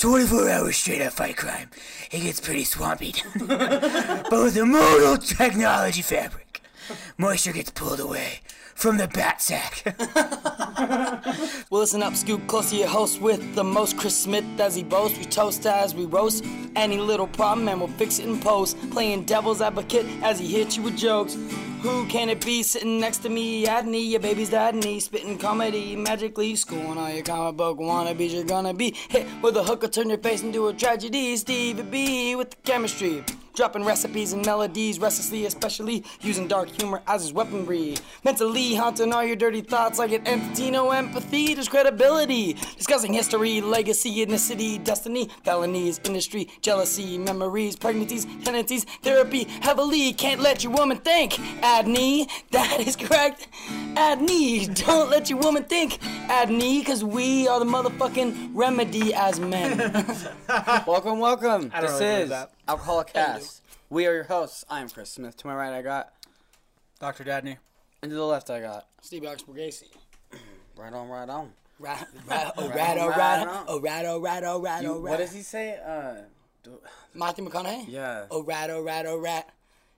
24 hours straight up fight crime. It gets pretty swampy. but with a modal technology fabric, moisture gets pulled away from the bat sack. Well, listen up, scoop close to your host with the most. Chris Smith as he boasts. We toast as we roast any little problem and we'll fix it in post. Playing devil's advocate as he hits you with jokes. Who can it be sitting next to me? Adney, your baby's dadney, spitting comedy magically. Schooling all your comic book wannabes, you're gonna be hit with a hook or turn your face into a tragedy. Stevie B with the chemistry. Dropping recipes and melodies restlessly, especially using dark humor as his weaponry. Mentally haunting all your dirty thoughts like an entity, no empathy, just credibility. Discussing history, legacy, ethnicity, destiny, felonies, industry, jealousy, memories, pregnancies, tendencies, therapy, heavily. Can't let your woman think. Add knee, that is correct. Add knee, don't let your woman think. Add knee, cause we are the motherfucking remedy as men. Welcome, welcome. I don't this really believe is that. Alcoholic Cast. We are your hosts. I am Chris Smith. To my right, I got, Dr. Dadney. and to the left, I got. Steve Oxford Right on, right on. Rat, rat, oh, Right rat, oh, on, rat, right on. oh, rat, oh, rat, oh, rat, oh, rat. what does he say? Uh, do, Matthew McConaughey? yeah. Oh, rat, oh, rat, oh, rat.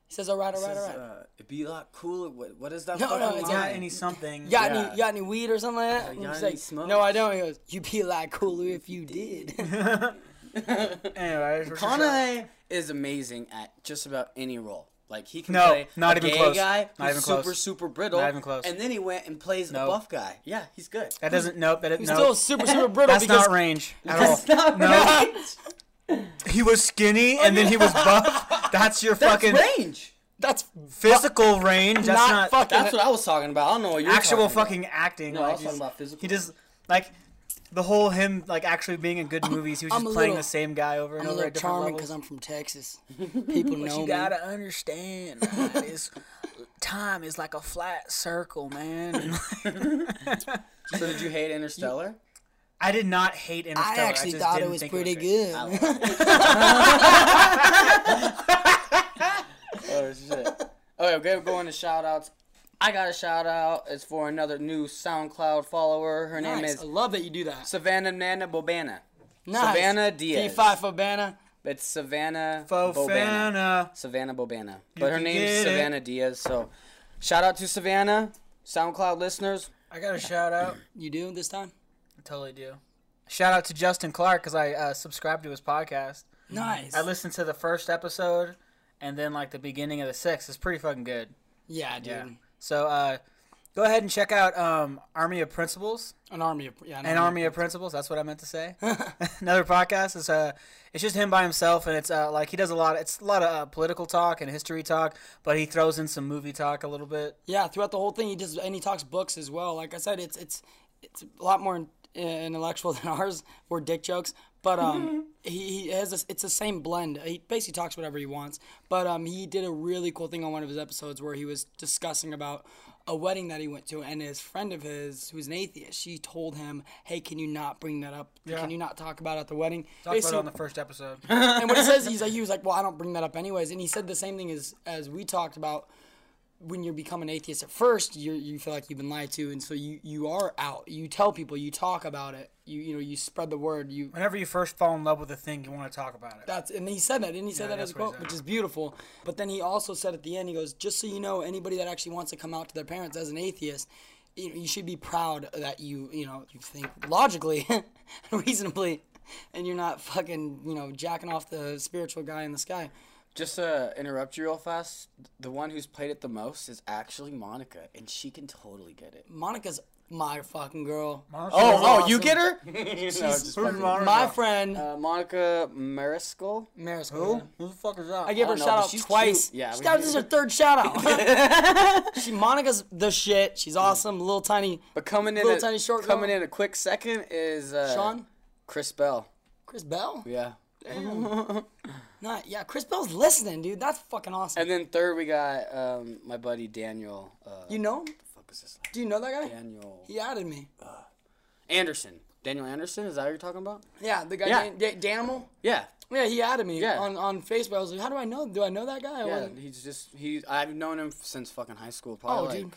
He says, oh, rat, oh, This oh, is, uh, it'd be a lot cooler. What, what is that? No, no, fucking it's line? not any something. You got, Yeah. any, you got any weed or something like that? Uh, And got any like, smokes? no, I don't. He goes, you'd be a lot cooler if you did. Anyways, McConaughey is amazing at just about any role. Like he can No, play not a even gay close. guy Not who's even super close. super brittle. Not even close. And then he went and plays Nope. a buff guy. Yeah, he's good. That doesn't. Nope. That He's nope. still super, super brittle That's because not range at all. That's not no. right. He was skinny oh, and then he was buff. That's your That's fucking range. that's physical range. That's not, not, fucking. That's what I was talking about. I don't know what you're actual talking about. fucking acting. No, I like, was talking about physical. He just like the whole him like actually being in good movies. He was I'm just playing little- the same guy over and I'm a over little at charming because I'm from Texas. People know you me. gotta understand, man, is time is like a flat circle, man. So did you hate Interstellar? I did not hate Interstellar. I Interstellar. actually just thought it didn't was think pretty great. good. Oh shit. Okay, okay, we're going to shout outs. I got a shout out. It's for another new SoundCloud follower. Her name is I love that you do that. Savannah Nana Bobana. Nice. Savannah Diaz. T5 Fabana. It's Savannah Fofana. Bobana. Savannah Bobana. But her can name's get it. Savannah Diaz. So shout out to Savannah, SoundCloud listeners. I got a shout out. You do this time? I totally do. Shout out to Justin Clark because I uh, subscribed to his podcast. Nice. I listened to the first episode and then like the beginning of the sixth. It's pretty fucking good. yeah, dude. Yeah. So uh, go ahead and check out um, Army of Principles. An army of yeah. An Army of Principles. That's what I meant to say. Another podcast is uh, it's just him by himself, and it's uh, like he does a lot. It's a lot of uh, political talk and history talk, but he throws in some movie talk a little bit. Yeah, throughout the whole thing, he does, and he talks books as well. Like I said, it's it's it's a lot more intellectual than ours. We're dick jokes, but um, he, he has a, it's the same blend. He basically talks whatever he wants. But um, he did a really cool thing on one of his episodes where he was discussing about a wedding that he went to, and his friend of his, who's an atheist, she told him, "Hey, can you not bring that up? Yeah. Can you not talk about it at the wedding?" Talked about it on the first episode. and what he says, he's like, he was like, well, I don't bring that up anyways. And he said the same thing as as we talked about. When you become an atheist at first, you you feel like you've been lied to, and so you you are out. You tell people, you talk about it. You you know you spread the word. You Whenever you first fall in love with a thing, you want to talk about it. that's and he said that, didn't he say Yeah, that as a that's what he quote, which is beautiful. But then he also said at the end, he goes, just so you know, anybody that actually wants to come out to their parents as an atheist, you, you should be proud that you you know you think logically, reasonably, and you're not fucking you know jacking off the spiritual guy in the sky. Just to interrupt you real fast, the one who's played it the most is actually Monica, and she can totally get it. Monica's my fucking girl. Oh, oh, you get her? no, just My friend uh, Monica Mariscal. Mariscal. Who the fuck is that? I gave her a know, shout out she's twice. cute. Yeah, She's we- got, this is her third shout out. she Monica's the shit. She's awesome. Little tiny. But coming in, Little a, tiny short coming girl. in a quick second is uh, Sean? Chris Bell. Chris Bell. Yeah. Nah, yeah, Chris Bell's listening, dude. That's fucking awesome. And then third we got um, my buddy Daniel. Uh, you know? him? fuck is this? Do you know that guy? Daniel He added me. Uh, Anderson. Daniel Anderson. Is that what you're talking about? Yeah, the guy Yeah. Dan- Dan- Danimal. Yeah. Yeah, he added me Yeah. on, on Facebook. I was like, how do I know? Do I know that guy? Yeah. He's just he. I've known him since fucking high school. Oh, Probably dude.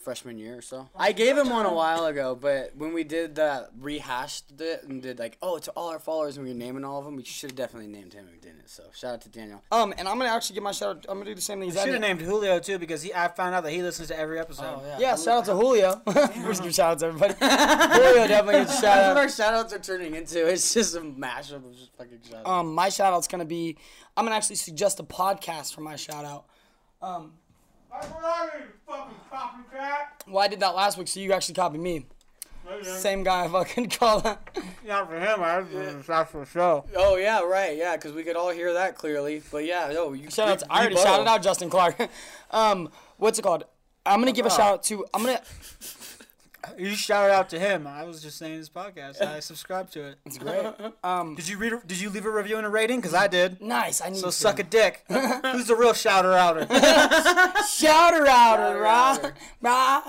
Like freshman year or so. I gave him one a while ago, but when we did that, rehashed it and did like, oh, to all our followers, and we were naming all of them, we should have definitely named him. and We didn't. So shout out to Daniel. Um, and I'm gonna actually give my shout out. I'm gonna do the same thing as Should have named Julio too because he. I found out that he listens to every episode. Yeah, shout out to Julio. We're just giving shout outs to everybody. Julio definitely gets a shout That's what out. our shout outs are turning into. It's just a mashup of just fucking shout outs. Um, my shout out's gonna be. I'm gonna actually suggest a podcast for my shout out. Um, well, I did that last week, so you actually copied me. Same guy I fucking call that. Not for him. I was that's for show. oh yeah, right, yeah, because we could all hear that clearly. But yeah, no, you Shout out. To, I already shouted out Justin Clark. um, what's it called? I'm gonna give a shout out to. I'm gonna. You shouted out to him. I was just saying his podcast. I subscribed to it. It's great. Um, Did you read? Did you leave a review and a rating? Because I did. nice. I need So to. suck a dick. Who's the real shouter outer? Shout her out, her rah, rah.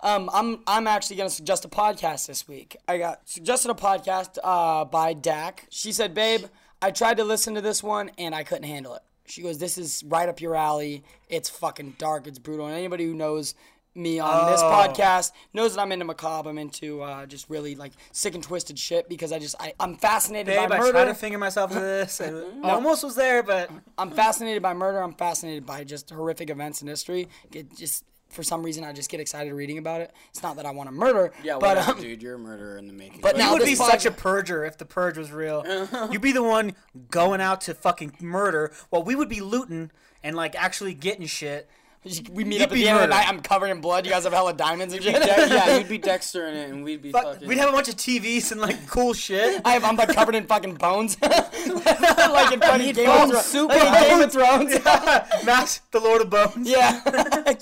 Um, I'm I'm actually gonna suggest a podcast this week. I got suggested a podcast uh, by Dak. She said, "Babe, I tried to listen to this one and I couldn't handle it." She goes, "This is right up your alley. It's fucking dark. It's brutal. And anybody who knows." Me on this Oh. podcast knows that I'm into macabre. I'm into uh, just really like sick and twisted shit because I just I, I'm fascinated Babe, by I murder. tried to finger myself to this. And Almost was there, but I'm fascinated by murder. I'm fascinated by just horrific events in history. It just for some reason I just get excited reading about it. It's not that I want to murder, Yeah, but whatever, um, dude, you're a murderer in the making. but you now would be pod- such a purger if the purge was real. You'd be the one going out to fucking murder, while we would be looting and like actually getting shit. We meet You'd up at the end of the night. I'm covered in blood. You guys have hella diamonds and shit. De- yeah, you'd be Dexter in it, and we'd be Fuck, fucking. we'd have a bunch of TVs and like cool shit. I have, I'm like covered in fucking bones, like in fucking Game bones, of Thrones. soup Like in Game of Thrones. Max, the Lord of Bones. Yeah.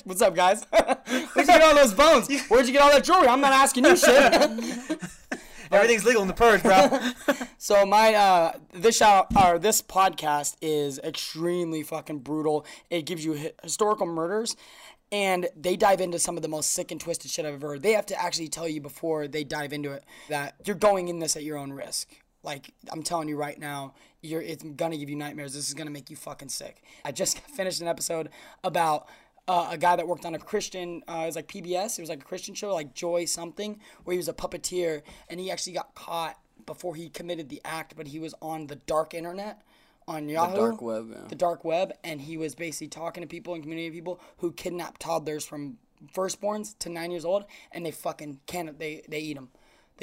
What's up, guys? Where'd you get all those bones? Where'd you get all that jewelry? I'm not asking you shit. Everything's legal in the purge, bro. So my uh this shout or this podcast is extremely fucking brutal. It gives you hi- historical murders and they dive into some of the most sick and twisted shit I've ever heard. They have to actually tell you before they dive into it that you're going in this at your own risk. Like I'm telling you right now, you're it's gonna give you nightmares. This is gonna make you fucking sick. I just finished an episode about uh, a guy that worked on a Christian, uh, it was like PBS. It was like a Christian show, like Joy something, where he was a puppeteer, and he actually got caught before he committed the act. But he was on the dark internet, on Yahoo, The dark web, yeah. the dark web, and he was basically talking to people and community people who kidnap toddlers from firstborns to nine years old, and they fucking can they they eat them.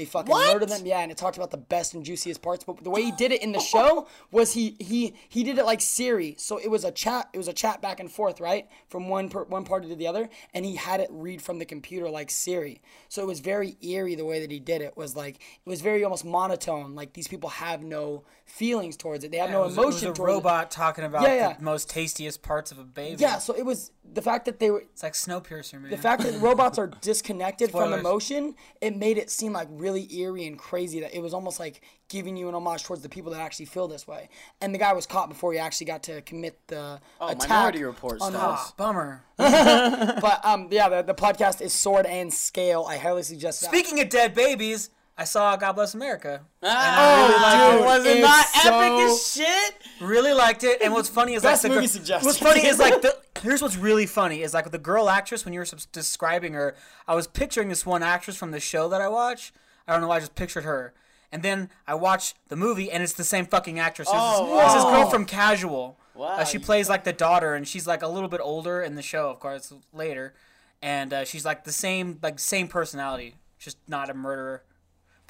They fucking murder them, yeah. And it talked about the best and juiciest parts. But the way he did it in the show was he he he did it like Siri. So it was a chat. It was a chat back and forth, right, from one per, one party to the other. And he had it read from the computer like Siri. So it was very eerie the way that he did it. Was like it was very almost monotone. Like these people have no feelings towards it. They have no it was, emotion it was a robot talking about Yeah, yeah. the most tastiest parts of a baby. Yeah. So it was the fact that they were It's like Snowpiercer, man. the fact that robots are disconnected from emotion, it made it seem like really eerie and crazy that it was almost like giving you an homage towards the people that actually feel this way. And the guy was caught before he actually got to commit the Oh, attack. Minority Report on style. us. Ah, bummer. But um, yeah, the, the podcast is Sword and Scale. I highly suggest that. Speaking of dead babies, I saw God Bless America. Ah, dude, was it it's not so- epic as shit? Really liked it, and what's funny is Best like the movie gir- suggestion. What's funny is like the here's what's really funny is like the girl actress when you were describing her, I was picturing this one actress from the show that I watch. I don't know why I just pictured her, and then I watched the movie and it's the same fucking actress. It's, Oh, this, it's this girl from Casual. Wow, Uh, she plays like the daughter, and she's like a little bit older in the show, of course, later, and uh, she's like the same like same personality, just not a murderer.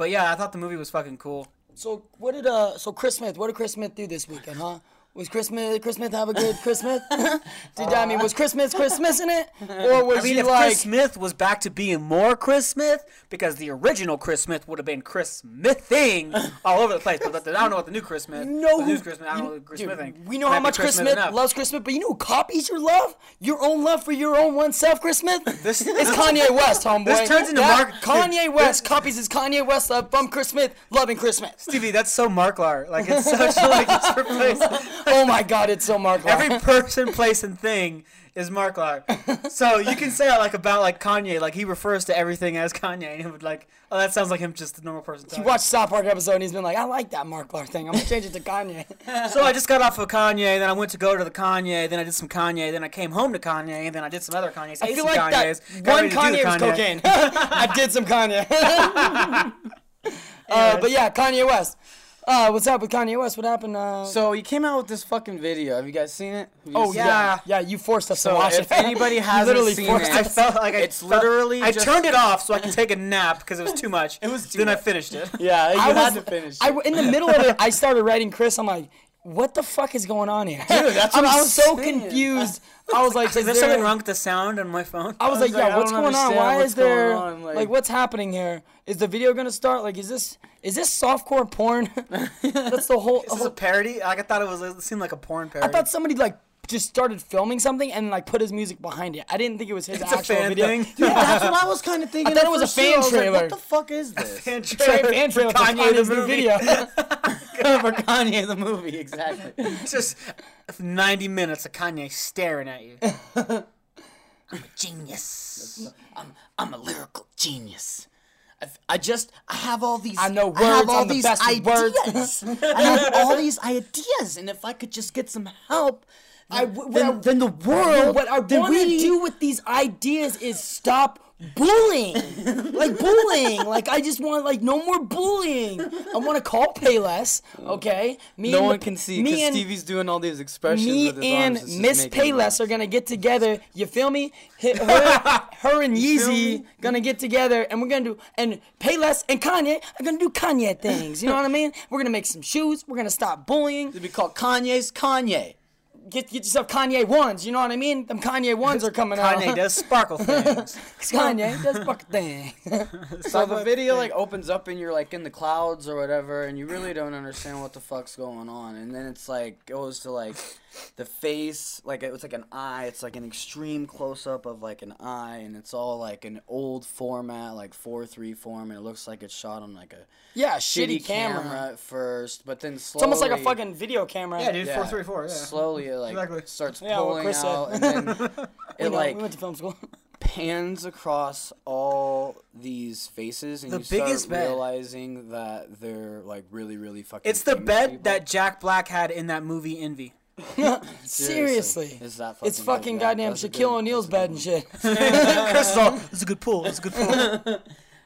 But yeah, I thought the movie was fucking cool. So what did uh so Chris Smith? What did Chris Smith do this weekend, huh? Was Chris Smith Chris Smith have a good Christmas? Did I mean was Christmas Smith Chris Smith in it, or was I mean, he if like? Chris Smith was back to being more Chris Smith, because the original Chris Smith would have been Chris Smithing all over the place. But I don't know what the new Chris Smith. No, who- new Chris Smith. I don't know Chris Dude, Smithing. We know how much Chris Smith loves Chris Smith, but you know who copies your love? Your own love for your own oneself, Chris Smith? This- is Kanye West, homeboy. This turns into That- Mark- Kanye dude, West copies his Kanye West love from Chris Smith, loving Chris Smith. Stevie, that's so Marklar. Like it's such like it's replaced. oh my god, it's so Mark. Every person, place, and thing is Mark Clark. So you can say like about like Kanye, like he refers to everything as Kanye, and he would like, oh, that sounds like him, just a normal person. you Talking. watch South Park episode and he's been like, I like that Mark Clark thing. I'm gonna change it to Kanye. So I just got off of Kanye, then I went to go to the Kanye, then I did some Kanye, then I came home to Kanye, and then I did some other Kanyes. I feel like Kanyes, that one Kanye was cocaine. I did some Kanye. uh, but yeah, Kanye West. Uh, what's up with Kanye West? What happened? Uh, So he came out with this fucking video. Have you guys seen it? Have oh seen yeah, it? yeah. You forced us to watch if it. anybody hasn't literally seen forced it- I felt like I, It's felt- literally I just- turned it off so I could take a nap because it was too much. It was too Then I finished it. Yeah, you I had was, to finish. I it. w- in the middle of it, I started writing Chris. I'm like, what the fuck is going on here? Dude, that's I'm, I I'm was so confused. I was like, Is is there something wrong with the sound on my phone? I was I like, was like, yeah, what's going on? Why is there on, like, like- what's happening here? Is the video gonna start? Like, is this is this softcore porn? That's the whole. Is this a parody? Like I thought it was. It seemed like a porn parody. I thought somebody like just started filming something and like put his music behind it. I didn't think it was his It's a actual fan video. thing. Dude, that's what I was kind of thinking. I thought it was a fan was like, trailer. what the fuck is this? fan Fan trailer trailer for Kanye the movie. video. for Kanye the movie, exactly. Just 90 minutes of Kanye staring at you. I'm a genius. I'm, I'm a lyrical genius. I, I just I have all these. I know I have words, all the these words. ideas. I have all these ideas, and if I could just get some help, I, then, I- then the world. What I want to we- do with these ideas is stop bullying. like bullying. Like I just want like no more bullying. I want to call Payless. Okay. Me No and one the- can see me because and- Stevie's doing all these expressions me with his and arms. It's just Miss Payless are gonna get together. You feel me? Her, her and Yeezy gonna get together, and we're gonna do. And Payless and Kanye are gonna do Kanye things. You know what I mean? We're gonna make some shoes. We're gonna stop bullying. It'd be called Kanye's Kanye. Get get yourself Kanye ones. You know what I mean? Them Kanye ones are coming out. Kanye does sparkle things. Kanye does fucking thing. So the video like opens up and you're like in the clouds or whatever, and you really don't understand what the fuck's going on. And then it's like goes to like the face, like it was like an eye. It's like an extreme close up of like an eye, and it's all like an old format, like four three form, and it looks like it's shot on like a Yeah, shitty, shitty camera. camera. at first, but then slowly It's almost like a fucking video camera. Yeah, dude, yeah, 434, yeah. Slowly, it like Exactly. starts Yeah, what pulling Chris said. out, and then We it know, like we went to film school. pans across all these faces and The you start biggest bed. realizing that they're like really really fucking It's the bed people. that Jack Black had in that movie Envy. Seriously. Is that It's fucking fucking goddamn that's Shaquille good- O'Neal's bed and shit. Crystal, it's a good pull, it's a good pull.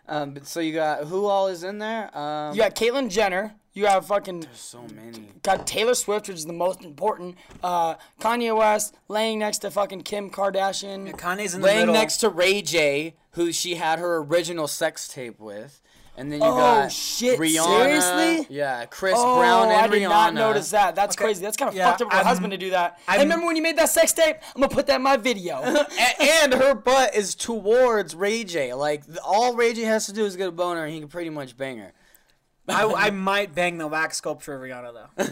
um but so you got who all is in there um You got Caitlyn Jenner. You have fucking so many got Taylor Swift, which is the most important. Uh, Kanye West laying next to fucking Kim Kardashian. Kanye's in the laying middle. next to Ray J who she had her original sex tape with and then you Oh, got shit, Rihanna, seriously? yeah Chris Oh, Brown and I did Rihanna not notice that. That's Okay, crazy. That's kind of yeah, fucked up for her husband to do that. I'm- remember when you made that sex tape? I'm gonna put that in my video. A- and her butt is towards Ray J. Like all Ray J has to do is get a boner, and he can pretty much bang her. I, I might bang the wax sculpture of Rihanna, though.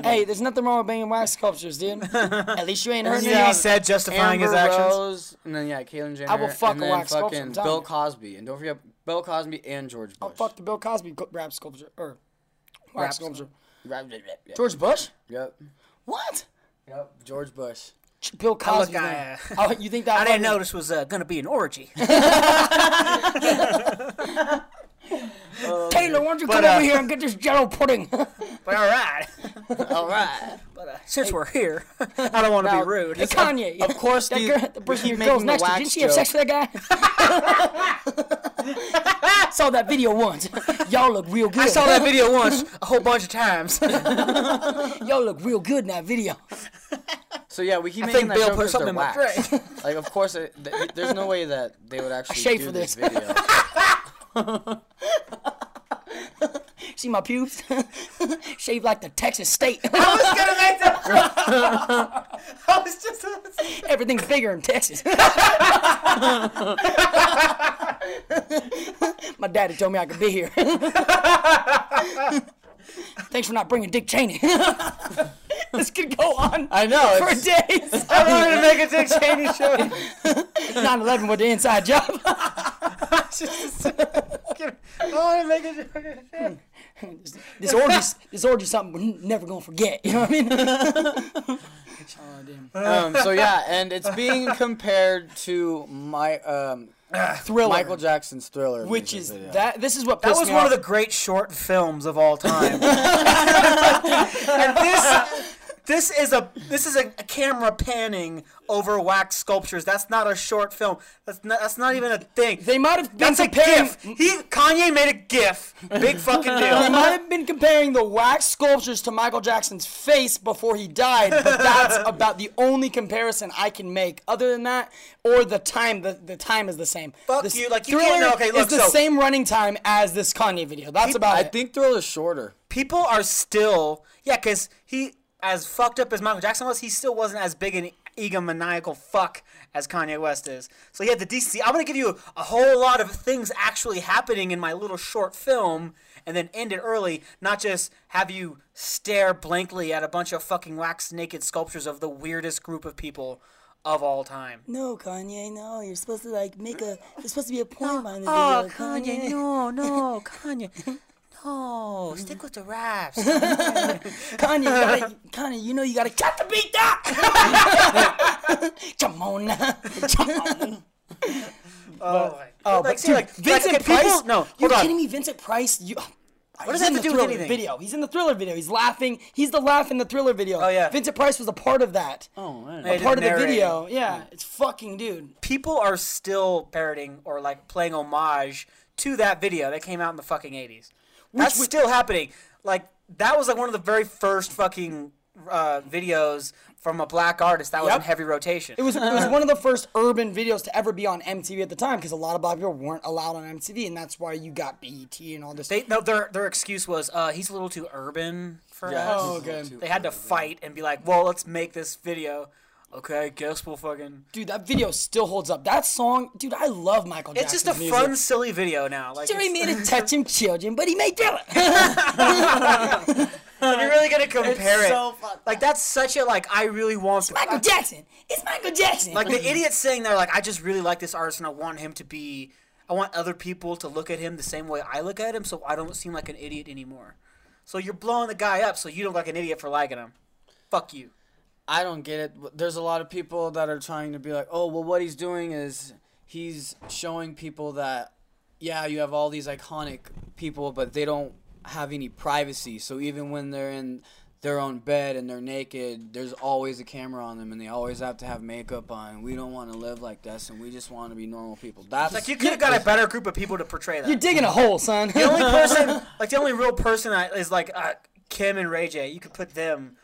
hey, there's nothing wrong with banging wax sculptures, dude. At least you ain't hurting any he said justifying Amber his actions? Rose, and then yeah, Caitlyn Jenner. I will fuck and a then wax sculpture, fucking I'm telling Bill you. Cosby, and don't forget Bill Cosby and George Bush. Oh, fuck the Bill Cosby rap sculpture or wax Rap sculpture. Yep. Yep. George Bush? Yep. What? Yep. George Bush. Bill Look, Cosby. I, uh, oh, you think that? I didn't fucking- know this was uh, gonna be an orgy. Taylor, why don't you But, come uh, over here and get this Jello pudding? But all right. All right. But uh, since we're here, I don't want to be rude. Hey, Kanye. Of course, that these- girl, the person keep your girl's next to, didn't she have sex with that guy? Saw that video once. Y'all look real good. I saw that video once a whole bunch of times. Y'all look real good in that video. So yeah, we keep I making think that Bill joke put 'cause something they're in my wax. drink. Like, of course, it, th- there's no way that they would actually shaved do for this, this. video. See my pubes? Shaved like the Texas state. I was gonna make that. I was just. Everything's bigger in Texas. My daddy told me I could be here. Thanks for not bringing Dick Cheney. this could go on I know. for it's- days. I wanted to make a Dick Cheney show. 9/11 with the inside job. I wanted to make a joke. this, this orgy's this orgy's something we're never gonna forget. You know what I mean? oh damn. Um, so yeah, and it's being compared to my um, Thriller. Michael Jackson's Thriller, Which is video. that? This is what That was me one off. of the great short films of all time. and this this is a this is a, a camera panning over wax sculptures. That's not a short film. That's not that's not even a thing. They might have been That's a comparing. GIF. He Kanye made a GIF. Big fucking deal. They might have been comparing the wax sculptures to Michael Jackson's face before he died, but that's about the only comparison I can make. Other than that, or the time, the, the time is the same. Fuck This you, like, you Thriller can't know- okay, look, is the so- same running time as this Kanye video. That's about I it. think Thriller's shorter. People are still yeah, because he as fucked up as Michael Jackson was, he still wasn't as big an egomaniacal fuck as Kanye West is. So he had the decency. I'm gonna give you a whole lot of things actually happening in my little short film, and then end it early, not just have you stare blankly at a bunch of fucking wax naked sculptures of the weirdest group of people of all time. No, Kanye, no. You're supposed to like make a. There's supposed to be a point behind the Oh, video. Kanye, no, no, Kanye. No, stick with the raps. Kanye, you gotta, Kanye, you know you gotta cut the beat down. Come on, come on. Uh, oh, Oh, like, but see, dude, like, Vincent like, Price. people, no, you're on. kidding me, Vincent Price. You. Oh, what does that in have the to do with Thriller anything? video? He's in the Thriller video. He's laughing. He's the laugh in the Thriller video. Oh, yeah. Vincent Price was a part of that. Oh man. A part of the narrating. video. Yeah, it's fucking dude. people are still parroting or like playing homage to that video that came out in the fucking 80s. That's would- still happening. Like that was like one of the very first fucking uh, videos from a black artist that was Yep. in heavy rotation. It was it was one of the first urban videos to ever be on MTV at the time because a lot of black people weren't allowed on MTV, and that's why you got BET and all this. they no their their excuse was uh, he's a little too urban for Yeah, us. Oh, okay. They had to fight and be like, well, let's make this video. Okay, guess we'll fucking. dude, that video still holds up. That song, dude, I love Michael Jackson. It's Jackson's just a music. fun, silly video now. Like, Sure, he it's- made it touch him children, but he may made Thriller. you're really gonna compare it. so fucked like that's such a like. I really want Michael Jackson. It's Michael Jackson. like the idiot saying there like i just really like this artist and i want him to be i want other people to look at him the same way i look at him so i don't seem like an idiot anymore so you're blowing the guy up so you don't look like an idiot for liking him fuck you I don't get it. There's a lot of people that are trying to be like, oh, well, what he's doing is he's showing people that, yeah, you have all these iconic people, but they don't have any privacy. So even when they're in their own bed and they're naked, there's always a camera on them, and they always have to have makeup on. We don't want to live like this, and we just want to be normal people. That's like you could have got a better group of people to portray that You're digging a hole, son. the only person like the only real person that is like uh, kim and ray j you could put them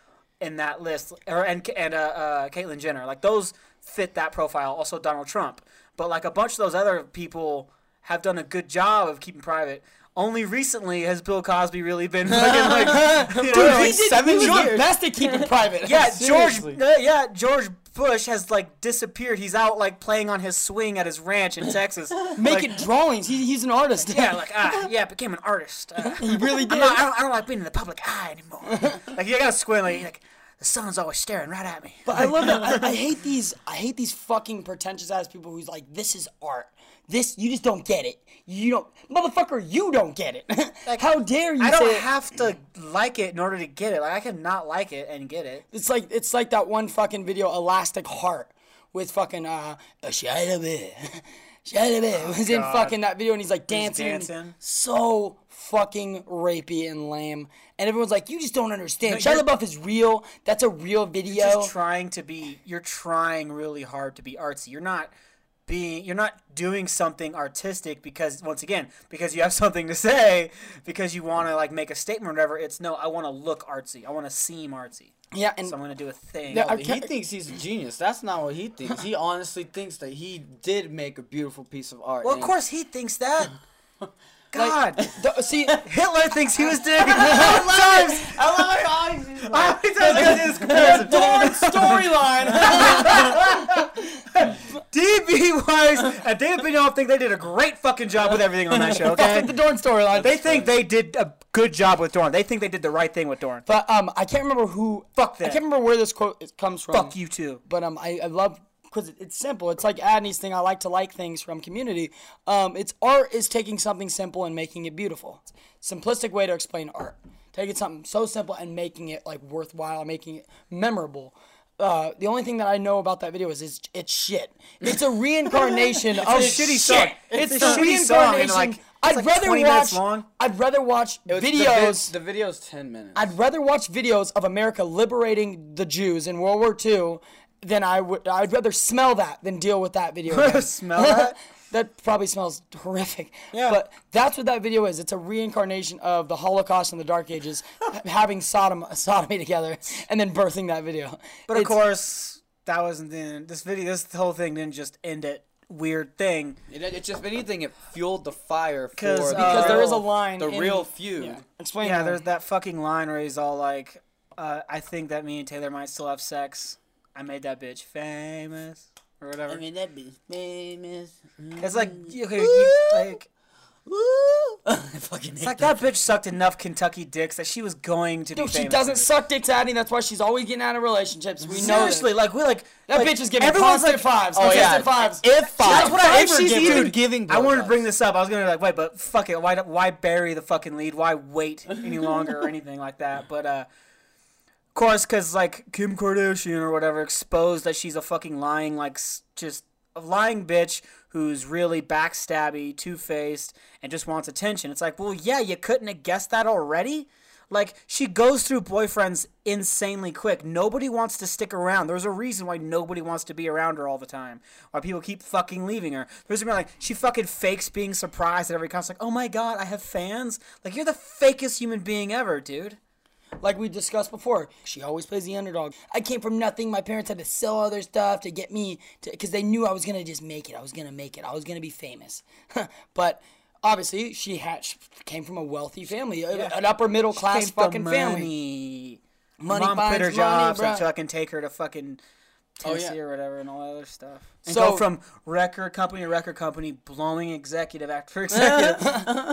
in that list or and and uh, uh caitlyn jenner like those fit that profile also donald trump but like a bunch of those other people have done a good job of keeping private only recently has bill cosby really been fucking like, you know, Dude, like he did, seven he was years. the best at keeping private. yeah george uh, yeah george bush has like disappeared he's out like playing on his swing at his ranch in texas making like, drawings. He, he's an artist. yeah like ah yeah became an artist uh, he really did. Not, I, don't, I don't like being in the public eye anymore. like you gotta squint, like, like the sun's always staring right at me. But I love that. I, I hate these. I hate these fucking pretentious ass people who's like, "This is art. This you just don't get it. You don't, motherfucker. You don't get it. How dare you I don't it? have to like it in order to get it. Like I can not like it and get it. It's like it's like that one fucking video, Elastic Heart, with fucking uh, Shia LaBeouf. Shia LaBeouf was in fucking that video, and he's like dancing, dancing. so fucking rapey and lame. And everyone's like, "You just don't understand. Shia you're- LaBeouf is real. That's a real video." Just trying to be. You're trying really hard to be artsy. You're not being. You're not doing something artistic because once again because you have something to say because you want to like make a statement or whatever. It's no. I want to look artsy. I want to seem artsy. yeah, and So I'm gonna do a thing. Yeah, he thinks he's a genius. That's not what he thinks. He honestly thinks that he did make a beautiful piece of art. well, of course he thinks that. God. the- see, Hitler thinks he was doing it. Sometimes I love how he's I always have this comparison. storyline. DB Weiss and David Benioff think they did a great fucking job with everything on that show. Okay, the Dorne storyline. they think they did a good job with Dorne. They think they did the right thing with Dorne. But um, I can't remember who. Fuck that. I can't remember where this quote comes from. Fuck you too. But um, I, I love because it's simple. It's like Adney's thing. I like to like things from community. Um, it's art is taking something simple and making it beautiful. Simplistic way to explain art. Taking something so simple and making it like worthwhile, making it memorable. Uh, the only thing that I know about that video is it's, it's shit. It's a reincarnation of a shitty song. It's, It's the a shitty song, and, reincarnation. like, it's I'd like rather 20 watch. minutes long. I'd rather watch It was- the videos. vid- The, video's ten minutes. I'd rather watch videos of America liberating the Jews in World War II than I would. I'd rather smell that than deal with that video. again. Smell that? that probably smells horrific. Yeah. But that's what that video is. It's a reincarnation of the Holocaust and the Dark Ages, having Sodom sodomy together and then birthing that video. But of course, that wasn't the end. this video. This whole thing didn't just end it weird thing. It, it just, if anything, it fueled the fire for 'Cause, the uh, because there is a line. the in- real feud. Yeah. Explain. Yeah, that. there's that fucking line where he's all like, uh, "I think that me and Taylor might still have sex. I made that bitch famous or whatever." I made that bitch famous. it's like, okay, you, like I fucking it's like that bitch sucked enough Kentucky dicks that she was going to be Dude, she famous. doesn't suck dicks, Adney. That's why she's always getting out of relationships. We know. Seriously, like we like That like, bitch is giving everyone's constant like, fives. Oh, yeah. fives. If five. That's what I If if she's she's even giving I wanted to bring this up. I was gonna be like, wait, but fuck it. Why why bury the fucking lead? Why wait any longer or anything like that? But uh, of course, because like Kim Kardashian or whatever exposed that she's a fucking lying like just a lying bitch who's really backstabby, two faced, and just wants attention. It's like, well, yeah, you couldn't have guessed that already. Like she goes through boyfriends insanely quick. Nobody wants to stick around. There's a reason why nobody wants to be around her all the time. Why people keep fucking leaving her. There's a reason like she fucking fakes being surprised at every concert. Like, oh my god, I have fans. Like you're the fakest human being ever, dude. Like we discussed before, she always plays the underdog. I came from nothing. My parents had to sell all their stuff to get me to because they knew I was gonna just make it. I was gonna make it. I was gonna be famous. but obviously, she had she came from a wealthy family, a- an upper middle class fucking family. money. Money Mom quit her finds job money, so bruh. so I can take her to fucking Tennessee yeah. or whatever and all that other stuff. And So- go from record company to record company, blowing executive after executive.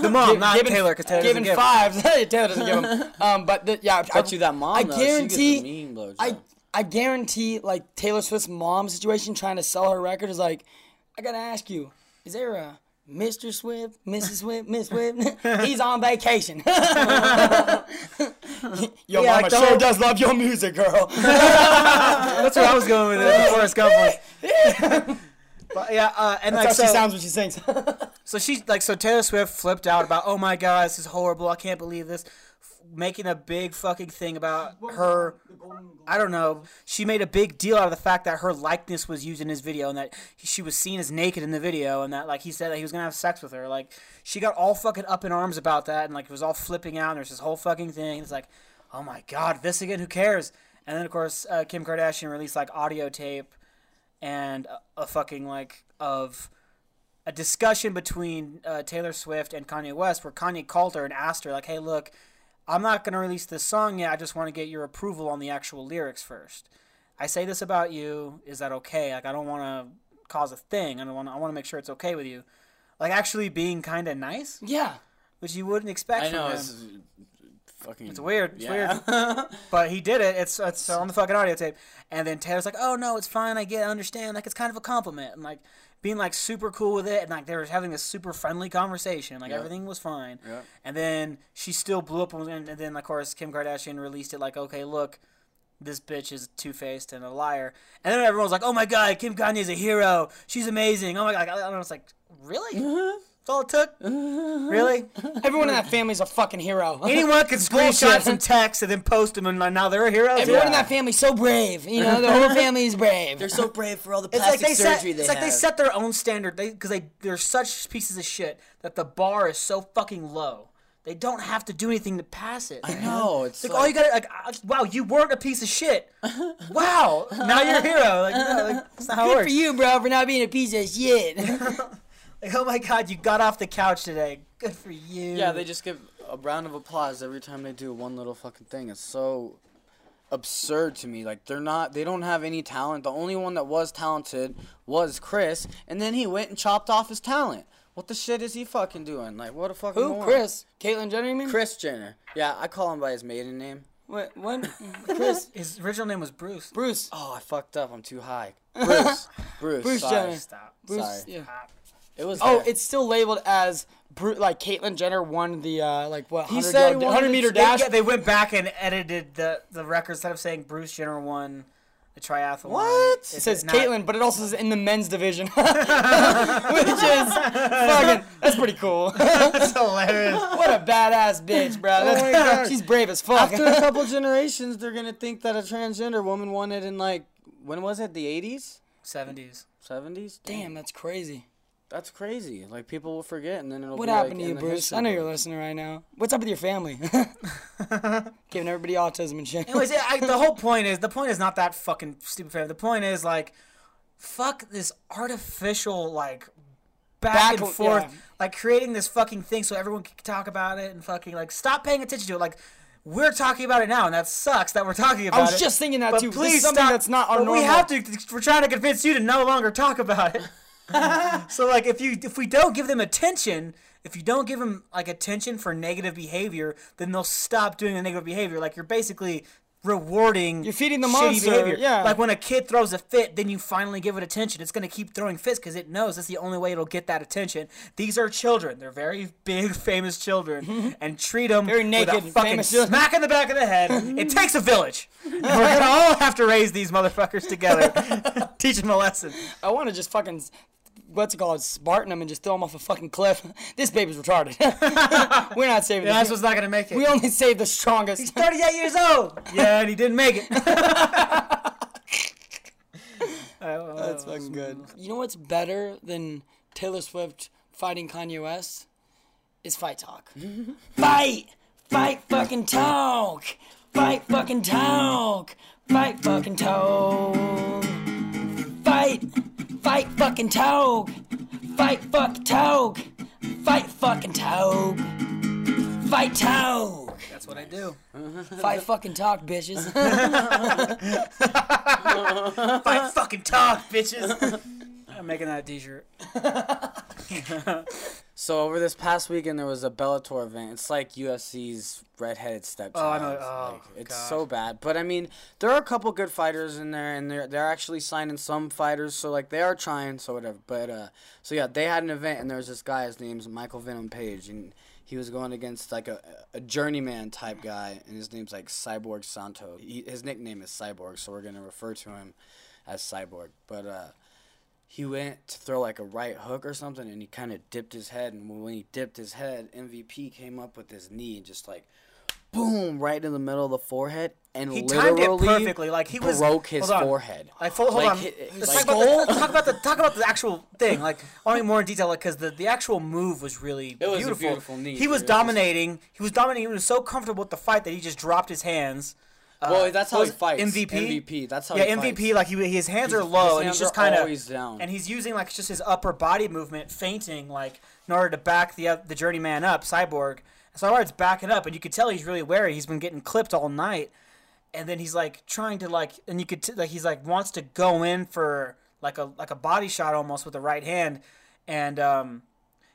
the mom, not Giving- Taylor, because Taylor giving doesn't give. fives. Taylor doesn't give them. Um, but the, yeah, I Bet you that mom, I though, she gets a guarantee. mean blowjob. I I guarantee like Taylor Swift's mom situation trying to sell her record is like, I gotta ask you, is there a Mr. Swift, Mrs. Swift, Miss Swift? He's on vacation. Your Yeah, mama sure does love your music, girl. That's where I was going with it. Forrest Gump one. But yeah, uh, and That's like how she sounds when she sings. so she like so Taylor Swift flipped out about oh my god this is horrible I can't believe this, making a big fucking thing about her. I don't know. She made a big deal out of the fact that her likeness was used in his video and that she was seen as naked in the video and that like he said that he was gonna have sex with her. Like she got all fucking up in arms about that and like it was all flipping out. and There's this whole fucking thing. It's like, oh my god, this again? Who cares? And then of course uh, Kim Kardashian released like audio tape and a, a fucking like of a discussion between uh, Taylor Swift and Kanye West, where Kanye called her and asked her like, "Hey, look, I'm not gonna release this song yet. I just want to get your approval on the actual lyrics first. I say this about you. Is that okay? Like, I don't want to cause a thing. I don't want. I want to make sure it's okay with you. Like, actually being kind of nice, yeah. which you wouldn't expect I from know him. it's fucking. It's weird. It's yeah. weird. But he did it. It's it's on the fucking audio tape. And then Taylor's like, "Oh no, it's fine. I get, I understand. Like it's kind of a compliment." And like being like super cool with it, and like they were having this super friendly conversation. Like Yeah. everything was fine. Yeah. And then she still blew up, and, and then of course Kim Kardashian released it like, "Okay, look." This bitch is two faced and a liar, and then everyone was like, "Oh my god, Kim Kanye's a hero. She's amazing." Oh my god, I was like, "Really? Mm-hmm. That's all it took? Really? Everyone in that family's a fucking hero. Anyone could screenshot bullshit. some text and then post them, and now they're a hero. Everyone too? in that family's so brave. You know, the whole family's brave. They're so brave for all the It's like plastic they set. surgery they It's like they set their own standard. Because they they're such pieces of shit that the bar is so fucking low. They don't have to do anything to pass it. I know. It's It's like, like, all you gotta like, uh, wow, you weren't a piece of shit. wow, now you're a hero. Like, no, like that's not how it Good works. for you, bro, for not being a piece of shit. Like, oh my god, you got off the couch today. Good for you. Yeah, they just give a round of applause every time they do one little fucking thing. It's so absurd to me. Like they're not they don't have any talent. The only one that was talented was Chris, and then he went and chopped off his talent. What the shit is he fucking doing? Like what a fucking Who? moron. Chris? Caitlyn Jenner, you mean? Chris Jenner. Yeah, I call him by his maiden name. What? What? Chris? His original name was Bruce. Bruce. Oh, I fucked up. I'm too high. Bruce. Bruce. Bruce sorry. Jenner. Stop. Bruce, Sorry. yeah. It was. Oh, there. it's still labeled as like Caitlyn Jenner won the uh, like what He said yard, 100 to- meter They, dash. yeah, they went back and edited the the record instead of saying Bruce Jenner won the triathlon. What? It says not- Caitlyn, but it also says in the men's division, which is fucking. That's pretty cool. That's hilarious. what a badass bitch, bro. That's- She's brave as fuck. After a couple generations, they're gonna think that a transgender woman won it in like when was it? The eighties, Seventies. seventies. Damn, that's crazy. That's crazy. Like people will forget, and then it'll. Be what be, happened like, to you, Bruce? history I know you're listening right now. What's up with your family? Giving everybody autism and shit. Anyways, yeah, I, the whole point is the point is not that fucking stupid. Fair. The point is like, fuck this artificial like back, Back- and forth, yeah. like creating this fucking thing so everyone can talk about it and fucking like stop paying attention to it. Like we're talking about it now, and that sucks that we're talking about it. I was just thinking that but too. This Please is something stop. that's not our but normal. We have to. We're trying to convince you to no longer talk about it. so like, if you if we don't give them attention, if you don't give them like attention for negative behavior, then they'll stop doing the negative behavior. Like you're basically rewarding. You're feeding the monster, behavior. yeah. Like when a kid throws a fit, then you finally give it attention. It's gonna keep throwing fits because it knows that's the only way it'll get that attention. These are children. They're very big, famous children, and treat them Very naked, a fucking smack in the back of the head. it takes a village. We're gonna all have to raise these motherfuckers together, teach them a lesson. I want to just fucking, what's it called, Spartan them and just throw them off a fucking cliff. this baby's retarded. We're not saving Yeah, that's this. what's not gonna make it. We only save the strongest. He's 38 years old. Yeah, and he didn't make it. That's fucking good. You know what's better than Taylor Swift fighting Kanye West? Is fight talk. fight! Fight fucking talk! Fight fucking talk! Fight fucking talk! Fight! Fight fucking talk! Fight fuck talk! Fight fucking talk! Fight talk! That's what I do. Fight fucking talk, bitches. Fight fucking talk, bitches. I'm making that a t-shirt. So over this past weekend, there was a Bellator event. It's like UFC's redheaded stepchild. Oh, I know. Oh, Like, it's God. so bad. But I mean, there are a couple good fighters in there, and they're they're actually signing some fighters. So like they are trying. So whatever. But uh, so yeah, they had an event, and there was this guy. His name's Michael Venom Page, and he was going against like a, a journeyman type guy, and his name's like Cyborg Santo. He, his nickname is Cyborg, so we're gonna refer to him as Cyborg. But uh, he went to throw like a right hook or something and he kind of dipped his head and when he dipped his head mvp came up with his knee and just like boom right in the middle of the forehead and He timed literally it perfectly. Like he was broke his on. forehead Like, hold, hold Like, on. hit- Let's like- talk, about the, talk about the talk about the actual thing. Like, I want more in detail, like, because the, the actual move was really It was a beautiful. beautiful knee, He was dominating. He was dominating. He was so comfortable with the fight that he just dropped his hands. Uh, well that's how he fights MVP. mvp that's how yeah, he MVP. fights. Like he, his hands His- are low, and he's just kind of and he's using like just his upper body movement, feinting, like in order to back the oth- the journeyman up, Cyborg. So Cyborg's backing up, and you could tell he's really wary. He's been getting clipped all night, and then he's like trying to like, and you could t- like he's like wants to go in for like a like a body shot almost with the right hand, and um,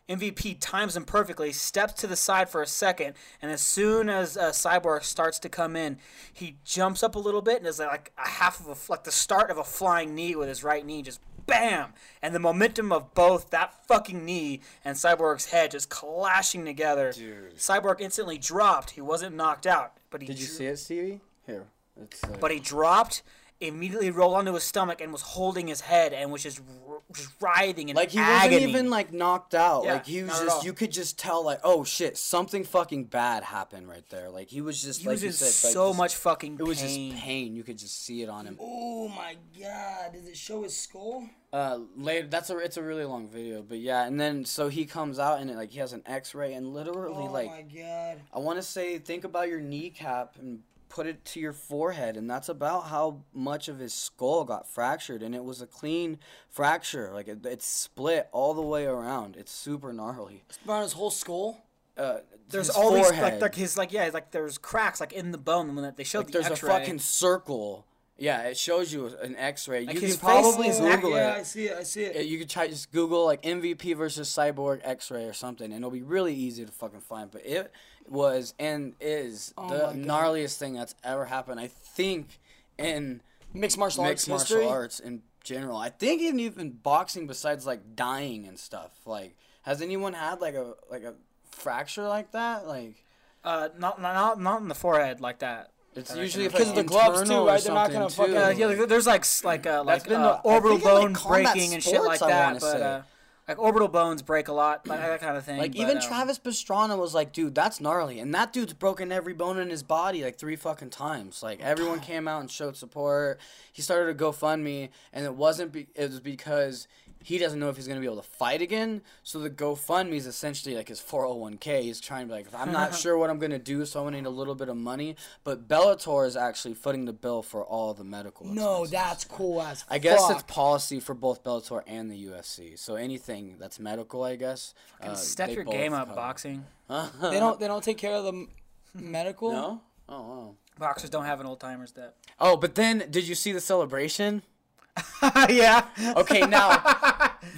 MVP times him perfectly, steps to the side for a second, and as soon as uh, Cyborg starts to come in, he jumps up a little bit and is like a half of a like the start of a flying knee with his right knee, just bam, and the momentum of both that fucking knee and Cyborg's head just clashing together. Dude. Cyborg instantly dropped. He wasn't knocked out, but he did you see it stevie here like, but he dropped. Immediately rolled onto his stomach and was holding his head and was just, r- just writhing in like he agony. wasn't even like knocked out. Yeah, like he was just you could just tell like oh shit something fucking bad happened right there. Like he was just He like was you in said like, so just- much fucking It was pain. just pain. You could just see it on him. oh my god, did it show his skull? Uh, later. That's a. It's a really long video, but yeah. And then so he comes out and it, like he has an X-ray and literally Oh like my god. I want to say think about your kneecap and put it to your forehead and that's about how much of his skull got fractured and it was a clean fracture like it, it's split all the way around it's super gnarly Around his whole skull? uh, There's all these like, like his like yeah like there's cracks like in the bone when they showed Like, the there's X-ray. a fucking circle yeah it shows you an x-ray Like you can probably google yeah, it I see it. I see it. You could try just Google like MVP versus Cyborg X-ray or something, and it'll be really easy to fucking find. But it was and is Oh the gnarliest thing that's ever happened. I think in Mixed martial arts martial history. arts in general. I think even even boxing, besides like dying and stuff. Like, has anyone had like a like a fracture like that? Like, Uh, not not not in the forehead like that. it's usually Because like of the gloves, too, right? They're not gonna something, fucking- Uh, yeah, there's like like uh, like uh, orbital think in, like, bone combat breaking and shit like sports, I that, but say. uh, like orbital bones break a lot, like that kind of thing. Like but, even um, Travis Pastrana was like, dude, that's gnarly, and that dude's broken every bone in his body like three fucking times. Like everyone came out and showed support. He started a GoFundMe, and it wasn't. Be- it was because he doesn't know if he's gonna be able to fight again. So the GoFundMe is essentially like his 401k. He's trying to be like, I'm not sure what I'm gonna do, so I'm gonna need a little bit of money. But Bellator is actually footing the bill for all the medical. No, expenses. that's cool as I guess fuck. it's policy for both Bellator and the UFC. So anything that's medical, I guess. Uh, step your game up, cover. boxing. They don't. They don't take care of the m- medical. No. Oh wow. Boxers don't have an old timers debt. Oh, but then did you see the celebration? yeah. Okay, now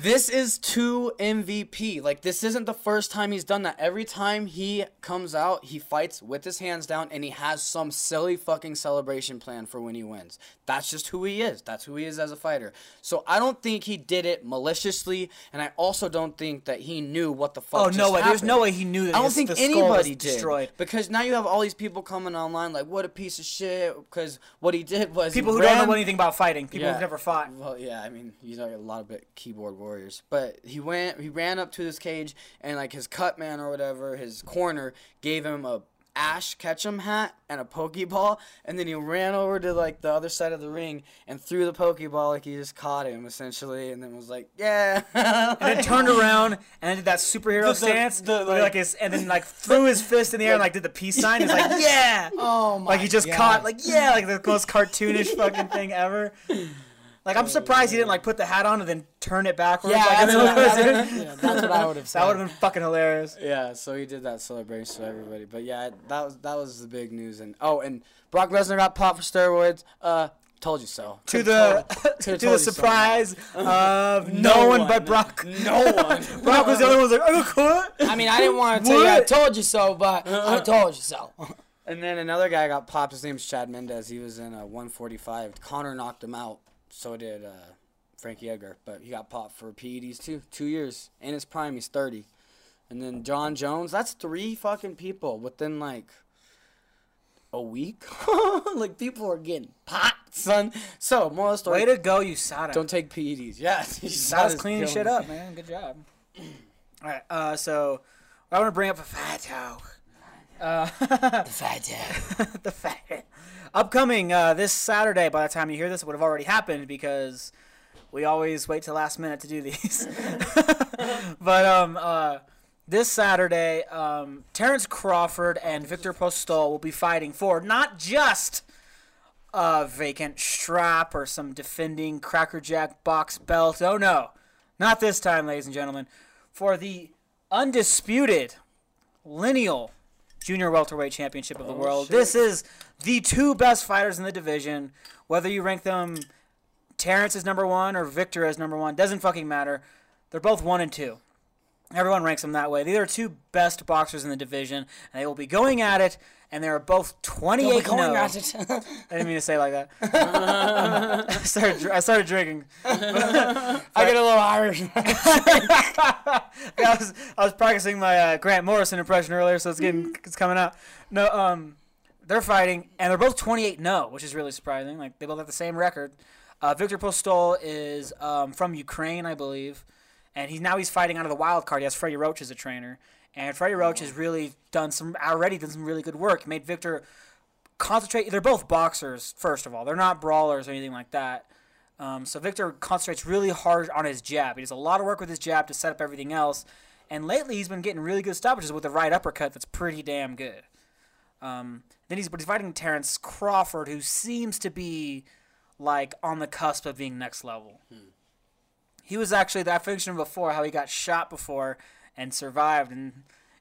this is two MVP. Like this isn't the first time he's done that. Every time he comes out, he fights with his hands down and he has some silly fucking celebration plan for when he wins. That's just who he is. That's who he is as a fighter. So I don't think he did it maliciously, and I also don't think that he knew what the fuck. Oh no way! There's no way he knew that. I don't think anybody did destroyed. because now you have all these people coming online like, "What a piece of shit!" Because what he did was People who don't know anything about fighting. People Yeah. who've never fought. Well, yeah, I mean, you know, a lot of bit keyboard warriors. But he went, he ran up to this cage, and like his cut man or whatever, his corner gave him a Ash Ketchum hat and a Pokeball, and then he ran over to like the other side of the ring and threw the Pokeball like he just caught him essentially, and then was like, yeah. And then turned around and did that superhero The- the- stance, the, where, like, like- his, and then like threw his fist in the air and like did the peace sign. He's like, yeah, Oh my. like he just God. caught, like yeah, like the most cartoonish fucking thing ever. Like I'm surprised he didn't like put the hat on and then turn it backwards. Yeah, like, that's, what, that, yeah, that's what I would have said. That would have been fucking hilarious. Yeah, so he did that celebration to everybody. But yeah, that was that was the big news. And oh, and Brock Lesnar got popped for steroids. Uh, told you so. To the to told the you so. surprise of no, one, but Brock. No one. Brock was the only one who was like, "Oh, cool." I mean, I didn't want to tell you I told you so, but I told you so. And then another guy got popped. His name's Chad Mendes. He was in a 145. Conor knocked him out. So did uh, Frankie Edgar. But he got popped for PEDs too. Two years. In his prime, he's 30. And then Jon Jones. That's three fucking people within like a week. like people are getting popped, son. So moral of story. Way to go, USADA. Don't take PEDs. That was cleaning shit up, man. Good job. All right, uh, so I want to bring up a fat talk. Uh, the fat. Upcoming uh, this Saturday. By the time you hear this, it would have already happened because we always wait till last minute to do these. but um, uh, this Saturday, um, Terrence Crawford and Victor Postol will be fighting for not just a vacant strap or some defending crackerjack box belt. Oh no, not this time, ladies and gentlemen. For the undisputed lineal junior welterweight championship of the oh, world. This is the two best fighters in the division. Whether you rank them Terrence as number one or Victor as number one doesn't fucking matter. They're both one and two. Everyone ranks them that way. These are two best boxers in the division, and they will be going at it. And they are both 28 Going no. at it. I didn't mean to say it like that. I started. I started drinking. I get a little Irish. I was I was practicing my uh, Grant Morrison impression earlier, so it's getting it's coming out. No, um, they're fighting, and they're both 28 no, which is really surprising. Like they both have the same record. Uh, Victor Postol is um, from Ukraine, I believe, and he's now he's fighting out of the wild card. He has Freddie Roach as a trainer, and Freddie Roach has really done some already done some really good work. He made Victor concentrate. They're both boxers, first of all. They're not brawlers or anything like that. Um, so Victor concentrates really hard on his jab. He does a lot of work with his jab to set up everything else. And lately, he's been getting really good stoppages with the right uppercut. That's pretty damn good. Um, then he's but he's fighting Terrence Crawford, who seems to be like on the cusp of being next level. He was actually that mentioned before how he got shot before and survived and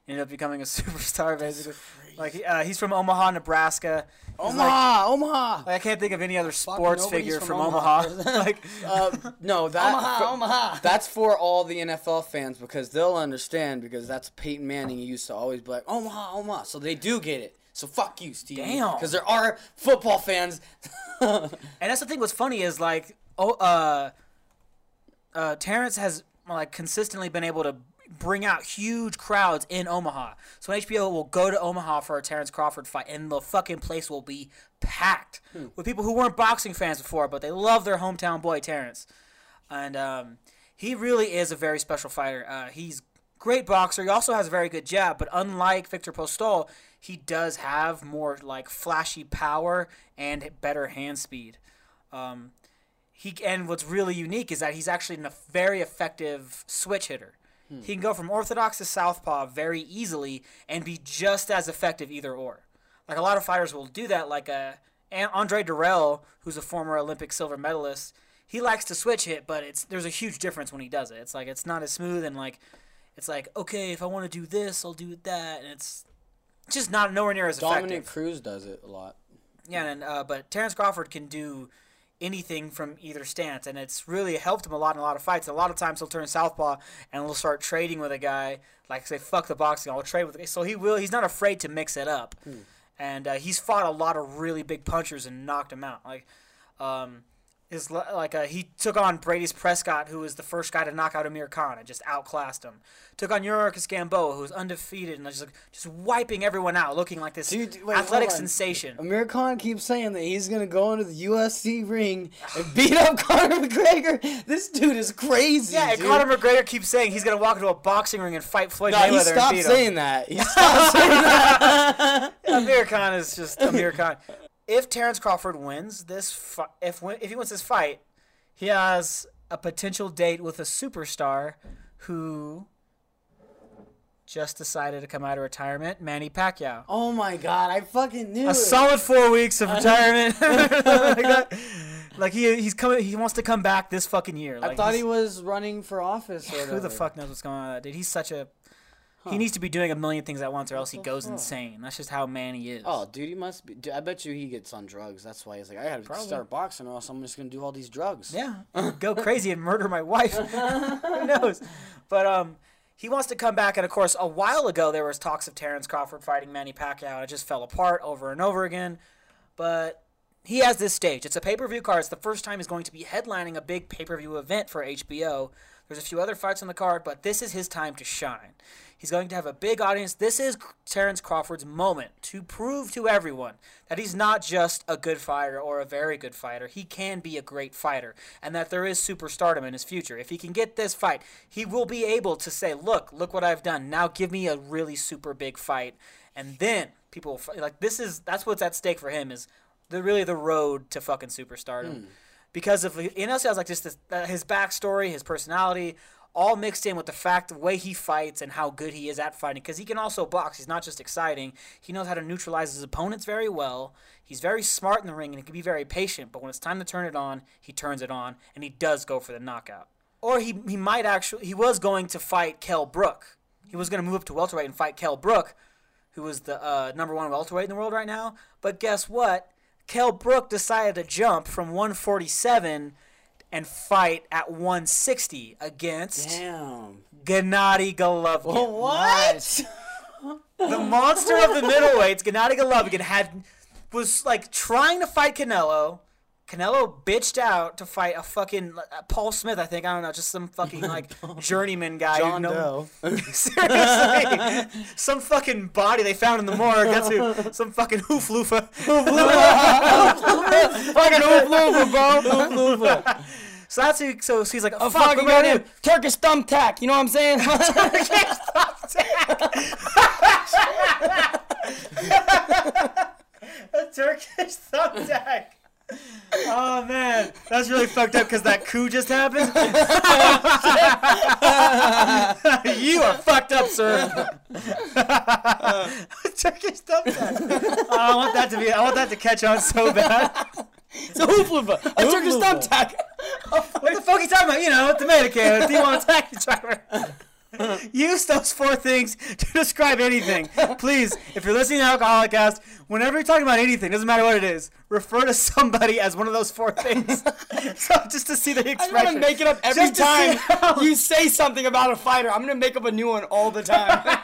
ended up becoming a superstar basically. Like uh, he's from Omaha, Nebraska. He's like- Omaha, Omaha. like, I can't think of any other sports nobody's figure from from, Omaha. Omaha. like, Uh, no, that Omaha, Omaha. that's for all the NFL fans because they'll understand because that's Peyton Manning He used to always be like Omaha, Omaha, so they do get it. So fuck you, Steve. Damn. Because there are football fans. and that's the thing. What's funny is like oh, uh, uh, Terrence has like consistently been able to bring out huge crowds in Omaha. So HBO will go to Omaha for a Terrence Crawford fight, and the fucking place will be packed with people who weren't boxing fans before, but they love their hometown boy Terrence. And um, he really is a very special fighter. Uh, he's great boxer. He also has a very good jab, but unlike Victor Postol, he does have more like flashy power and better hand speed. Um, he and what's really unique is that he's actually a very effective switch hitter. He can go from orthodox to southpaw very easily and be just as effective either or. Like a lot of fighters will do that. Like uh, An- Andre Dirrell, who's a former Olympic silver medalist, he likes to switch hit, but it's there's a huge difference when he does it. It's like it's not as smooth and like it's like okay, if I want to do this, I'll do that, and it's just not nowhere near as Dominic effective. Cruz does it a lot. Yeah, and uh, but Terrence Crawford can do anything from either stance, and it's really helped him a lot in a lot of fights. A lot of times he'll turn southpaw and he'll start trading with a guy, like say fuck the boxing, I'll trade with. So he will. He's not afraid to mix it up, and uh, he's fought a lot of really big punchers and knocked him out. Like, um, le- like uh, he took on Breidis Prescott, who was the first guy to knock out Amir Khan and just outclassed him. Took on Yuriorkis Gamboa, who was undefeated and just like, just wiping everyone out, looking like this Dude, wait, athletic sensation. Amir Khan keeps saying that he's gonna go into the UFC ring and beat up Conor McGregor. This dude is crazy. Yeah, and dude. Conor McGregor keeps saying he's gonna walk into a boxing ring and fight Floyd No, Mayweather he and beat saying him. that. He stopped saying that. Amir Khan is just Amir Khan. If Terrence Crawford wins this, fi- if if he wins this fight, he has a potential date with a superstar who just decided to come out of retirement, Manny Pacquiao. Oh my god, I fucking knew A it. solid four weeks of retirement. like. Like, he he's coming. He wants to come back this fucking year. I thought he was running for office. Or Who the fuck knows what's going on dude? He's such a. He needs to be doing a million things at once, or else he goes insane. That's just how man he is. Oh, dude, he must be. Dude, I bet you he gets on drugs. That's why he's like, I gotta Probably. start boxing, or else I'm just gonna do all these drugs. yeah, go crazy and murder my wife. Who knows? But um, he wants to come back, and of course, a while ago there was talks of Terrence Crawford fighting Manny Pacquiao, and it just fell apart over and over again. But he has this stage. It's a pay per view card. It's the first time he's going to be headlining a big pay per view event for HBO. There's a few other fights on the card, but this is his time to shine. He's going to have a big audience. This is Terrence Crawford's moment to prove to everyone that he's not just a good fighter or a very good fighter. He can be a great fighter, and that there is superstardom in his future. If he can get this fight, he will be able to say, "Look, look what I've done. Now give me a really super big fight." And then people like this is that's what's at stake for him is the really the road to fucking superstardom. Hmm. Because of also has like just this, uh, his backstory, his personality, all mixed in with the fact the way he fights and how good he is at fighting. Because he can also box. He's not just exciting. He knows how to neutralize his opponents very well. He's very smart in the ring and he can be very patient. But when it's time to turn it on, he turns it on and he does go for the knockout. Or he he might actually he was going to fight Kell Brook. He was going to move up to welterweight and fight Kell Brook, who was the uh, number one welterweight in the world right now. But guess what? Kell Brook decided to jump from 147 and fight at 160 against Damn. Gennady Golovkin. What? The monster of the middleweights, Gennady Golovkin, had was like trying to fight Canelo. Canelo bitched out to fight a fucking uh, Paul Smith, I think. I don't know, just some fucking like journeyman guy. John who Doe. Seriously, some fucking body they found in the morgue. That's who. Some fucking hoofloofa. Fucking Oofloofa, bro. Oofloofa. So that's who. So he's like, oh, Fuck, fuck, you what am I got him. Turkish thumbtack. You know what I'm saying? A Turkish thumbtack. Oh man, that's really fucked up because that coup just happened. you are fucked up, sir. Turkish thumbtack. Oh, I want that to be. I want that to catch on so bad. it's a hoofloofa. A Turkish thumbtack. What the fuck are you talking about? You know, tomato can, a D1 taxi driver. Use those four things to describe anything. Please, if you're listening to Alcoholic Cast, whenever you're talking about anything, doesn't matter what it is, refer to somebody as one of those four things. so just to see the expression. I'm gonna make it up every Just time how- you say something about a fighter. I'm gonna make up a new one all the time.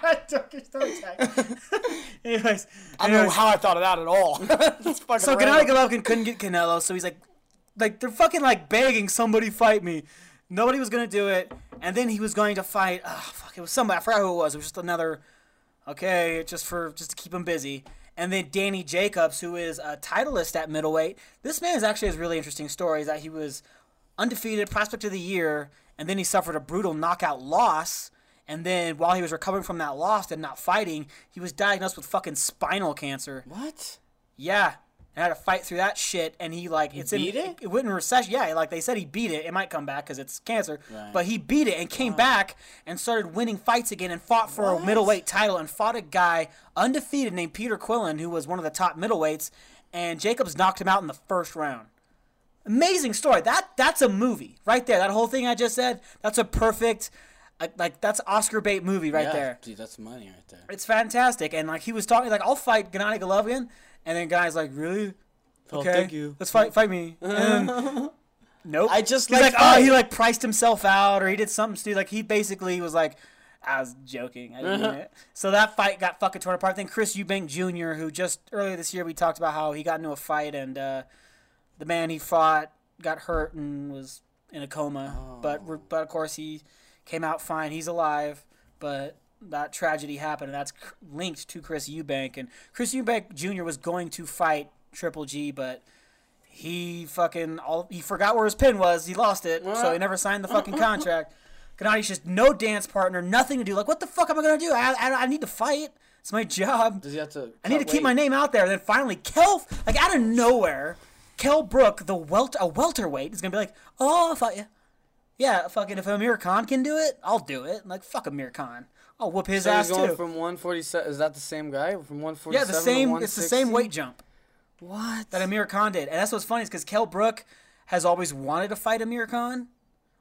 Anyways, I don't know how I thought of that at all. So. Gennady Golovkin couldn't get Canelo, so he's like, like they're fucking like begging somebody fight me. Nobody was gonna do it, and then he was going to fight. Oh fuck! It was somebody. I forgot who it was. It was just another. Okay, just for just to keep him busy. And then Danny Jacobs, who is a titleist at middleweight. This man is actually has really interesting stories. That he was undefeated prospect of the year, and then he suffered a brutal knockout loss. And then while he was recovering from that loss and not fighting, he was diagnosed with fucking spinal cancer. What? Yeah. And had to fight through that shit, and he like it's beat in it? it went in recession. Yeah, like they said he beat it. It might come back because it's cancer, Right. but he beat it and came back and started winning fights again and fought for a middleweight title and fought a guy undefeated named Peter Quillin who was one of the top middleweights, and Jacobs knocked him out in the first round. Amazing story. That that's a movie right there. That whole thing I just said. That's a perfect, like, like that's Oscar bait movie right yeah, there. Dude, that's money right there. It's fantastic. And like he was talking, like I'll fight Gennady Golovkin, and then guy's like, really? Okay, thank you. Let's fight, fight me. And then, nope. I just He's like like, oh, he like priced himself out, or he did something stupid. Like he basically was like, I was joking. I didn't mean it. So that fight got fucking torn apart. Then Chris Eubank Jr., who just earlier this year we talked about how he got into a fight and uh, the man he fought got hurt and was in a coma. But but of course he came out fine. He's alive. But that tragedy happened, and that's linked to Chris Eubank. And Chris Eubank Jr. was going to fight Triple G, but he fucking all he forgot where his pin was. He lost it, so he never signed the fucking contract. Gennadi's just no dance partner, nothing to do. Like, what the fuck am I gonna do? I, I, I need to fight. It's my job. Does he have to? I need to cut keep my name out there. And then finally, Kell, like out of nowhere, Kell Brook, the welter, a welterweight, is gonna be like, "Oh, I'll fight you." Yeah, fucking if Amir Khan can do it, I'll do it. Like, fuck Amir Khan. I'll whoop his So ass he's going too. from 147. Is that the same guy from 147? yeah, the same. It's the same weight jump What? that Amir Khan did, and that's what's funny is because Kell Brook has always wanted to fight Amir Khan.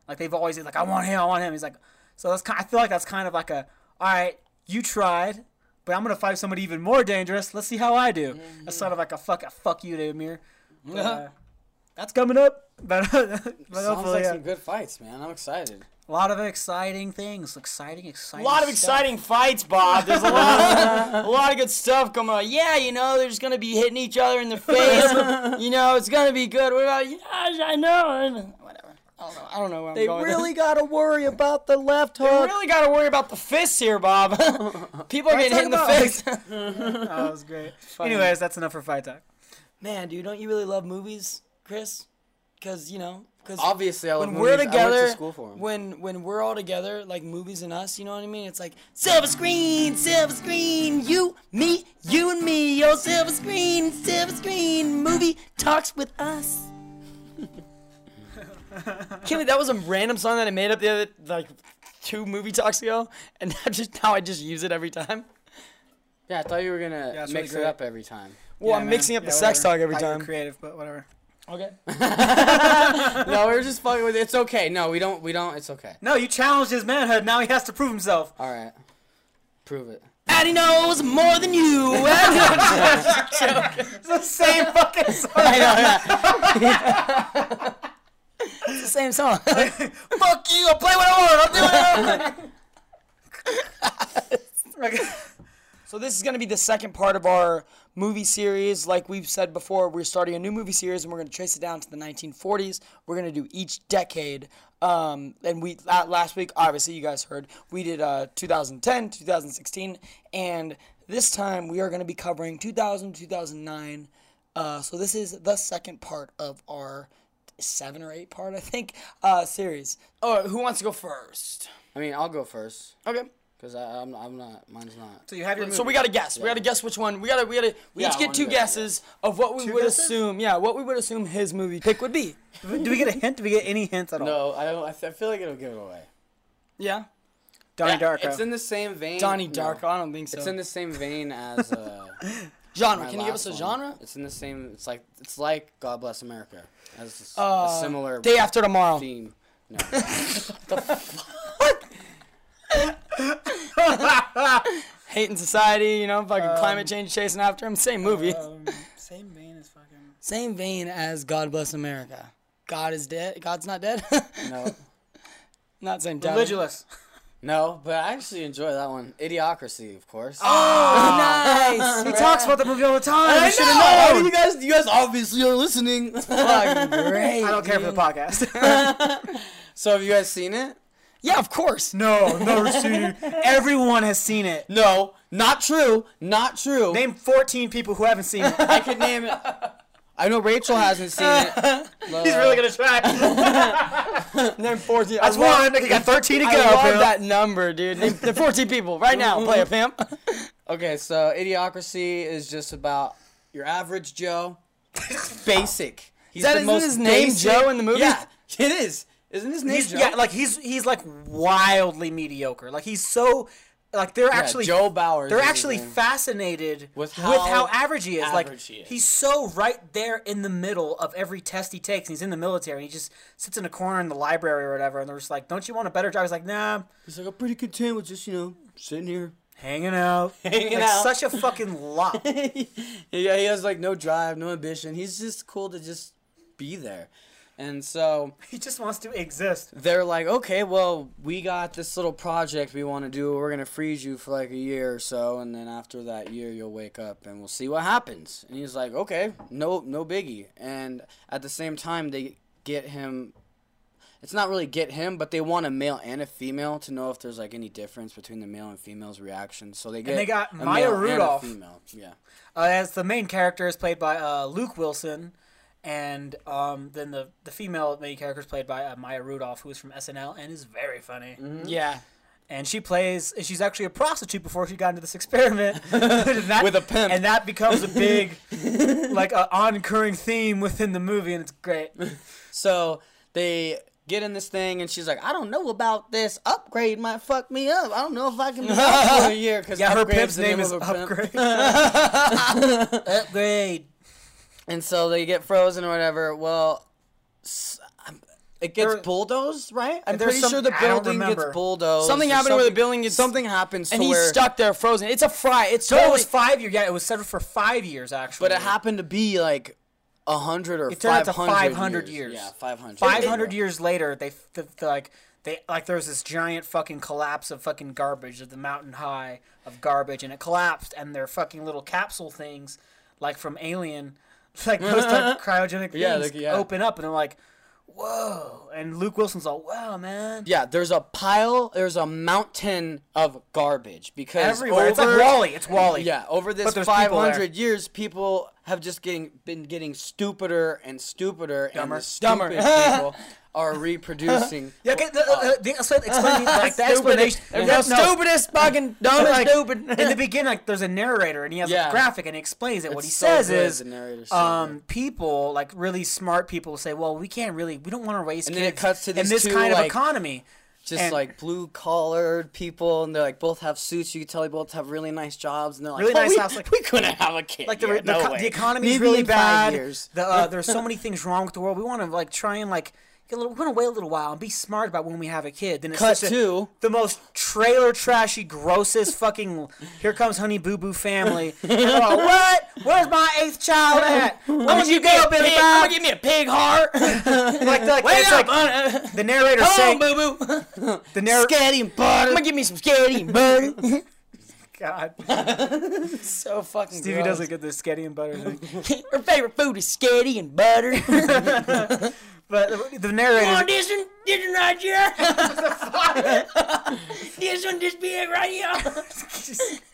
Like they've always like, I want him, I want him. He's like, so that's kind. I feel like that's kind of like a, all right, you tried, but I'm gonna fight somebody even more dangerous. Let's see how I do. That's sort of like a fuck, a fuck you to Amir. But, uh, that's coming up, but, but Sounds like yeah. some good fights, man. I'm excited. A lot of exciting things, exciting, exciting. A lot of stuff. exciting fights, Bob. There's a lot, a lot of good stuff coming on. Yeah, you know, they're just gonna be hitting each other in the face. you know, it's gonna be good. What about? Yeah, I know. Whatever. I don't know. I don't know where I'm They going. really got to worry about the left hook. They really got to worry about the fists here, Bob. People are getting hit in the face. Oh, that was great. Anyways, that's enough for fight talk. Man, dude, don't you really love movies, Chris? Because you know, because Obviously, I love when we're movies. I went together, to school for 'em. when when we're all together, like movies and us, you know what I mean? It's like silver screen, silver screen, you, me, you and me, oh silver screen, silver screen, movie talks with us. Kimmy, that was a random song that I made up the other like two movie talks ago, and now just now I just use it every time. Yeah, I thought you were gonna Yeah, mix really it up every time. Well, Yeah, I'm man. mixing up Yeah, the sex talk every Thought you were time. creative, but whatever. Okay. no, we are just fucking with it. It's okay. No, we don't. We don't. It's okay. No, you challenged his manhood. Now he has to prove himself. All right. Prove it. And he knows more than you. It's the same fucking song. it's the same song. Fuck you! I'll play what I want. I'll do what I want. So this is going to be the second part of our movie series. Like we've said before, we're starting a new movie series, and we're going to trace it down to the 1940s. We're going to do each decade. Um, and we last week, obviously, you guys heard we did uh, 2010, 2016, and this time we are going to be covering 2000, 2009. Uh, so this is the second part of our seven or eight part, I think, uh, series. Oh, who wants to go first? I mean, I'll go first Okay. Because I'm. I'm not. Mine's not. So you have your movie. So we gotta guess. We gotta guess which one. We gotta. We gotta. We Yeah, each get one two guess, yeah. guesses of what we Two would guesses? assume. Yeah, what we would assume his movie pick would be. Do we get a hint? Do we get any hints at all? No, I don't. I, feel like it'll give it away. Yeah. Donnie Yeah, Darko. It's in the same vein. Donnie no. Darko. I don't think so. It's in the same vein as. Uh, genre. Can you give us last a one. genre? It's in the same. It's like it's like God Bless America. Has a s- Uh, a similar Day After Tomorrow. theme. No. Hate in Society. You know, fucking climate change chasing after him. Same movie. Um, same vein as fucking. Same vein as God Bless America. God is dead. God's not dead. no. not same time. Religulous. No, but I actually enjoy that one. Idiocracy, of course. Oh, nice. He talks about the movie all the time. I You should know. have How known. you guys, you guys obviously are listening. Fucking great. I don't care for the podcast. So have you guys seen it? Yeah, of course. no, never seen it. Everyone has seen it. No, not true. Not true. Name 14 people who haven't seen it. I could name it. I know Rachel hasn't seen it. He's really gonna try. Name 14. That's I love, one. You got 13 to go. I love pimp. that number, dude. Name the 14 people right now. Play a pimp. Okay, so Idiocracy is just about your average Joe. Basic. He's That the isn't most his name, basic- Joe, in the movie? Yeah, it is. Isn't his name He's Joe? yeah, like he's he's like wildly mediocre. Like he's so like they're Yeah, actually Joe Bowers. they're actually name. fascinated With with how how, average he is. like he is. he's so right there in the middle of every test he takes. And he's in the military. And he just sits in a corner in the library or whatever. And they're just like, "Don't you want a better job?" He's like, "Nah, He's like, I'm pretty content with just you know sitting here. hanging out, Hanging like, out. Such a fucking lot. yeah, he has like no drive, no ambition. He's just cool to just be there. And so he just wants to exist. they're like, okay, well, we got this little project we want to do. We're gonna freeze you for like a year or so, and then after that year, you'll wake up and we'll see what happens. And he's like, okay, no, no biggie. And at the same time, they get him. It's not really get him, but they want a male and a female to know if there's like any difference between the male and female's reaction. So they get and they got Maya male and a Rudolph. female. Yeah. Uh, as the main character is played by uh, Luke Wilson, and um, then the the female main character is played by uh, Maya Rudolph, who is from SNL and is very funny. Yeah. And she plays. She's actually a prostitute before she got into this experiment And that- With a pimp. and that becomes a big, like, a oncurring theme within the movie, and it's great. So they get in this thing, and she's like, "I don't know about this upgrade. Might fuck me up. I don't know if I can be out for a year because Yeah, her pimp's name is Upgrade. Upgrade. And so they get frozen or whatever. Well, it gets There- bulldozed, right? I'm pretty some- sure the building gets bulldozed. Something or happened where the building gets- something happens, And to he's where, stuck there frozen. It's a fry. It's So it was five years. Yeah, it was set for five years actually. But it happened to be like a hundred or It turned out to 500 years. Yeah, five hundred. Five hundred years later, they f- th- th- like they like there was this giant fucking collapse of fucking garbage of the mountain high of garbage, and it collapsed, and their fucking little capsule things, like from Alien, like those type of cryogenic Yeah, things, like, yeah. open up, and they're like, whoa, and Luke Wilson's all, wow, man, Yeah, there's a pile. There's a mountain of garbage because everywhere. it's like Wall-E. It's Wall-E. Yeah, over this But there's people 500 years, people have just getting been getting stupider and stupider, Dumber. and the stupid people are reproducing. Yeah, okay, the, uh, the, explain, like the explanation. Yeah, the no. stupidest, fucking dumbest, like, stupid. in the beginning, like there's a narrator and he has Yeah. a graphic and he explains it. what he so says is, the narrator's so um, people like really smart people say, well, we can't really, we don't want to raise And kids then it cuts to in this two, kind of economy. Just And- like blue collared people, and they're like both have suits. You can tell they both have really nice jobs, and they're like, Really "Oh, nice we, house, like- we couldn't have a kid. Like the, yet, the, no co- way." the economy is Maybe really bad. years. The, uh, there's so many things wrong with the world. We want to like try and like get a little. We want to wait a little while and be smart about when we have a kid. Then it's Cut such a- to- the most trailer trashy, grossest fucking. Here comes Honey Boo Boo family. And all, what? Where's my eighth child at? Where'd you go, Billy pig, I'm gonna give me a pig heart. Like, like, Wake it's up, like the narrator Come saying on, boo boo. the narrator. Scatty and butter. I'm gonna give me some scary butter. God, so fucking. Stevie gross. doesn't get the sketty and butter thing. Her favorite food is scary and butter. But the, the narrator. oh, this one, this one right here. this one, this big right here.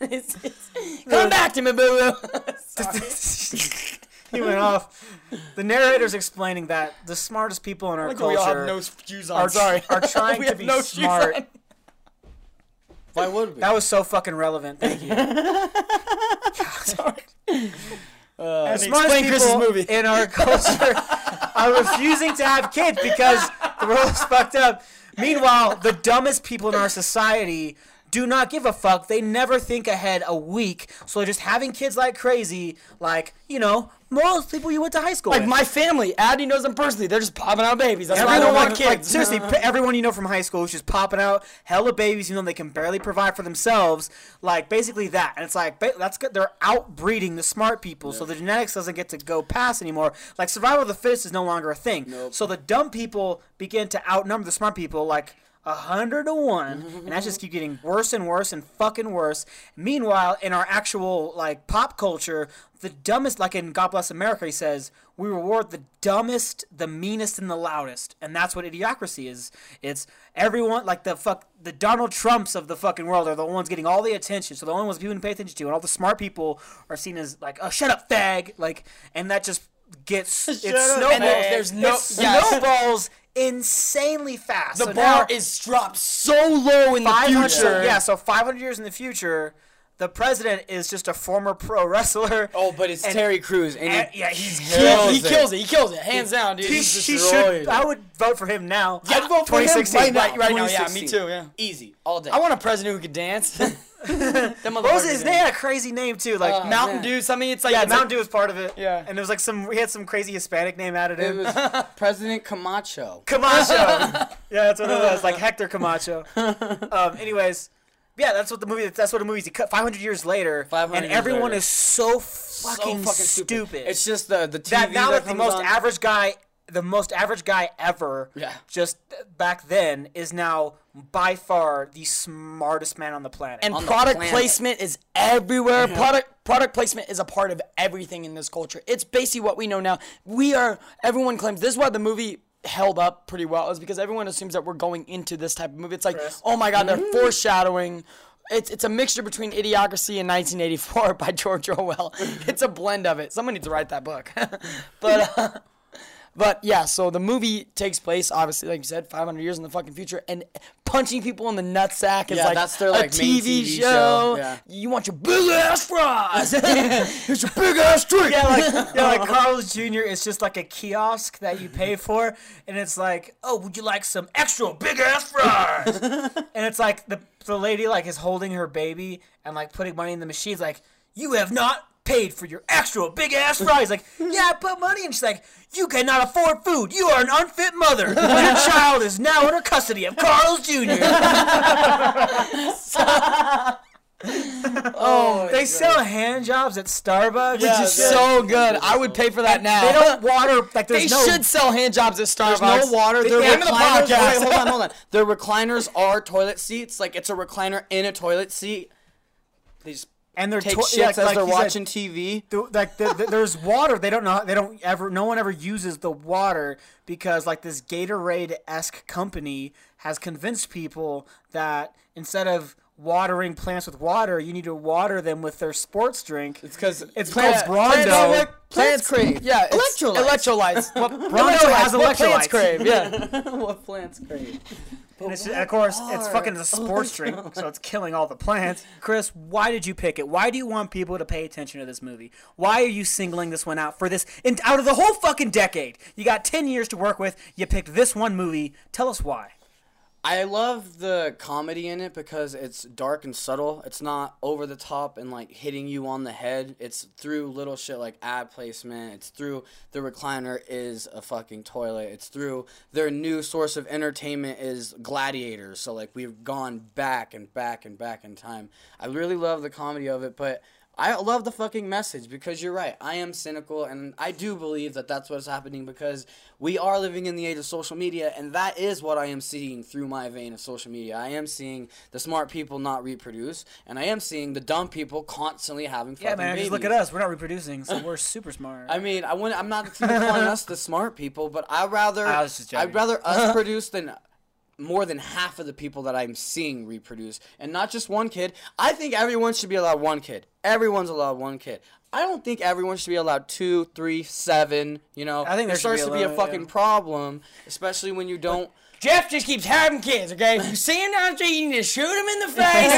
It's- it's- Come back to me, boo boo. he went off. The narrator's explaining that the smartest people in our we all have culture no shoes are, Sorry. are trying we to have be no smart. Why would we? That was so fucking relevant. Thank you. Sorry. Uh, smartest explain Chris's people movie. in our culture are refusing to have kids because the world is fucked up. Meanwhile, the dumbest people in our society do not give a fuck. They never think ahead a week. So they're just having kids like crazy, like, you know, most people you went to high school Like with. my family, Addie knows them personally. They're just popping out babies. That's why I don't want like, kids. like, seriously, p- everyone you know from high school is just popping out hella babies. You know they can barely provide for themselves. Like basically that, and it's like ba- that's good. They're outbreeding the smart people, so the genetics doesn't get to go past anymore. Like survival of the fittest is no longer a thing. Nope. So the dumb people begin to outnumber the smart people. Like a hundred to one, and that's just keep getting worse and worse and fucking worse. Meanwhile, in our actual like pop culture, the dumbest, like in God Bless America, he says we reward the dumbest, the meanest, and the loudest, and that's what idiocracy is. It's everyone like the fuck the Donald Trumps of the fucking world are the ones getting all the attention. So the only ones people pay attention to, and all the smart people are seen as like, oh, shut up, fag, like, and that just gets it snowballs. There's no- it snowballs insanely fast. The So bar now- is dropped so low in the future. yeah, so 500 years in the future, the president is just a former pro wrestler. Oh, but it's And- Terry Crews, and, and- he yeah, he's He, kills he it. kills it. He kills it. Hands down, dude. he, He's he destroyed. should. I would vote for him now. I'd vote for him right now. Right, right now, yeah, me too. Yeah. easy all day. I want a president who could dance. That What was his name? Had a crazy name too, like Uh, Mountain man. Dew. Something. It's like yeah, it's Mountain like, Dew was part of it. Yeah. and it was like some. He had some crazy Hispanic name added in. it was President Camacho. Camacho. yeah, that's what it was. Like Hector Camacho. Um, anyways, yeah, that's what the movie. That's what the movie's. He cut 500 years later, 500 and years everyone later. is so So fucking, stupid. It's just the the TV that now that the most on. average guy, the most average guy ever, Yeah. just back then is now by far the smartest man on the planet. and on product planet. placement is everywhere. Product product placement is a part of everything in this culture. It's basically what we know now. We are. Everyone claims this is why the movie held up pretty well is because everyone assumes that we're going into this type of movie. It's like, Chris. oh my god, they're foreshadowing. It's, it's a mixture between Idiocracy and 1984 by George Orwell. It's a blend of it. Someone needs to write that book. but uh, but yeah, so the movie takes place obviously, like you said, 500 years in the fucking future, and punching people in the nutsack is Yeah, like, that's their, a like, main TV, TV show. show, yeah. You want your big ass fries? Here's your big ass drink. yeah, like yeah, like Carl's Jr. is just like a kiosk that you pay for, and it's like, oh, would you like some extra big ass fries? and it's like the the lady like is holding her baby and like putting money in the machine. It's like, you have not paid for your extra big ass fries. Like, yeah, I put money. And she's like, you cannot afford food. You are an unfit mother. Your child is now under custody of Carl's Jr. oh, oh They sell hand jobs at Starbucks. which is so good. I would pay for that now. They don't water like They there's no. should sell hand jobs at Starbucks. There's no water. They- Their Name of the recliners. podcast. Wait, hold on, hold on. Their recliners are toilet seats. Like it's a recliner in a toilet seat. They just and they're take to- shits yeah, as like they're he said, watching TV. the, like the, the, there's water they don't know they don't ever no one ever uses the water because like this gatorade esque company has convinced people that instead of watering plants with water you need to water them with their sports drink It's because it's Plants- called plants- Brawndo. plants- Plants crave. Yeah, Electrolytes. electrolytes. What, Brondo has What plants crave? Yeah. what plants crave. And of course, it's fucking a sports drink, so it's killing all the plants. Chris, why did you pick it? Why do you want people to pay attention to this movie? Why are you singling this one out for this? And out of the whole fucking decade, you got ten years to work with. You picked this one movie. Tell us why. I love the comedy in it because it's dark and subtle. It's not over the top and like hitting you on the head. It's through little shit like ad placement. It's through the recliner is a fucking toilet. It's through their new source of entertainment is gladiators. So like we've gone back and back and back in time. I really love the comedy of it, but I love the fucking message because you're right. I am cynical and I do believe that that's what's happening because we are living in the age of social media and that is what I am seeing through my vein of social media. I am seeing the smart people not reproduce and I am seeing the dumb people constantly having fucking Yeah, man. babies. Just look at us. We're not reproducing, so we're super smart. I mean, I wouldn't, I'm not calling us the smart people, but I rather I. I'd rather us produce than more than half of the people that I'm seeing reproduce, and not just one kid. I think everyone should be allowed one kid. Everyone's allowed one kid. I don't think everyone should be allowed two, three, seven. You know, I think there it be starts to be a fucking yeah. problem, especially when you don't. Jeff just keeps having kids, okay? If You see him down the street, you need to shoot him in the face.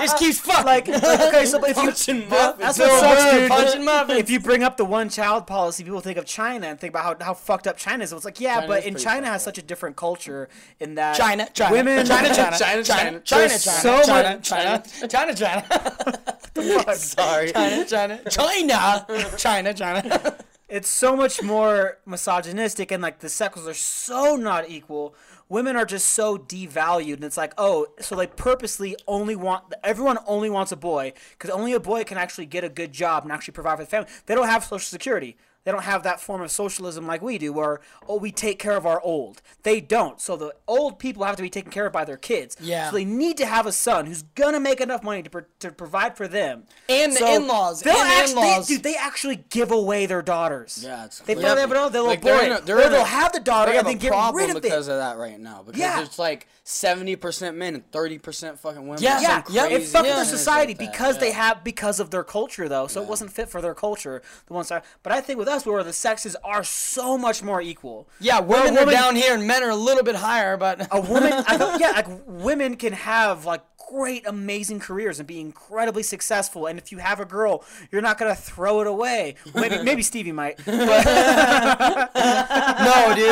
just keeps fucking. like, okay, so if you Punching muffins. that's what sucks, dude. punching muffins. If you bring up the one child policy, people think of China and think about how, how fucked up China is. It's like, yeah, China but is in pretty China fucked has such a different culture in that China, China, women, China, China, China, China, China. China, There's China, so China, much- China, China, China, Sorry. China, China, China, China, China. It's so much more misogynistic and like the sexes are so not equal. Women are just so devalued and it's like oh so they purposely only want everyone only wants a boy because only a boy can actually get a good job and actually provide for the family. They don't have social security they don't have that form of socialism like we do, where oh we take care of our old. They don't. So the old people have to be taken care of by their kids. Yeah. So they need to have a son who's gonna make enough money to, pro- to provide for them. And the in-laws, They'll and the actually, in-laws. dude, they actually give away their daughters. Yeah, it's they crazy. probably have it. They'll Like, abort they're in it, a- they're in they'll have the daughter They and then get rid of it because of that right now. Because Yeah. it's like seventy percent men and thirty percent fucking women. Yeah, It's Yeah, yeah, it fucked yeah. their society like because they have because of their culture though, so it wasn't fit for their culture. The ones side, but I think with us, where the sexes are so much more equal. Yeah, women are down here and men are a little bit higher, but A woman, I yeah, like women can have like great, amazing careers and be incredibly successful. And if you have a girl, you're not gonna throw it away. Maybe, maybe Stevie might. no, dude,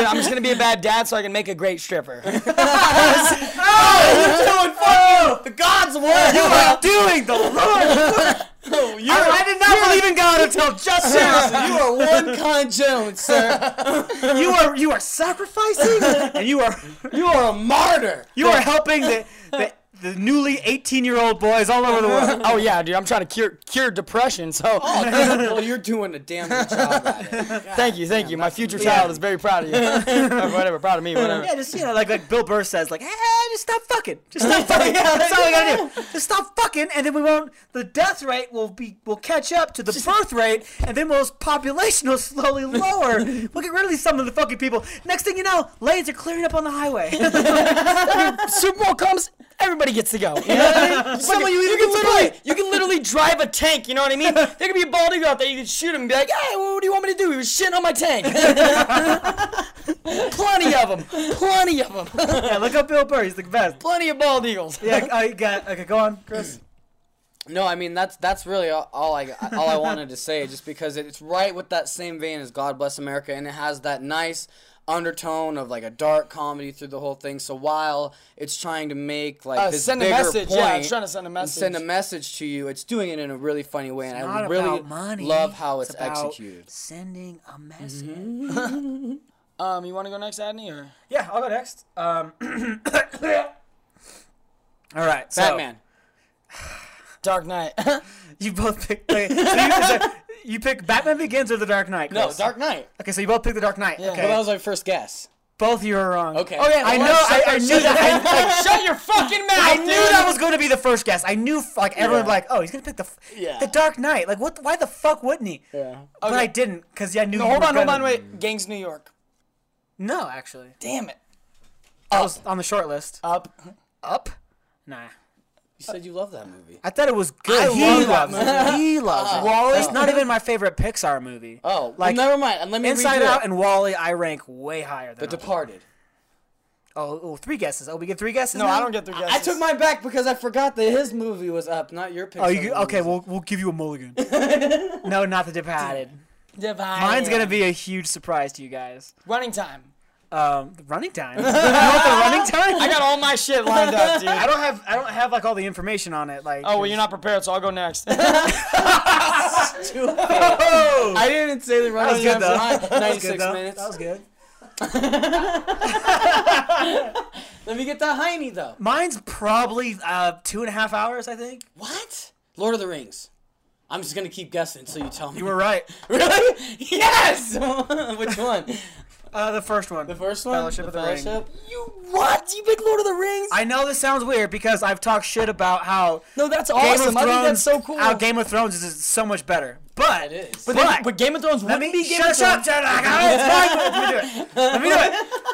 I'm just gonna be a bad dad so I can make a great stripper. Oh, you're doing fucking oh, the God's work. You are doing the Lord's work. Oh, I, I did not believe in God until just now. You are one kind Jones, sir. You are you are sacrificing, and you are You are a martyr. you are helping the the, the newly 18 year old boys all over the world. oh yeah, dude, I'm trying to cure cure depression. So oh, well, you're doing a damn good job at it. thank you, thank you. My future child is very proud of you. Or whatever, proud of me, whatever. Yeah, just you know, like like Bill Burr says, like, hey, just stop fucking, just stop fucking. yeah, That's all we gotta do. Just stop fucking, and then we won't. The death rate will be will catch up to the birth rate, and then we'll population will slowly lower. We'll get rid of these some of the fucking people. Next thing you know, lanes are clearing up on the highway. Super Bowl comes, everybody gets to go. You know what I mean? Some of you, you can literally, you can literally drive a tank. You know what I mean? There could be a bald eagle out there. You could shoot him and be like, "Hey, what do you want me to do?" He was shitting on my tank. Plenty of them. Plenty of them. yeah, look up Bill Burr. He's the best. Plenty of bald eagles. Yeah, I got. Okay, go on, Chris. No, I mean that's that's really all, all I all I wanted to say, just because it's right with that same vein as God Bless America, and it has that nice undertone of like a dark comedy through the whole thing. So while it's trying to make like Uh, this send a message, point yeah, it's trying to send a and message. send a message to you, it's doing it in a really funny way, and I really money. love how it's, about executed. Sending a message. Um, you want to go next, Adney, or Yeah, I'll go next. Um, all right, so Batman. Dark Knight? You both picked. Okay, so you, so you pick Batman Begins or The Dark Knight. No, Chris? Dark Knight. Okay, so you both picked The Dark Knight. Yeah. Okay, Well, that was my first guess. both of you are wrong. Okay. Okay, I well, know. I, I knew that. I, like, Shut your fucking mouth. I knew dude. that was going to be the first guess. I knew like everyone be like, oh, he's gonna pick the f- Yeah. the Dark Knight. Like, what? Why the fuck wouldn't he? Yeah. But I didn't because yeah, I knew. No, hold on, hold on, wait. Gangs New York. No, actually, Damn it. I was on the short list. Up. Up? Nah. You said you love that movie. I thought it was good. I he love that loves it. He loves it. Wall-E? It's not even my favorite Pixar movie. Oh, Like, well, never mind. Let me Inside Out it. and Wall-E, I rank way higher than. The. Departed. Oh, oh, three guesses. Oh, we get three guesses. No, now? I don't get three guesses. I took mine back because I forgot that his movie was up, not your Pixar. Oh, you, okay. We'll we'll give you a mulligan. no, not the Departed. Divine. Mine's gonna be a huge surprise to you guys. running time. Um, the running time. you know the running time? I got all my shit lined up, dude. I don't have I don't have like all the information on it. Like. Oh well, you're not prepared, so I'll go next. Oh, I didn't say the that running was good time though. That was 96 good, though. minutes. That was good. Let me get that Heine though. Mine's probably uh two and a half hours. I think. What? Lord of the Rings. I'm just gonna keep guessing until you tell me. You were right. really? Yes. Which one? Uh, the first one. The first one. Fellowship the of the Ring. You what? You pick Lord of the Rings? I know this sounds weird because I've talked shit about how no, that's Game awesome. of I Thrones. think that's so cool. How Game of Thrones is, so much better. But It is. but, but- then, but Game of Thrones let wouldn't me be Game shut, of Thrones. shut, I got it. It's fine. Let me do it. Let me do it.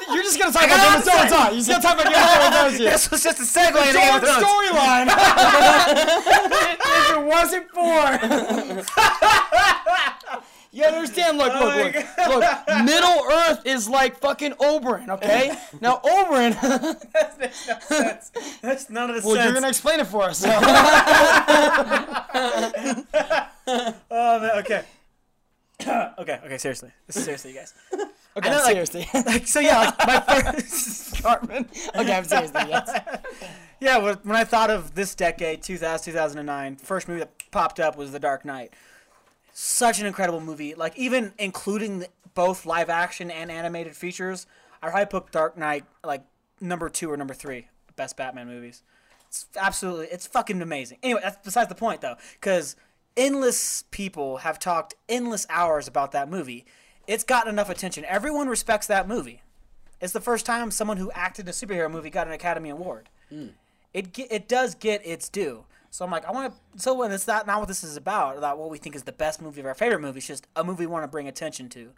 You're just gonna talk about Game of Thrones, huh? You're just gonna talk about Game of Thrones. This was just a segue into Game of Thrones. storyline. if it wasn't for. You understand? Look, look, look, look. Middle Earth is like fucking Oberon, okay? Now Oberyn. That's none of the well, sense. Well, you're gonna explain it for us. so. Oh, man, okay. okay, okay, seriously. Seriously, you guys. Okay, know, seriously. Like, so yeah, like my first Cartman. Okay, I'm seriously. Yes. Yeah, when when I thought of this decade, 2000, 2009, first movie that popped up was The Dark Knight. Such an incredible movie. Like, even including the, both live action and animated features, I'd probably put Dark Knight, like, number two or number three best Batman movies. It's absolutely, it's fucking amazing. Anyway, that's besides the point, though, because endless people have talked endless hours about that movie. It's gotten enough attention. Everyone respects that movie. It's the first time someone who acted in a superhero movie got an Academy Award. Mm. It it does get its due. So I'm like, I want to. So when it's not not what this is about, about what we think is the best movie of our favorite movie. It's just a movie we want to bring attention to,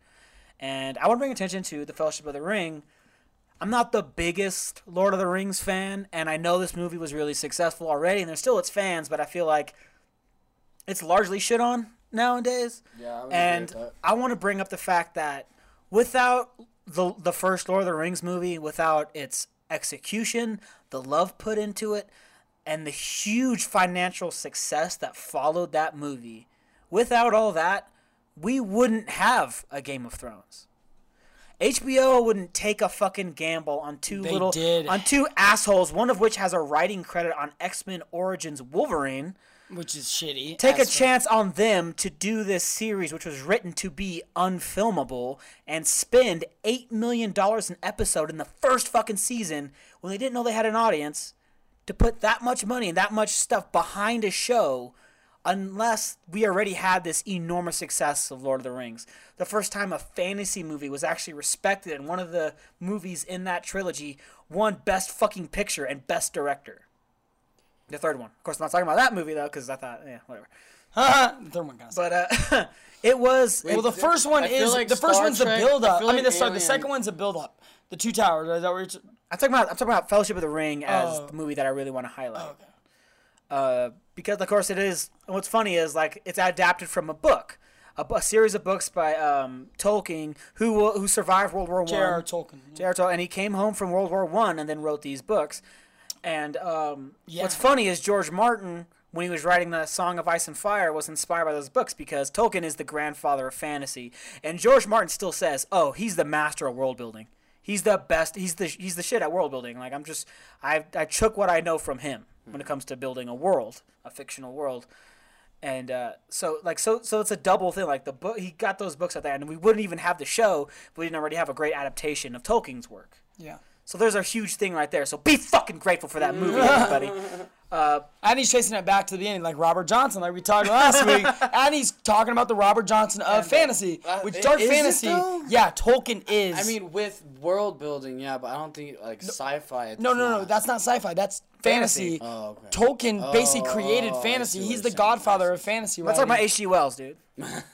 and I want to bring attention to the Fellowship of the Ring. I'm not the biggest Lord of the Rings fan, and I know this movie was really successful already, and there's still its fans, but I feel like it's largely shit on nowadays. Yeah, I and. I want to bring up the fact that without the the first Lord of the Rings movie, without its execution, the love put into it, and the huge financial success that followed that movie, without all that, we wouldn't have a Game of Thrones. HBO wouldn't take a fucking gamble on two They little did. on two assholes, one of which has a writing credit on X Men Origins Wolverine which is shitty. take a chance on them to do this series, which was written to be unfilmable, and spend eight million dollars an episode in the first fucking season when they didn't know they had an audience, to put that much money and that much stuff behind a show, unless we already had this enormous success of Lord of the Rings. The first time a fantasy movie was actually respected, and one of the movies in that trilogy won Best Fucking Picture and Best Director. The third one. Of course, I'm not talking about that movie though, because I thought, yeah, whatever. the third one kind of But uh, it was. Well, the first one I is like the first Star one's the Trek- build I up. I, feel mean, the, sorry, the second one's the build up. The two towers. Is that where it's? I'm talking about. I'm talking about Fellowship of the Ring as Oh. the movie that I really want to highlight. Oh, okay. Uh, because of course it is. and What's funny is like it's adapted from a book, a, a series of books by um, Tolkien, who who survived World War One. J.R.R. Tolkien. J.R.R. Tolkien, and he came home from World War One and then wrote these books. And um, Yeah. what's funny is George Martin, when he was writing the Song of Ice and Fire, was inspired by those books because Tolkien is the grandfather of fantasy, and George Martin still says, "Oh, he's the master of world building. He's the best. He's the he's the shit at world building. Like I'm just I I took what I know from him when it comes to building a world, a fictional world." and uh, so like so so it's a double thing like the book he got those books out there and we wouldn't even have the show if we didn't already have a great adaptation of tolkien's work Yeah. so there's a huge thing right there so be fucking grateful for that movie everybody And he's chasing it back to the beginning, like Robert Johnson, like we talked last week. And he's talking about the Robert Johnson of fantasy, uh, which dark fantasy. Yeah, Tolkien is. I mean, with world building, yeah, but I don't think like sci-fi. It's no, no, no, that's not sci-fi. That's fantasy. Fantasy. Oh, okay. Tolkien basically Oh, created I fantasy. He's the godfather of fantasy. let's talk about hg wells dude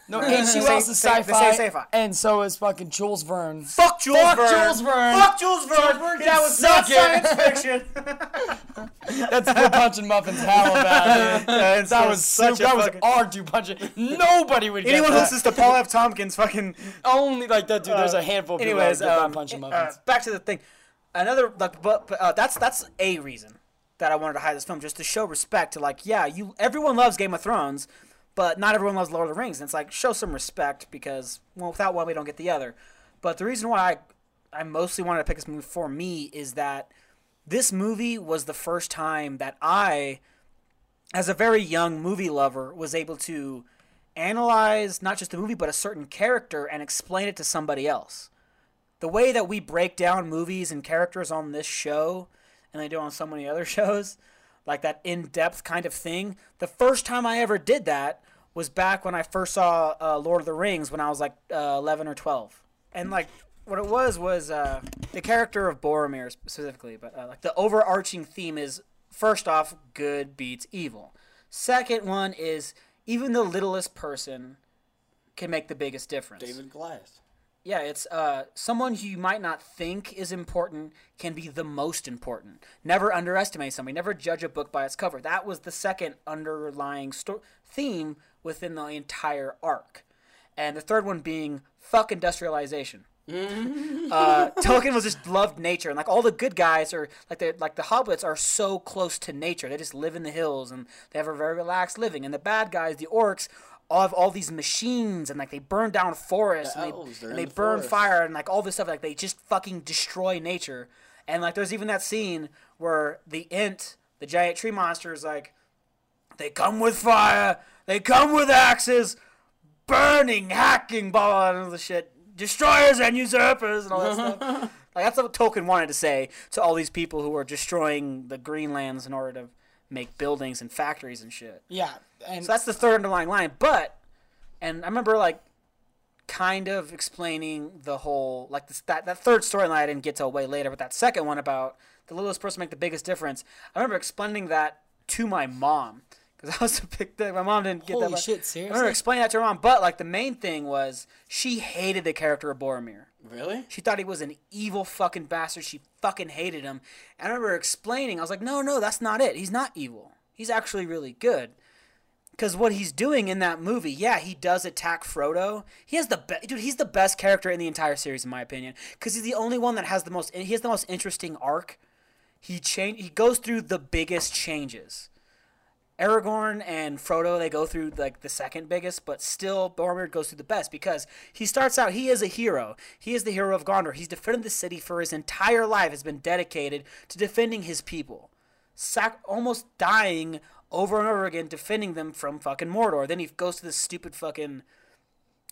No, H.G. Wells is sci-fi, sci-fi. and so is fucking Jules Verne. fuck jules Fuck verne Jules Verne. fuck jules verne Verne that was not it. science fiction That's for punching muffins hella bad. dude. That was such super, a that was fucking- our two punching. Nobody would get anyone who that. listens to paul f tompkins fucking Only like that, dude. There's a handful of people anyways that get um, that punching uh, muffins. back to the thing another like but, but uh, that's that's a reason that i wanted to hide this film just to show respect to like yeah you everyone loves game of thrones but not everyone loves lord of the rings. And it's like show some respect because well without one we don't get the other. But the reason why i i mostly wanted to pick this movie for me is that this movie was the first time that i as a very young movie lover was able to analyze not just the movie but a certain character and explain it to somebody else. The way that we break down movies and characters on this show and they do on so many other shows like that in-depth kind of thing. The first time i ever did that was back when i first saw uh, lord of the rings when i was like uh, 11 or 12 and like what it was was uh, the character of boromir specifically but uh, like the overarching theme is first off good beats evil. Second one is even the littlest person can make the biggest difference. David Goliath. Yeah, it's uh, someone who you might not think is important can be the most important. Never underestimate somebody. Never judge a book by its cover. That was the second underlying sto- theme within the entire arc, and the third one being fuck industrialization. uh, Tolkien was just loved nature, and like all the good guys are like the like the hobbits are so close to nature. They just live in the hills and they have a very relaxed living. And the bad guys, the orcs, all have all these machines and like they burn down forests The and elves, they, and they the burn forest. fire and like all this stuff. Like they just fucking destroy nature. And like there's even that scene where the Ent, the giant tree monster, is like, they come with fire, they come with axes, burning, hacking, blah, blah, blah, all the shit. Destroyers and usurpers and all that stuff. Like that's what Tolkien wanted to say to all these people who are destroying the Greenlands in order to make buildings and factories and shit. Yeah, and So that's the third underlying line. But, and I remember like kind of explaining the whole like this, that that third storyline I didn't get to way later, but that second one about the littlest person make the biggest difference. I remember explaining that to my mom because I was a big thing. My mom didn't get Holy that. but- shit, seriously? I remember explaining that to her mom, but like the main thing was she hated the character of Boromir. really? She thought he was an evil fucking bastard. She fucking hated him. And I remember explaining, I was like, no, no, that's not it. He's not evil. He's actually really good. Because what he's doing in that movie, yeah, he does attack Frodo. He has the best, dude. He's the best character in the entire series, in my opinion. Because he's the only one that has the most. He has the most interesting arc. He change. He goes through the biggest changes. Aragorn and Frodo they go through like the second biggest, but still Boromir goes through the best because he starts out he is a hero. He is the hero of Gondor. He's defended the city for his entire life. Has been dedicated to defending his people, sac- almost dying over and over again defending them from fucking Mordor. Then he goes to this stupid fucking.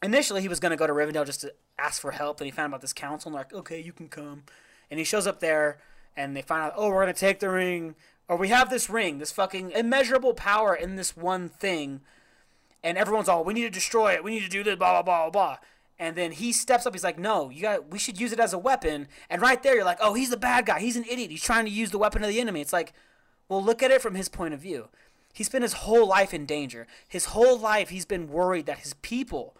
Initially, he was gonna go to Rivendell just to ask for help. Then he found out about this council and they're like, okay, you can come. And he shows up there, and they find out, oh, we're gonna take the ring, or we have this ring, this fucking immeasurable power in this one thing, and everyone's all, we need to destroy it, we need to do this, blah blah blah blah blah. And then he steps up. He's like, "No, you got. We should use it as a weapon." And right there, you're like, "Oh, he's the bad guy. He's an idiot. He's trying to use the weapon of the enemy." It's like, well, look at it from his point of view. He spent his whole life in danger. His whole life, he's been worried that his people,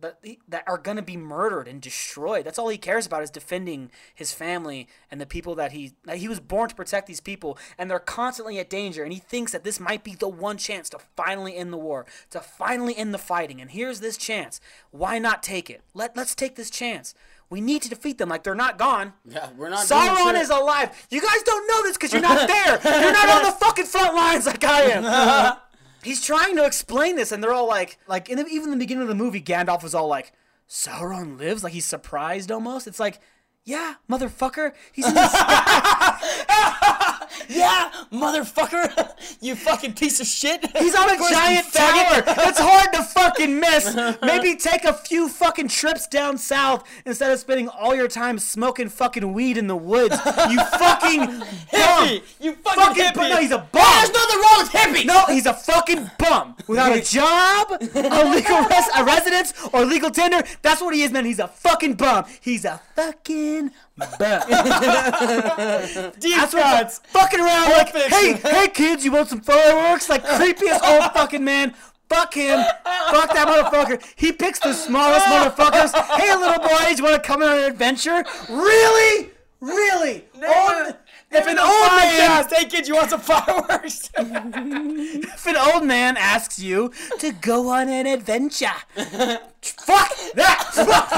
that that are gonna be murdered and destroyed. That's all he cares about is defending his family and the people that he that he was born to protect. These people, and they're constantly at danger. And he thinks that this might be the one chance to finally end the war, to finally end the fighting. And here's this chance. Why not take it? Let Let's take this chance. We need to defeat them. Like they're not gone. Yeah, we're not. Sauron is alive. You guys don't know this because you're not there. You're not on the fucking front lines like I am. He's trying to explain this, and they're all like, like, in the, even the beginning of the movie, Gandalf was all like, Sauron lives? Like he's surprised almost. It's like, yeah, motherfucker. He's in the sky. Yeah, motherfucker! you fucking piece of shit. He's on a Of course, you giant tower. It's hard to fucking miss. Maybe take a few fucking trips down south instead of spending all your time smoking fucking weed in the woods. You fucking Hippie! bum. You fucking, Fucking hippie! no, he's a bum. There's nothing wrong with hippie. No, he's a fucking bum without a job, a legal res- a residence, or legal tender. That's what he is, man. He's a fucking bum. He's a fucking bum. Deep That's what cuts. fucking around like, Perfect. hey, hey, kids, you want some fireworks? Like creepiest old fucking man. Fuck him. Fuck that motherfucker. He picks the smallest motherfuckers. Hey, little boys, you want to come on an adventure? Really? Really? Old, if an old man Podcast. Hey kids, you want some fireworks? If an old man asks you to go on an adventure, fuck that! Fuck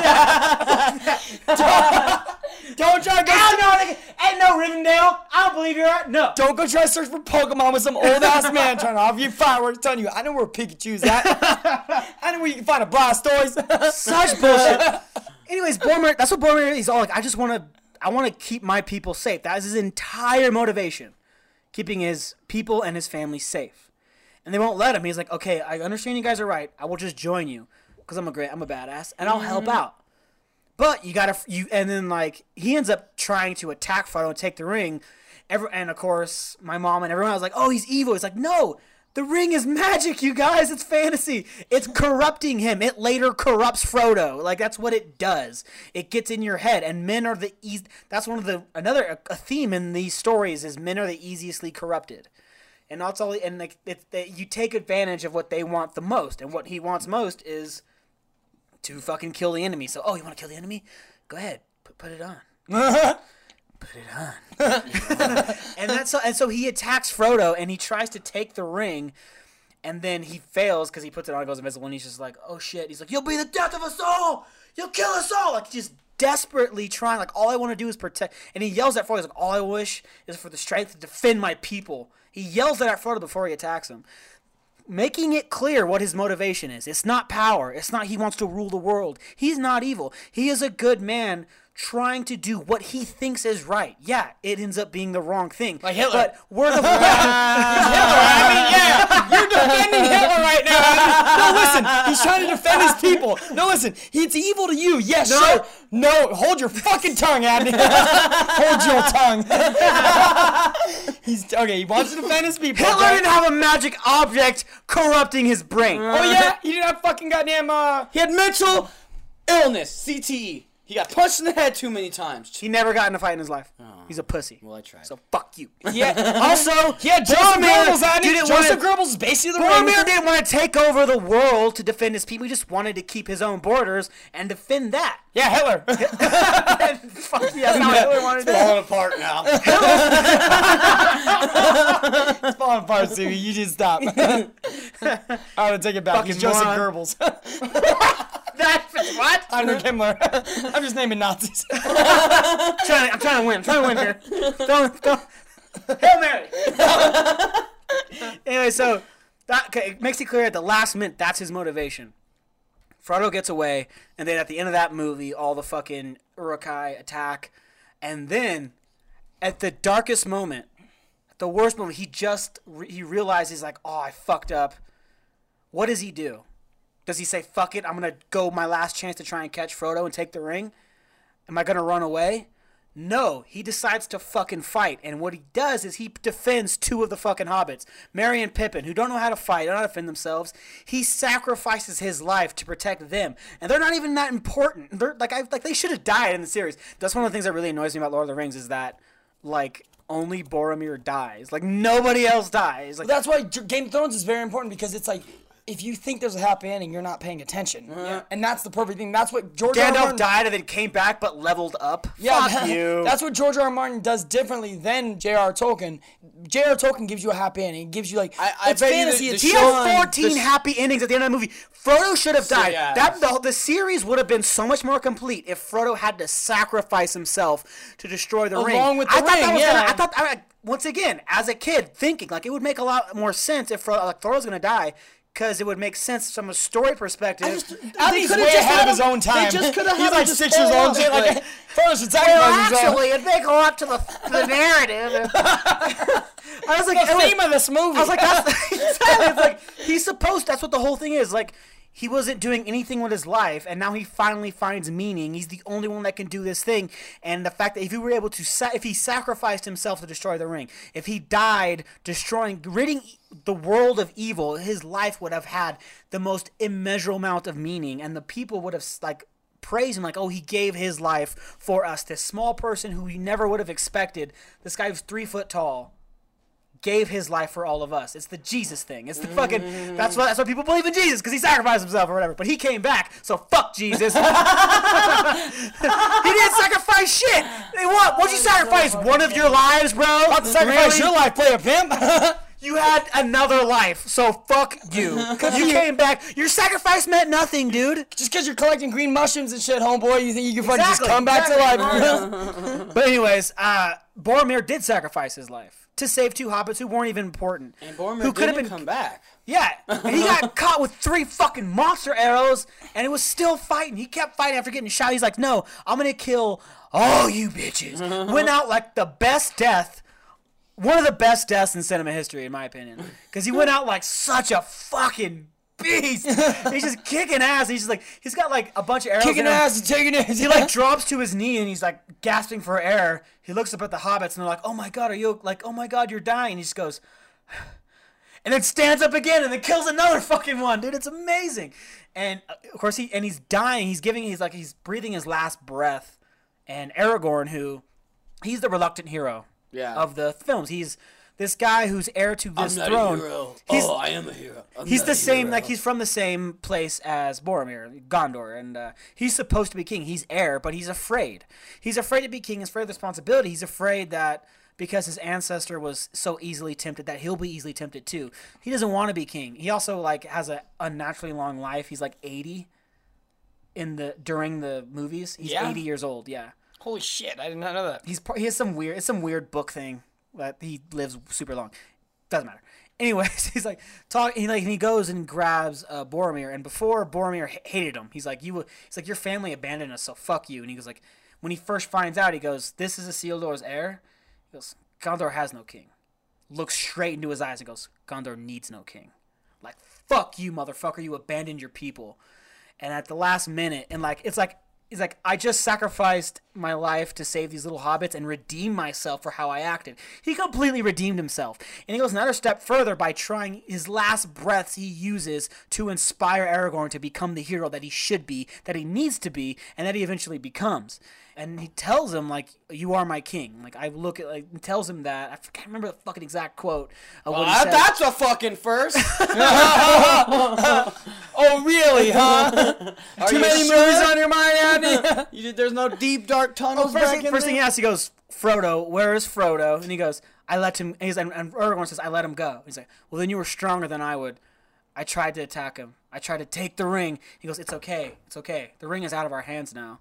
that! Don't try to go. Hell no, nigga. Ain't no Rivendell. I don't believe you're right. No. Don't go try to search for Pokemon with some old ass man trying to offer you fireworks, telling you, I know where Pikachu's at. I know where you can find a Blastoise. Such bullshit. Anyways, Boromir. That's what Boromir. is all like, I just want to. I want to keep my people safe. That is his entire motivation, keeping his people and his family safe. And they won't let him. He's like, okay, I understand you guys are right. I will just join you because I'm a great, I'm a badass, and I'll help mm-hmm. out. But you gotta you and then like he ends up trying to attack Frodo and take the ring. Every, and of course my mom and everyone was like, "Oh, he's evil." It's like, no, the ring is magic, you guys. It's fantasy. It's corrupting him. It later corrupts Frodo. Like that's what it does. It gets in your head, and men are the eas. That's one of the another a theme in these stories is men are the easiestly corrupted. And that's all. And like it's that you take advantage of what they want the most, and what he wants most is to fucking kill the enemy. So, oh, you want to kill the enemy? Go ahead, put, put it on. put it on. and that's so, and so he attacks Frodo and he tries to take the ring, and then he fails because he puts it on, and goes invisible, and he's just like, oh shit. He's like, you'll be the death of us all. You'll kill us all. Like just desperately trying. Like all I want to do is protect. And he yells at Frodo. He's like, all I wish is for the strength to defend my people. He yells that at Frodo before he attacks him making it clear what his motivation is. It's not power. It's not he wants to rule the world. He's not evil. He is a good man trying to do what he thinks is right. Yeah, it ends up being the wrong thing. Like Hitler. But we're the I mean, yeah, you're defending Hitler right now. No, listen, he's trying to defend his people. No, listen, it's evil to you. Yes, No. sure. No, hold your fucking tongue, Abney. hold your tongue. he's okay. He wants to defend his people. Hitler okay? didn't have a magic object corrupting his brain. Oh yeah, he didn't have fucking goddamn. Uh, He had mental illness, CTE. He got punched in the head too many times. He never got in a fight in his life. Oh. He's a pussy. Well, I tried. So fuck you. yeah. Also, yeah. Joseph Goebbels on it. Joseph wanna- Goebbels is basically the Boromir didn't want to take over the world to defend his people. He just wanted to keep his own borders and defend that. Yeah, Hitler. Fuck yeah, that's not what Hitler wanted to do. falling apart now. it's falling apart, Stevie. You just stop. I'm gonna take it back. Fucking He's Joseph. Goebbels. That, what? Heinrich Himmler. I'm just naming Nazis. I'm trying, to, I'm trying to win. I'm trying to win here. Don't, don't. Hail Mary. anyway, so that okay, it makes it clear at the last minute that's his motivation. Frodo gets away, and then at the end of that movie, all the fucking Uruk-hai attack, and then at the darkest moment, at the worst moment, he just re- he realizes like, oh, I fucked up. What does he do? Does he say, fuck it, I'm gonna go my last chance to try and catch Frodo and take the ring? Am I gonna run away? No, he decides to fucking fight, and what he does is he defends two of the fucking hobbits, Merry and Pippin, who don't know how to fight, don't know how to defend themselves. He sacrifices his life to protect them, and they're not even that important. They're like, I like they should have died in the series. That's one of the things that really annoys me about Lord of the Rings is that, like, only Boromir dies. Like nobody else dies. Like That's why Game of Thrones is very important because it's like if you think there's a happy ending, you're not paying attention. Uh-huh. And that's the perfect thing. That's what George R. R. Gandalf Martin, died and then came back, but leveled up. Yeah, Fuck you. That's what George R. R. Martin does differently than J.R. Tolkien. J.R. Tolkien gives you a happy ending. He gives you like I- I it's bet you fantasy. the- it's the He show- fun. had 14 the- happy endings at the end of the movie. Frodo should have died. yeah. That the, the series would have been so much more complete if Frodo had to sacrifice himself to destroy the ring. Along with the I thought ring, that was yeah. gonna, I thought I, once again, as a kid, thinking like it would make a lot more sense if Frodo, like Frodo's gonna die. Because it would make sense from a story perspective. Abby's could've way ahead had of his own time. they just could've He's had like just six years old. and shit, off, Like, Frodo should well, actually, it'd make a lot to the, the narrative. I was like, the it was- of this movie. I was like, that's exactly. It's like he's supposed. That's what the whole thing is. Like he wasn't doing anything with his life, and now he finally finds meaning. He's the only one that can do this thing. And the fact that if he were able to, sa- if he sacrificed himself to destroy the ring, if he died destroying, ridding the world of evil, his life would have had the most immeasurable amount of meaning, and the people would have like praise him like, oh, he gave his life for us. This small person who we never would have expected. This guy was three foot tall gave his life for all of us. It's the Jesus thing. It's the fucking. That's why. That's why people believe in Jesus because he sacrificed himself or whatever. But he came back, so fuck Jesus. he didn't sacrifice shit. They what? What'd you sacrifice? One of your lives, bro. About to sacrifice your life, player pimp. You had another life, so fuck you. Cause you came back. Your sacrifice meant nothing, dude. Just because you're collecting green mushrooms and shit, homeboy, you think you can fucking just Exactly, come back to life? But anyways, uh, Boromir did sacrifice his life to save two hobbits who weren't even important. And Boromir who could have been come back. Yeah, and he got caught with three fucking monster arrows, and he was still fighting. He kept fighting after getting shot. He's like, "No, I'm gonna kill all you bitches." Went out like the best death, one of the best deaths in cinema history, in my opinion, because he went out like such a fucking beast. he's just kicking ass. He's just like he's got like a bunch of arrows. Kicking ass and taking it. He like drops to his knee and he's like gasping for air. He looks up at the hobbits and they're like, "Oh my god, are you like? Oh my god, you're dying." And he just goes, and then stands up again and then kills another fucking one, dude. It's amazing. And uh, of course he and he's dying. He's giving. He's like he's breathing his last breath. And Aragorn, who he's the reluctant hero Yeah. of the films. He's this guy who's heir to this throne. He's, oh, I am a hero. I'm He's the same, hero. like he's from the same place as Boromir, Gondor, and uh, he's supposed to be king. He's heir, but he's afraid. He's afraid to be king. He's afraid of responsibility. He's afraid that because his ancestor was so easily tempted, that he'll be easily tempted too. He doesn't want to be king. He also like has a unnaturally long life. He's like eighty in the during the movies. He's Yeah? eighty years old. Yeah, Holy shit, I did not know that. he's he has some weird. It's some weird book thing that he lives super long. Doesn't matter. Anyways, he's like talk. He like and he goes and grabs uh, Boromir, and before Boromir h- hated him, he's like you. He's like your family abandoned us, so fuck you. And he goes like, when he first finds out, he goes, "This is Isildur's heir." He goes, "Gondor has no king." Looks straight into his eyes and goes, "Gondor needs no king." Like, fuck you, motherfucker! You abandoned your people. And at the last minute, and like, it's like he's like, I just sacrificed my life to save these little hobbits and redeem myself for how I acted. He completely redeemed himself. And he goes another step further by trying his last breaths he uses to inspire Aragorn to become the hero that he should be, that he needs to be, and that he eventually becomes. And he tells him, like, you are my king. Like, I look at, like, tells him that. I can't remember the fucking exact quote of what Uh, that's a fucking first. oh, really, huh? Too many sure? movies on your mind, Andy? you, there's no deep, dark tunnels first back thing, in first thing he asks, he goes, Frodo, where is Frodo? And he goes, I let him. And, he's, and, and Aragorn says, I let him go. He's like, well, then you were stronger than I would. I tried to attack him. I tried to take the ring. He goes, it's okay. It's okay. The ring is out of our hands now.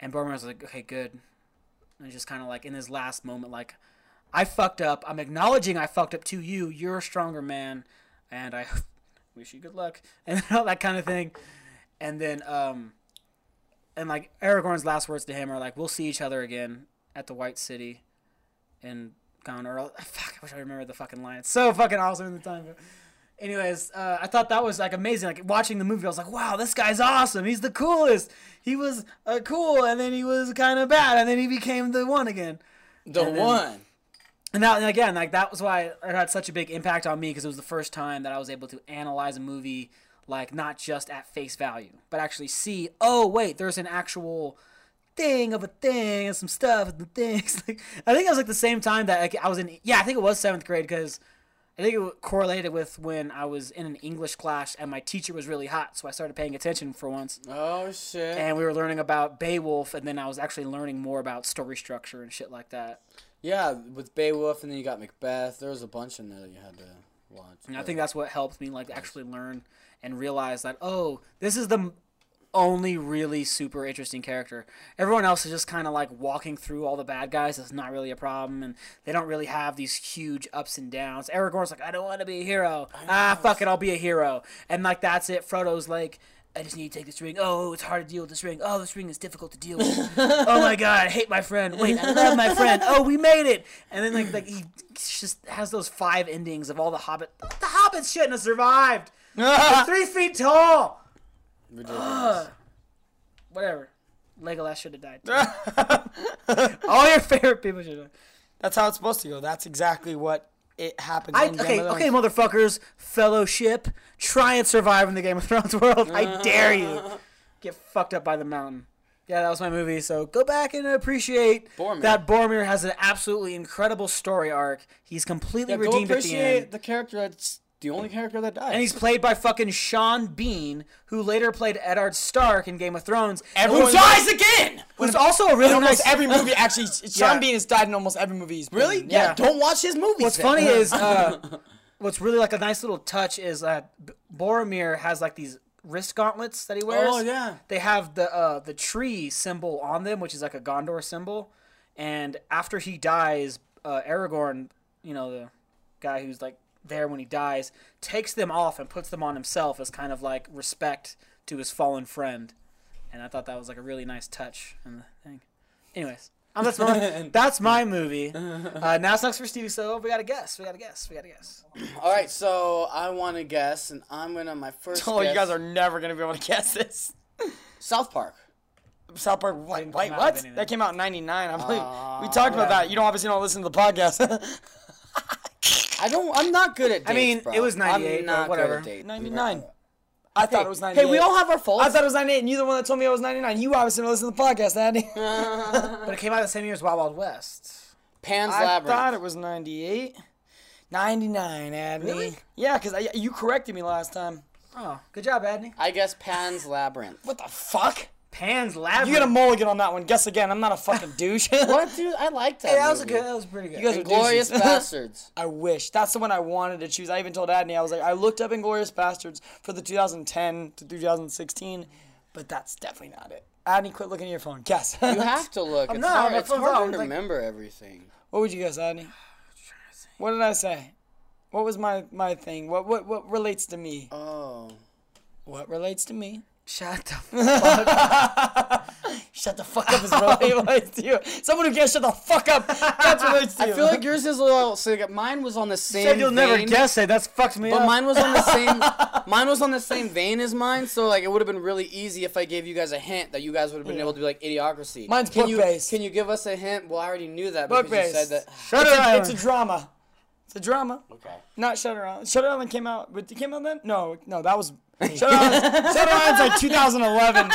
And Boromir's like, okay, good. And he's just kind of like in his last moment, like, I fucked up. I'm acknowledging I fucked up to you. You're a stronger man, and I wish you good luck, and all that kind of thing. And then, um, and like Aragorn's last words to him are like, "We'll see each other again at the White City." And Gondor. Fuck, I wish I remember the fucking line. It's so fucking awesome in the time. But anyways, uh, I thought that was like amazing. Like watching the movie, I was like, "Wow, this guy's awesome. He's the coolest. He was uh, cool, and then he was kind of bad, and then he became the one again." The And then- one. And that, and again, like that was why it had such a big impact on me because it was the first time that I was able to analyze a movie like not just at face value, but actually see, oh wait, there's an actual thing of a thing and some stuff and the things. Like I think it was like the same time that like, I was in. Yeah, I think it was seventh grade because I think it correlated with when I was in an English class and my teacher was really hot, so I started paying attention for once. Oh, shit. And we were learning about Beowulf, and then I was actually learning more about story structure and shit like that. yeah, with Beowulf, and then you got Macbeth. There was a bunch in there that you had to watch. And I think that's what helped me like actually learn and realize that oh, this is the only really super interesting character. Everyone else is just kind of like walking through all the bad guys. It's not really a problem, and they don't really have these huge ups and downs. Aragorn's like, I don't want to be a hero. Ah, fuck it, I'll be a hero. And like that's it. Frodo's like. I just need to take this ring. Oh, it's hard to deal with this ring. Oh, this ring is difficult to deal with. oh my god, I hate my friend. Wait, I love my friend. Oh, we made it. And then like like he just has those five endings of all the Hobbit. The Hobbits shouldn't have survived. They're three feet tall. Ridiculous. Whatever. Legolas should have died. all your favorite people should have. That's how it's supposed to go. That's exactly what it happens. I, in Game okay, of okay, motherfuckers, fellowship, try and survive in the Game of Thrones world. I dare you. Get fucked up by the mountain. Yeah, that was my movie. So go back and appreciate Boromir. that Boromir has an absolutely incredible story arc. He's completely Yeah, go redeemed at the appreciate end. the character that's the only character that dies. And he's played by fucking Sean Bean, who later played Eddard Stark in Game of Thrones. Who Everyone- dies again? Who's also a really In almost nice. every movie, actually, Sean Yeah. Bean has died in almost every movie he's really? Yeah. Yeah. Don't watch his movies. What's then. funny is, uh, what's really like a nice little touch is that Boromir has like these wrist gauntlets that he wears. Oh, yeah. They have the uh, the tree symbol on them, which is like a Gondor symbol. And after he dies, uh, Aragorn, you know the guy who's like there when he dies, takes them off and puts them on himself as kind of like respect to his fallen friend. And I thought that was like a really nice touch in the thing. Anyways. um, that's my that's my movie. Uh, now it's next for Stevie. So we got to guess. We got to guess. We got to guess. All right, so I want to guess, and I'm gonna my first. Oh, you guys are never gonna be able to guess this. South Park. South Park. Wait, wait what? That came out in '99. I believe we talked about that. You don't obviously don't listen to the podcast. I don't. I'm not good at dates. I mean, bro. it was 98, I'm not whatever. Good at dates. 99. I thought it was 98. Hey, we all have our faults. I thought it was 98, and you're the one that told me I was 99. You obviously don't listen to the podcast, Andy. But it came out the same year as Wild Wild West. Pan's I Labyrinth. I thought it was 98. 99, Abney. Really? Yeah, because you corrected me last time. Oh, good job, Adney. I guess Pan's Labyrinth. What the fuck? Pan's Labyrinth. You get a mulligan on that one. Guess again. I'm not a fucking douche. what, dude? I like that. Hey, that was a movie. good. That was pretty good. You guys are Glorious. Bastards. I wish. That's the one I wanted to choose. I even told Adney, I was like, I looked up Inglourious Basterds for the 2010 to 2016, but that's definitely not it. Adney, quit looking at your phone. Guess. You have to look. It's not, hard, it's phone's hard on, to like- remember everything. what would you guess, Adney? What did I say? What was my, my thing? What, what what relates to me? Oh. What relates to me? Shut the fuck. Up. shut the fuck up is what it relates to you. Someone who can't shut the fuck up. That's what relates to I feel like yours is a little. So like, mine was on the same. You said you'll never vein, guess it. That's fucked me But up. But mine was on the same. mine was on the same vein as mine. So like, it would have been really easy if I gave you guys a hint that you guys would have been able to be like idiocracy. Mine's can you, book-based. Can you give us a hint? Well, I already knew that Book because you said that. Shutter it's, a, it's a drama. It's a drama. Okay. Not Shutter Island. Shutter Island came out. But it came out then? No, no, that was. Shutter Island. Island's like 2011.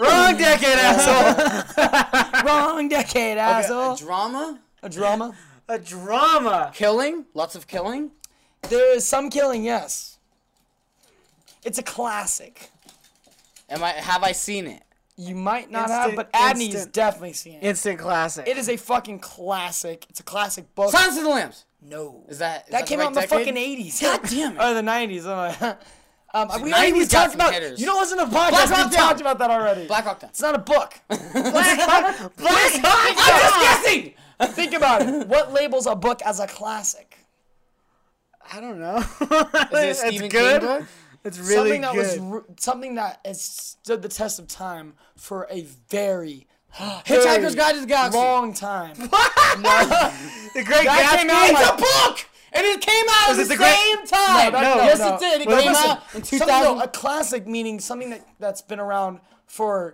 Wrong decade, asshole. Wrong decade, asshole. Drama, A drama. a drama. killing, lots of killing. There is some killing, yes. It's a classic. Am I? Have I seen it? You might not Instant- have, but Adney's instant. definitely seen it. Instant classic. It is a fucking classic. It's a classic book. Silence of the Lambs. No. Is that? Is that the came right out in the fucking 80s. God damn it. Or the 90s. Um, we 90s already got talked about. hitters. You don't listen to podcasts. Black We talked about that already. Black Rock Down. It's not a book. I'm just guessing. Think about it. What labels a book as a classic? I don't know. Is it a it's good. King book? It's really something that was good. r- something that has stood the test of time for a very, Hitchhiker's Guide to the Galaxy. long time. the Great That came out Gatsby. It's like- a book, and it came out at it the the great- same time. No, yes, no. it did. It But came listen, out in 2000. though, a classic meaning something that that's been around for.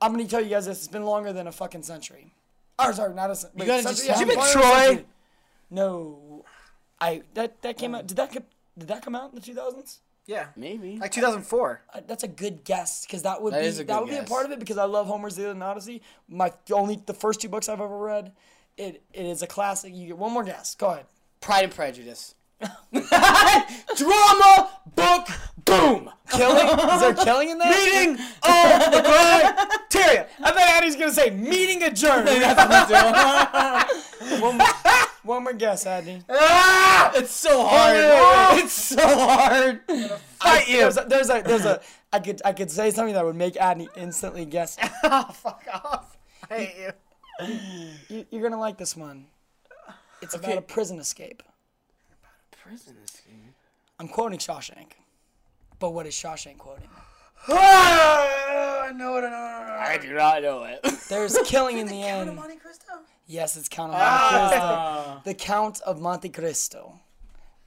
I'm gonna tell you guys this. It's been longer than a fucking century. Or sorry, not a century. gotta just yeah, tell me. longer Has than it a been century. No, I that that came out. Did that did that come out in the 2000s? Yeah. Maybe. Like 2004. Uh, that's a good guess because that would That be is a that good would be a part of it because I love Homer's Iliad and Odyssey. My only the first two books I've ever read. It it is a classic. You get one more guess. Go ahead. Pride and Prejudice. Drama book. Boom. Killing? is there killing in there? Meeting of the criteria. I thought Addy's gonna say meeting adjourned. one, more, one more guess, Adney. Ah! It's so hard. It's so hard. Fight you. There's a, there's a there's a I could I could say something that would make Adney instantly guess. oh, fuck off. I hate you. You, you're gonna like this one. It's about a prison escape. Prison escape. I'm quoting Shawshank, but what is Shawshank quoting? Ah, I know it. I know it. I know it. do not know it. There's killing in the end. Of Monte Cristo? Yes, it's Count of Monte Cristo. The Count of Monte Cristo.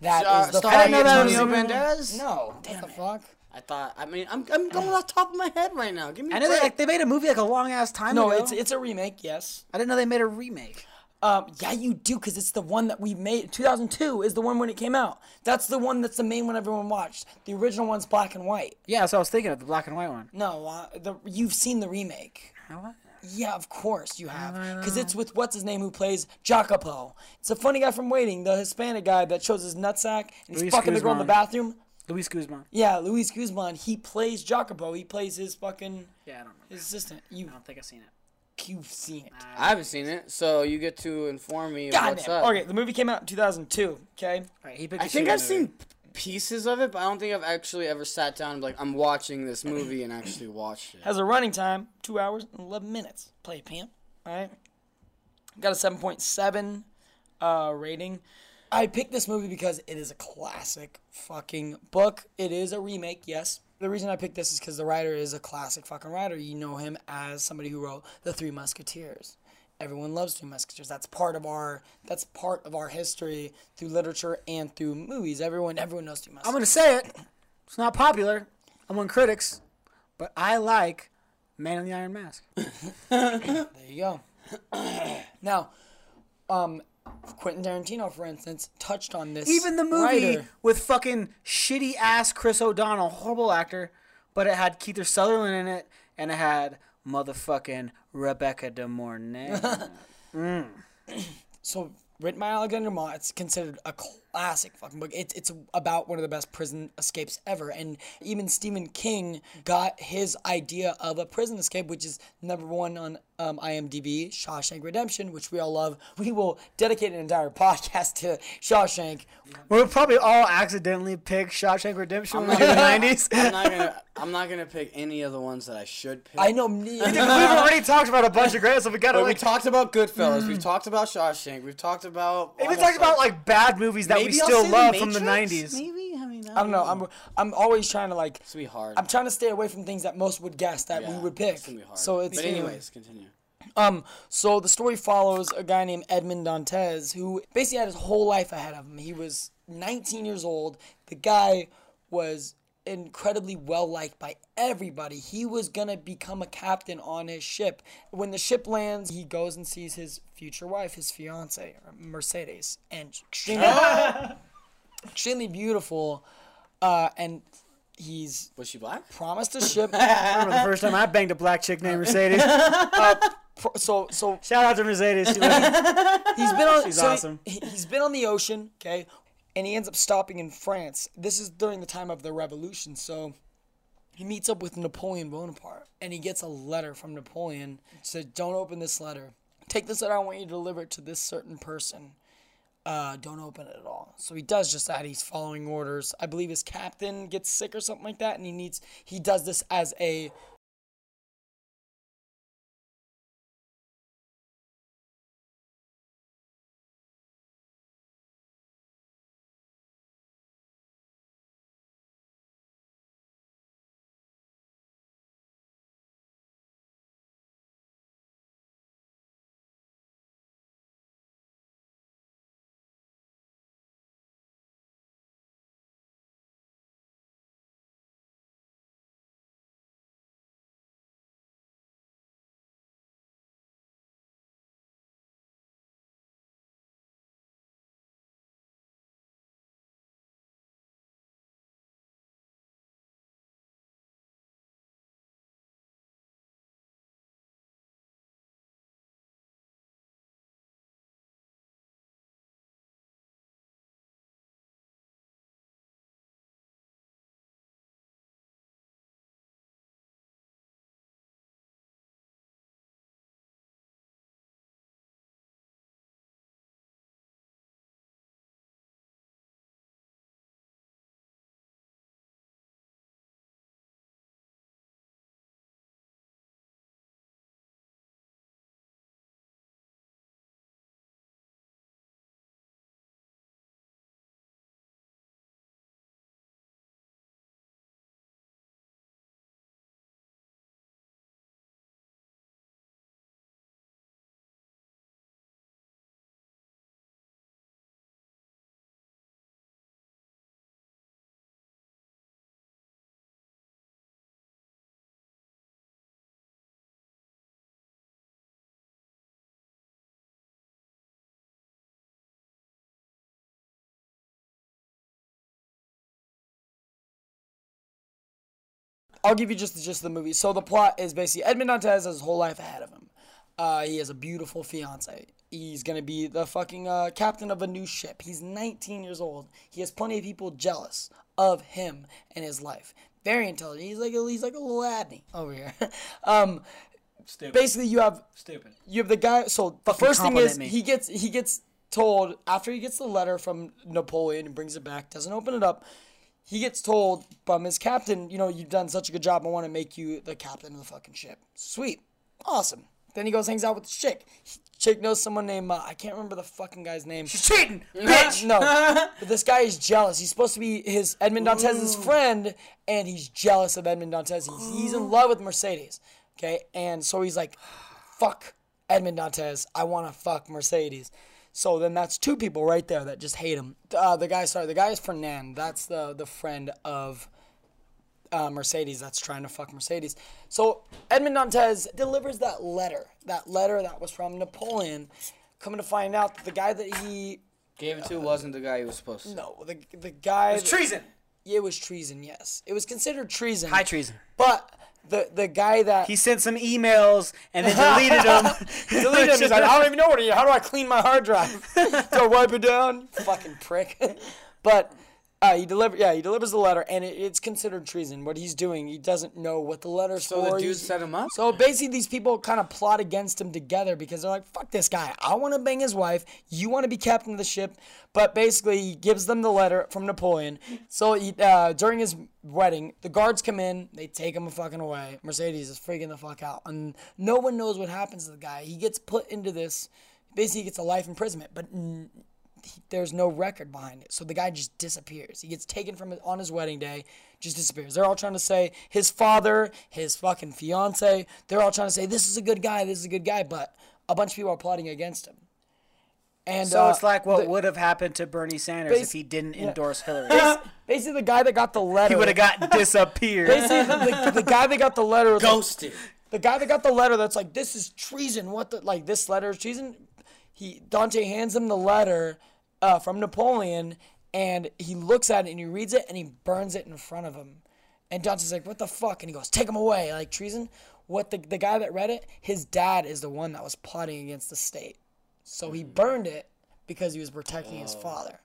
That is the Starring I didn't know that was fucking- Antonio Banderas. No, what the fuck? I thought. I mean, I'm I'm going off the top of my head right now. Give me. I a know they break. like they made a movie like a long ass time No, ago. it's it's a remake. Yes. I didn't know they made a remake. Um, yeah, you do, because it's the one that we made. 2002 is the one when it came out. That's the one that's the main one everyone watched. The original one's black and white. Yeah, so I was thinking of the black and white one. No, uh, the, you've seen the remake. Yeah, of course you have. Because it's with what's his name who plays Jacopo. It's a funny guy from Waiting, the Hispanic guy that shows his nutsack and he's Luis fucking the girl in the bathroom. Luis Guzman. Yeah, Luis Guzman. He plays Jacopo. He plays his fucking Yeah, I don't remember. his assistant. You, I don't think I've seen it. You've seen it. I haven't seen it, so you get to inform me God what's damn. up. Okay, the movie came out in 2002. Okay. All right, he picked I a think I've movie. seen pieces of it, but I don't think I've actually ever sat down and like, I'm watching this movie and actually watched it. Has a running time, two hours and 11 minutes. Play it, Pam. All right. Got a 7.7 uh, rating. I picked this movie because it is a classic fucking book. It is a remake, yes. The reason I picked this is because the writer is a classic fucking writer. You know him as somebody who wrote The Three Musketeers. Everyone loves Three Musketeers. That's part of our that's part of our history through literature and through movies. Everyone everyone knows Three I'm gonna say it. It's not popular among critics, but I like Man in the Iron Mask. There you go. now, um, Quentin Tarantino, for instance, touched on this. Even the movie writer. with fucking shitty ass Chris O'Donnell, horrible actor, but it had Kiefer Sutherland in it, and it had motherfucking Rebecca De Mornay. Mm. So, written by Alexander Ma, it's considered a classic fucking book. It's it's about one of the best prison escapes ever, and even Stephen King got his idea of a prison escape, which is number one on um, IMDb, Shawshank Redemption, which we all love. We will dedicate an entire podcast to Shawshank. we'll probably all accidentally pick Shawshank Redemption I'm when we not, do the 90s. I'm not gonna. I'm not gonna pick any of the ones that I should pick. I know me. We've already talked about a bunch of great, so we gotta But we talked about Goodfellas. We've talked about Shawshank. We've talked about. We almost talked about like bad movies that we maybe I'll still love The from the 90s. Maybe I mean now. I don't know. I'm I'm always trying to like. It's gonna be hard. I'm trying to stay away from things that most would guess that we would pick. It's gonna be hard. So it's But anyways, continue. Um, so the story follows a guy named Edmond Dantes who basically had his whole life ahead of him. He was 19 years old. The guy was incredibly well liked by everybody. He was gonna become a captain on his ship. When the ship lands, he goes and sees his future wife, his fiance, Mercedes, and extremely, extremely beautiful. Uh, and he's Was she black? promised a ship. I Remember the first time I banged a black chick named Mercedes? pro- so so Shout out to Mercedes. She He's been on. She's so he- awesome. He, has been on the ocean, okay, and he ends up stopping in France. This is during the time of the Revolution, so he meets up with Napoleon Bonaparte, and he gets a letter from Napoleon. Said, "Don't open this letter. Take this letter. I want you to deliver it to this certain person. Uh, don't open it at all." So he does just that. He's following orders. I believe his captain gets sick or something like that, and he needs. He does this as a I'll give you just the gist of the movie. So the plot is basically Edmond Dantes has his whole life ahead of him. Uh, he has a beautiful fiance. He's gonna be the fucking uh, captain of a new ship. He's 19 years old. He has plenty of people jealous of him and his life. Very intelligent. He's like a, he's like a little Adney over here. um, Stupid. basically, you have Stupid. you have the guy. So the Fucking first thing is me. he gets he gets told after he gets the letter from Napoleon and brings it back, doesn't open it up. He gets told from his captain, you know, you've done such a good job. I want to make you the captain of the fucking ship. Sweet, awesome. Then he goes hangs out with the chick. Chick knows someone named uh, I can't remember the fucking guy's name. She's cheating, bitch. no, but this guy is jealous. He's supposed to be his Edmond Dantes' friend, and he's jealous of Edmond Dantes. He's, he's in love with Mercedes. Okay, and so he's like, "Fuck Edmond Dantes. I want to fuck Mercedes." So then that's two people right there that just hate him. Uh, the guy, sorry, the guy is Fernand. That's the the friend of uh, Mercedes that's trying to fuck Mercedes. So Edmond Dantes delivers that letter, that letter that was from Napoleon. Coming to find out that the guy that he Gave it to wasn't the guy he was supposed to. no, the the guy. It's treason. It was treason. Yes, it was considered treason. High treason. But the the guy that He sent some emails and then deleted them. deleted him. He's like, I don't even know what. It, how do I clean my hard drive? do I wipe it down? Fucking prick. but. Uh, he deliver, yeah, he delivers the letter, and it, it's considered treason. What he's doing, he doesn't know what the letter's So for. the dude He's- set him up. So basically, these people kind of plot against him together because they're like, "Fuck this guy! I want to bang his wife. You want to be captain of the ship." But basically, he gives them the letter from Napoleon. So he, uh, during his wedding, the guards come in, they take him fucking away. Mercedes is freaking the fuck out, and no one knows what happens to the guy. He gets put into this. Basically, he gets a life imprisonment, but. He- there's no record behind it. So the guy just disappears. He gets taken from it on his wedding day, just disappears. They're all trying to say his father, his fucking fiance, they're all trying to say this is a good guy, this is a good guy, but a bunch of people are plotting against him. And So uh, it's like what the- would have happened to Bernie Sanders if he didn't yeah. endorse Hillary. basically the guy that got the letter. he would have got disappeared. Basically, the, the, the guy that got the letter was like, Ghosted. the guy that got the letter that's like this is treason what the like this letter is treason he dante hands him the letter uh, from napoleon and he looks at it and he reads it and he burns it in front of him and dante's like what the fuck and he goes take him away like treason what the, the guy that read it his dad is the one that was plotting against the state so he burned it because he was protecting his father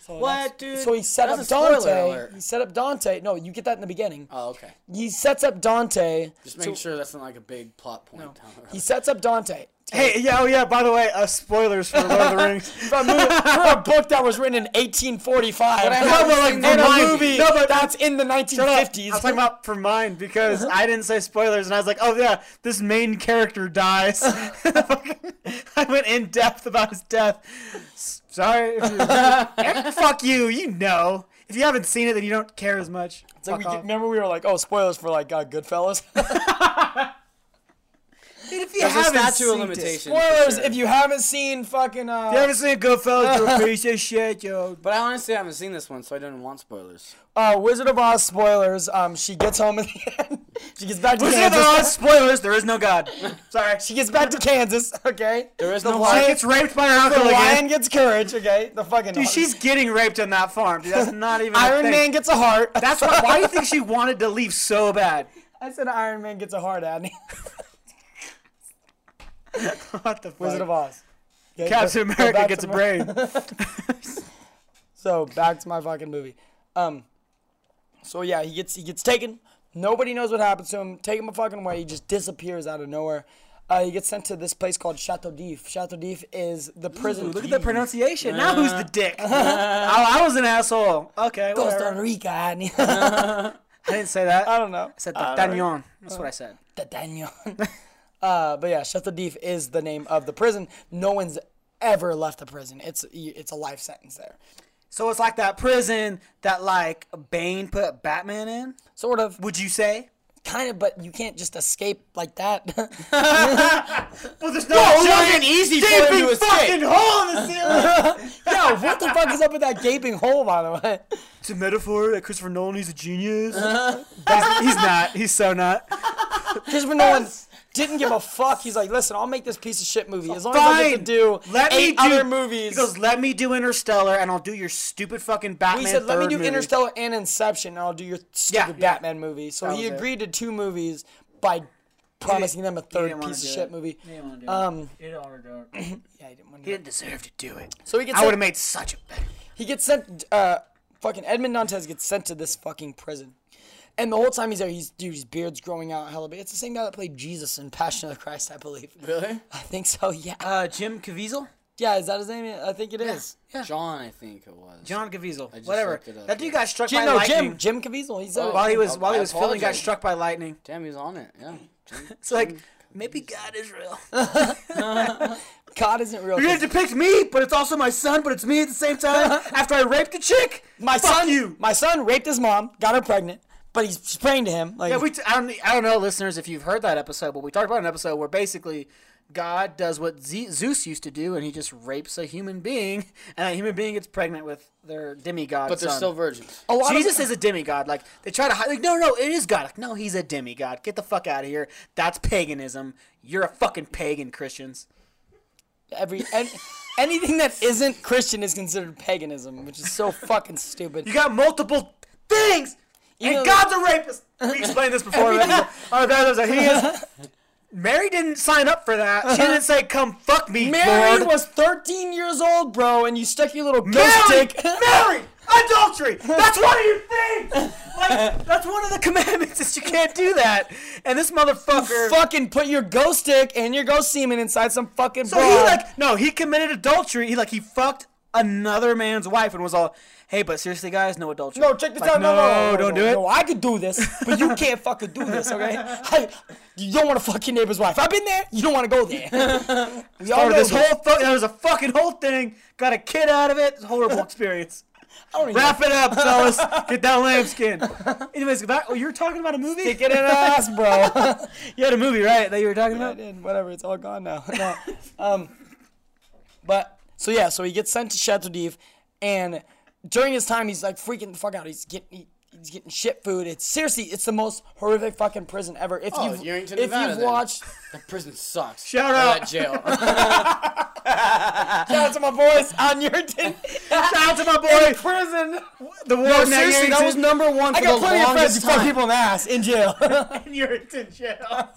so What, dude? So he set That's up Dante. alert. He set up Dante. No, you get that in the beginning. Oh, okay. He sets up Dante. Just making sure that's not like a big plot point. road. He sets up Dante. Hey, yeah, oh yeah. By the way, uh, spoilers for Lord of the Rings. for a, movie, for a book that was written in 1845. But I and haven't like, seen for a mine- movie no, but- that's in the Shut up. 1950s. I was talking about for mine because I didn't say spoilers, and I was like, "Oh yeah, this main character dies." I went in depth about his death. Sorry, if you, fuck you. You know, if you haven't seen it, then you don't care as much. It's like we, remember we were like, oh, spoilers for like uh, Goodfellas. Dude, if you There's a haven't statute seen of it- limitations. spoilers sure. if you haven't seen fucking. Uh, If you haven't seen Goodfellas, you're a piece of shit, yo. But I honestly haven't seen this one, so I didn't want spoilers. uh, Wizard of Oz spoilers. Um, she gets home at the end. she gets back to Wizard of Oz, spoilers. There is no God. Sorry. She gets back to Kansas. Okay. There is the no She lion, gets raped by her uncle. the uncle lion again. gets courage. Okay. The fucking. Dude, she's getting raped on that farm. Dude, that's not even. a Iron thing. Man gets a heart. That's why. Why do you think she wanted to leave so bad? I said Iron Man gets a heart, Adney. What the fuck? Wizard of Oz. Captain go- go America back gets a brain. So back to my fucking movie. Um. So yeah, he gets he gets taken. Nobody knows what happens to him. Take him a fucking way. He just disappears out of nowhere. Uh, he gets sent to this place called Chateau d'If. Chateau d'If is the prison. Look at the pronunciation. Now who's the dick? oh, I was an asshole. Okay, Costa whatever. Rica. I I didn't say that. I don't know. I said D'Artagnan. That's what I said. D'Artagnan. Uh, but yeah, Chateau d'If is the name of the prison. No one's ever left the prison. It's it's a life sentence there. So it's like that prison that like Bane put Batman in. Sort of, Would you say? kind of, but you can't just escape like that. Well, there's no it wasn't easy for him to escape. fucking hole in the ceiling. Yo, what the fuck is up with that gaping hole, by the way? it's a metaphor that Christopher Nolan. He's a genius. he's, he's not. He's so not. Christopher Nolan didn't give a fuck. He's like, listen, I'll make this piece of shit movie as long as I get to do Let me eight do other movies. He goes, "Let me do Interstellar, and I'll do your stupid fucking Batman." he said, let me do movie." Interstellar and Inception, and I'll do your stupid yeah. Batman movie. So That he was it. agreed to two movies by promising them a third piece of shit it. movie. He didn't want to do Um, it. He didn't want to do it. Yeah, he didn't want to He didn't deserve to do it. So he gets I would have made such a better. he gets sent. Uh, fucking Edmond Dantes gets sent to this fucking prison. And the whole time he's there, he's dude, his beard's growing out hella big. It's the same guy that played Jesus in Passion of the Christ, I believe. Really? I think so. Yeah. Uh, Jim Caviezel. Yeah, is that his name? I think it is. Yeah. John, I think it was. John Caviezel. just Whatever. it up, That dude yeah. got struck Jim, by no, lightning. Jim. Jim Caviezel. He's Oh, While he was I- while he I was filming, got struck by lightning. Damn, he's on it. Yeah. It's like maybe God is real. God isn't real. You're 'cause gonna depict me, but it's also my son, but it's me at the same time. after I raped a chick. My Fuck son, you. my son raped his mom, got her pregnant, but he's she's praying to him. Like, Yeah, we. T- I, don't, I don't know, listeners, if you've heard that episode, but we talked about an episode where basically God does what Z- Zeus used to do, and he just rapes a human being, and that human being gets pregnant with their demigod. But they're son. still virgins. a lot Jesus of, is a demigod. Like they try to hide. Like no, no, it is God. Like, no, he's a demigod. Get the fuck out of here. That's paganism. You're a fucking pagan, Christians. every an, anything that isn't Christian is considered paganism, which is so fucking stupid. You got multiple things, and know- God's a rapist. We explained this before. Oh, was a, he is. Mary didn't sign up for that. She didn't say, "Come fuck me, Mary Lord." was 13 years old, bro, and you stuck your little ghost Mary, stick. Mary, adultery. That's one of your things. Like, that's one of the commandments is you can't do that. And this motherfucker. fucking put your ghost stick and your ghost semen inside some fucking So broad. he like no, he committed adultery. He like he fucked another man's wife and was all, "Hey, but seriously, guys, no adultery." No, check this Like, out. No, no, no, don't do it. No, I could do this, but you can't fucking do this, okay? I, you don't want to fuck your neighbor's wife. I've been there. You don't want to go there. we all Started this this. whole that was a fucking whole thing. Got a kid out of it. It's a horrible experience. I Wrap it up, fellas. Get that lambskin. Anyways, back. Oh, you were talking about a movie. Stick it in ass, bro. You had a movie, right? That you were talking I about. did. Whatever. It's all gone now. No. Um. But so yeah, so he gets sent to Chateau d'If, and during his time, he's like freaking the fuck out. He's getting. He, He's getting shit food. It's seriously, it's the most horrific fucking prison ever. If Oh, you've, Yerington, if Nevada, you've then. watched, That prison sucks. Shout Or out. That jail. shout out to my boys on your tin. Shout out to my boy, in prison. the no, warden seriously, that was number one for I got the plenty of friends longest who fuck people in the ass in jail. in you're in jail.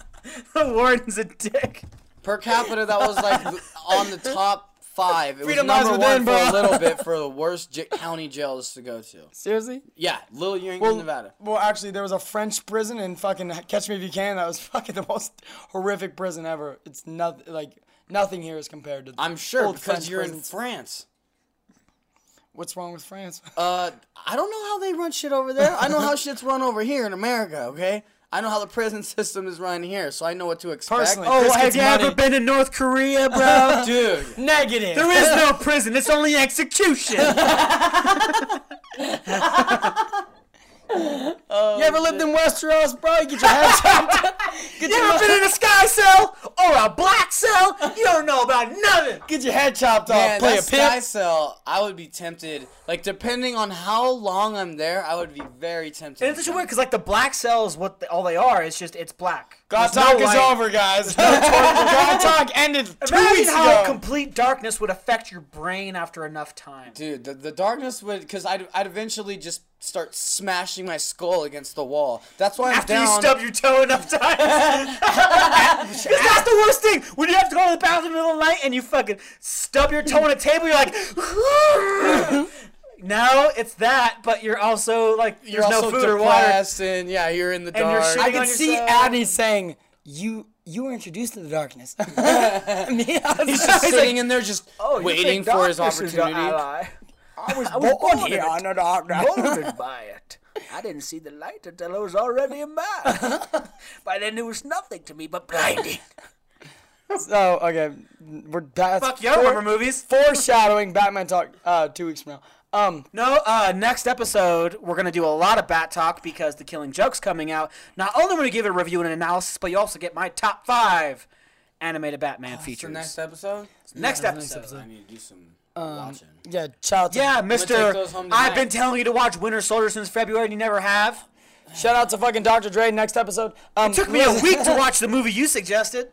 the warden's a dick. Per capita, that was like on the top five. It Freedom was number within, one for bro. a little bit for the worst j- county jails to go to. Seriously? Yeah, Little Yerington, Well, Nevada. well, actually, there was a French prison in fucking Catch Me If You Can. That was fucking the most horrific prison ever. It's nothing like nothing here is compared to. The I'm sure because French you're in. France. What's wrong with France? Uh, I don't know how they run shit over there. I know how shit's run over here in America. Okay, I know how the prison system is run here, so I know what to expect. Personally. Oh, Chris have you money. ever been to North Korea, bro? dude. Negative. There is no prison. It's only execution. Oh, you ever lived in Westeros, bro? You get your head chopped. get, You your, ever been in a sky cell or a black cell? You don't know about nothing. get your head chopped off. Man, Play a that sky cell, I would be tempted. Like, depending on how long I'm there, I would be very tempted. And it's to such weird because like the black cells, what the, all they are, it's just it's black. God There's no talk is light. over, guys. God talk ended two Imagine weeks how ago. complete darkness would affect your brain after enough time. Dude, the, the darkness would, because I'd, I'd eventually just start smashing my skull against the wall. That's why I'm After down. you stub your toe enough times. 'Cause that's the worst thing. When you have to go to the bathroom in the middle of the night and you fucking stub your toe on a table, you're like, no, it's that, but you're also like, You're there's also no food or water. and yeah, you're in the And you're dark. shitting I can see yourself. Adney saying, "You you were introduced to the darkness." Me, I was He's just just sitting in there, just Oh, you waiting think for his darkness is your opportunity. ally. I was was born born here in on the darkness. molded by it. I didn't see the light until I was already a man. By then it was nothing to me but blinding. So okay, we're that's Fuck yeah, remember movies? foreshadowing Batman talk uh, two weeks from now. Um, No, uh, next episode we're gonna do a lot of Bat Talk because the Killing Joke's coming out. Not only am I gonna give it a review and an analysis, but you also get my top five animated Batman So features. next episode? next episode. I need to do some watching. yeah, child. Yeah, Mister. I've been telling you to watch Winter Soldier since February, and you never have. shout out to fucking Dr. Dre. Next episode. Um, Took me a week to watch the movie you suggested.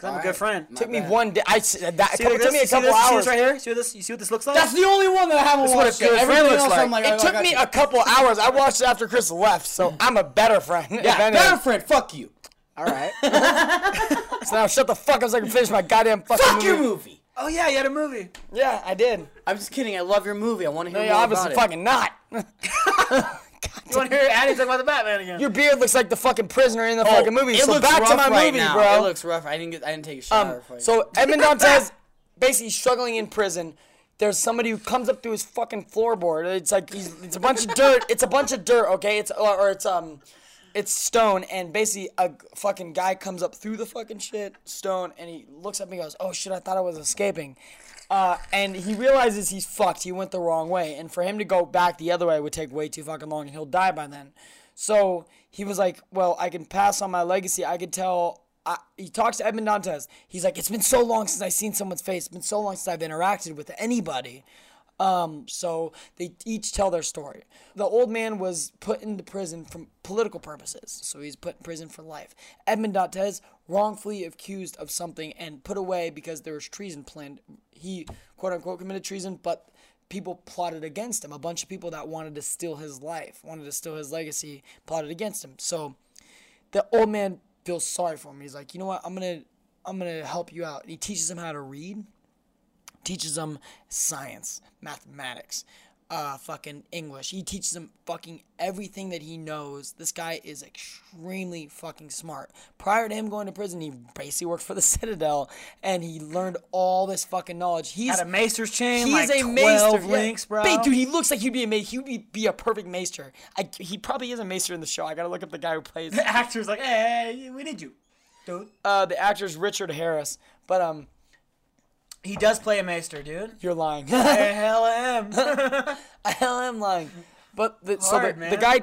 Cause I'm a good friend. My Took me bad. one day. I s- that See it like took me a this? See couple this? See hours. this right here? See what this? You see what this looks like? That's the only one that I haven't That's what a watched. good friend Everything looks else, like. I'm like, It I took me you. a couple hours. I watched it after Chris left, so I'm a better friend. Yeah, anything. better friend. Fuck you. All right. So now shut the fuck up so I can finish my goddamn fucking Fuck movie. your movie. oh yeah, you had a movie. Yeah, I did. I'm just kidding. I love your movie. I want to hear No, more you're about obviously fucking not. You want to hear Addy talk about the Batman again? Your beard looks like the fucking prisoner in the fucking movie. It so looks back to rough my right movie, now. bro. It looks rough. I didn't get. I didn't take a shower. Um, for you. so Edmond Dantes basically struggling in prison. There's somebody who comes up to his fucking floorboard. It's like he's, it's a bunch of dirt. It's a bunch of dirt, okay? It's or, or it's um it's stone and basically a fucking guy comes up through the fucking shit stone and he looks at me and goes, "Oh shit, I thought I was escaping." Uh, and he realizes he's fucked. He went the wrong way, and for him to go back the other way would take way too fucking long, and he'll die by then. So he was like, "Well, I can pass on my legacy. I could tell." I, he talks to Edmond Dantes. He's like, "It's been so long since I've seen someone's face. It's been so long since I've interacted with anybody." Um, so they each tell their story. The old man was put into prison for political purposes, so he's put in prison for life. Edmond Dantes wrongfully accused of something and put away because there was treason planned. He quote unquote committed treason, but people plotted against him. A bunch of people that wanted to steal his life, wanted to steal his legacy, plotted against him. So the old man feels sorry for him. He's like, you know what? I'm gonna I'm gonna help you out. He teaches him how to read teaches them science, mathematics, uh, fucking English. He teaches him fucking everything that he knows. This guy is extremely fucking smart. Prior to him going to prison, he basically worked for the Citadel, and he learned all this fucking knowledge. He's Had a maester's chain, He's like a 12 maester, links, bro. Big dude, he looks like he'd be a ma- he would be, be a perfect maester. I, he probably is a maester in the show. I gotta look up the guy who plays. The actor's like, hey, we need you. Dude. Uh, the actor's Richard Harris, but um, He does play a maester, dude. you're lying. Hey, hell I am. I hell am lying. But the, so the, the guy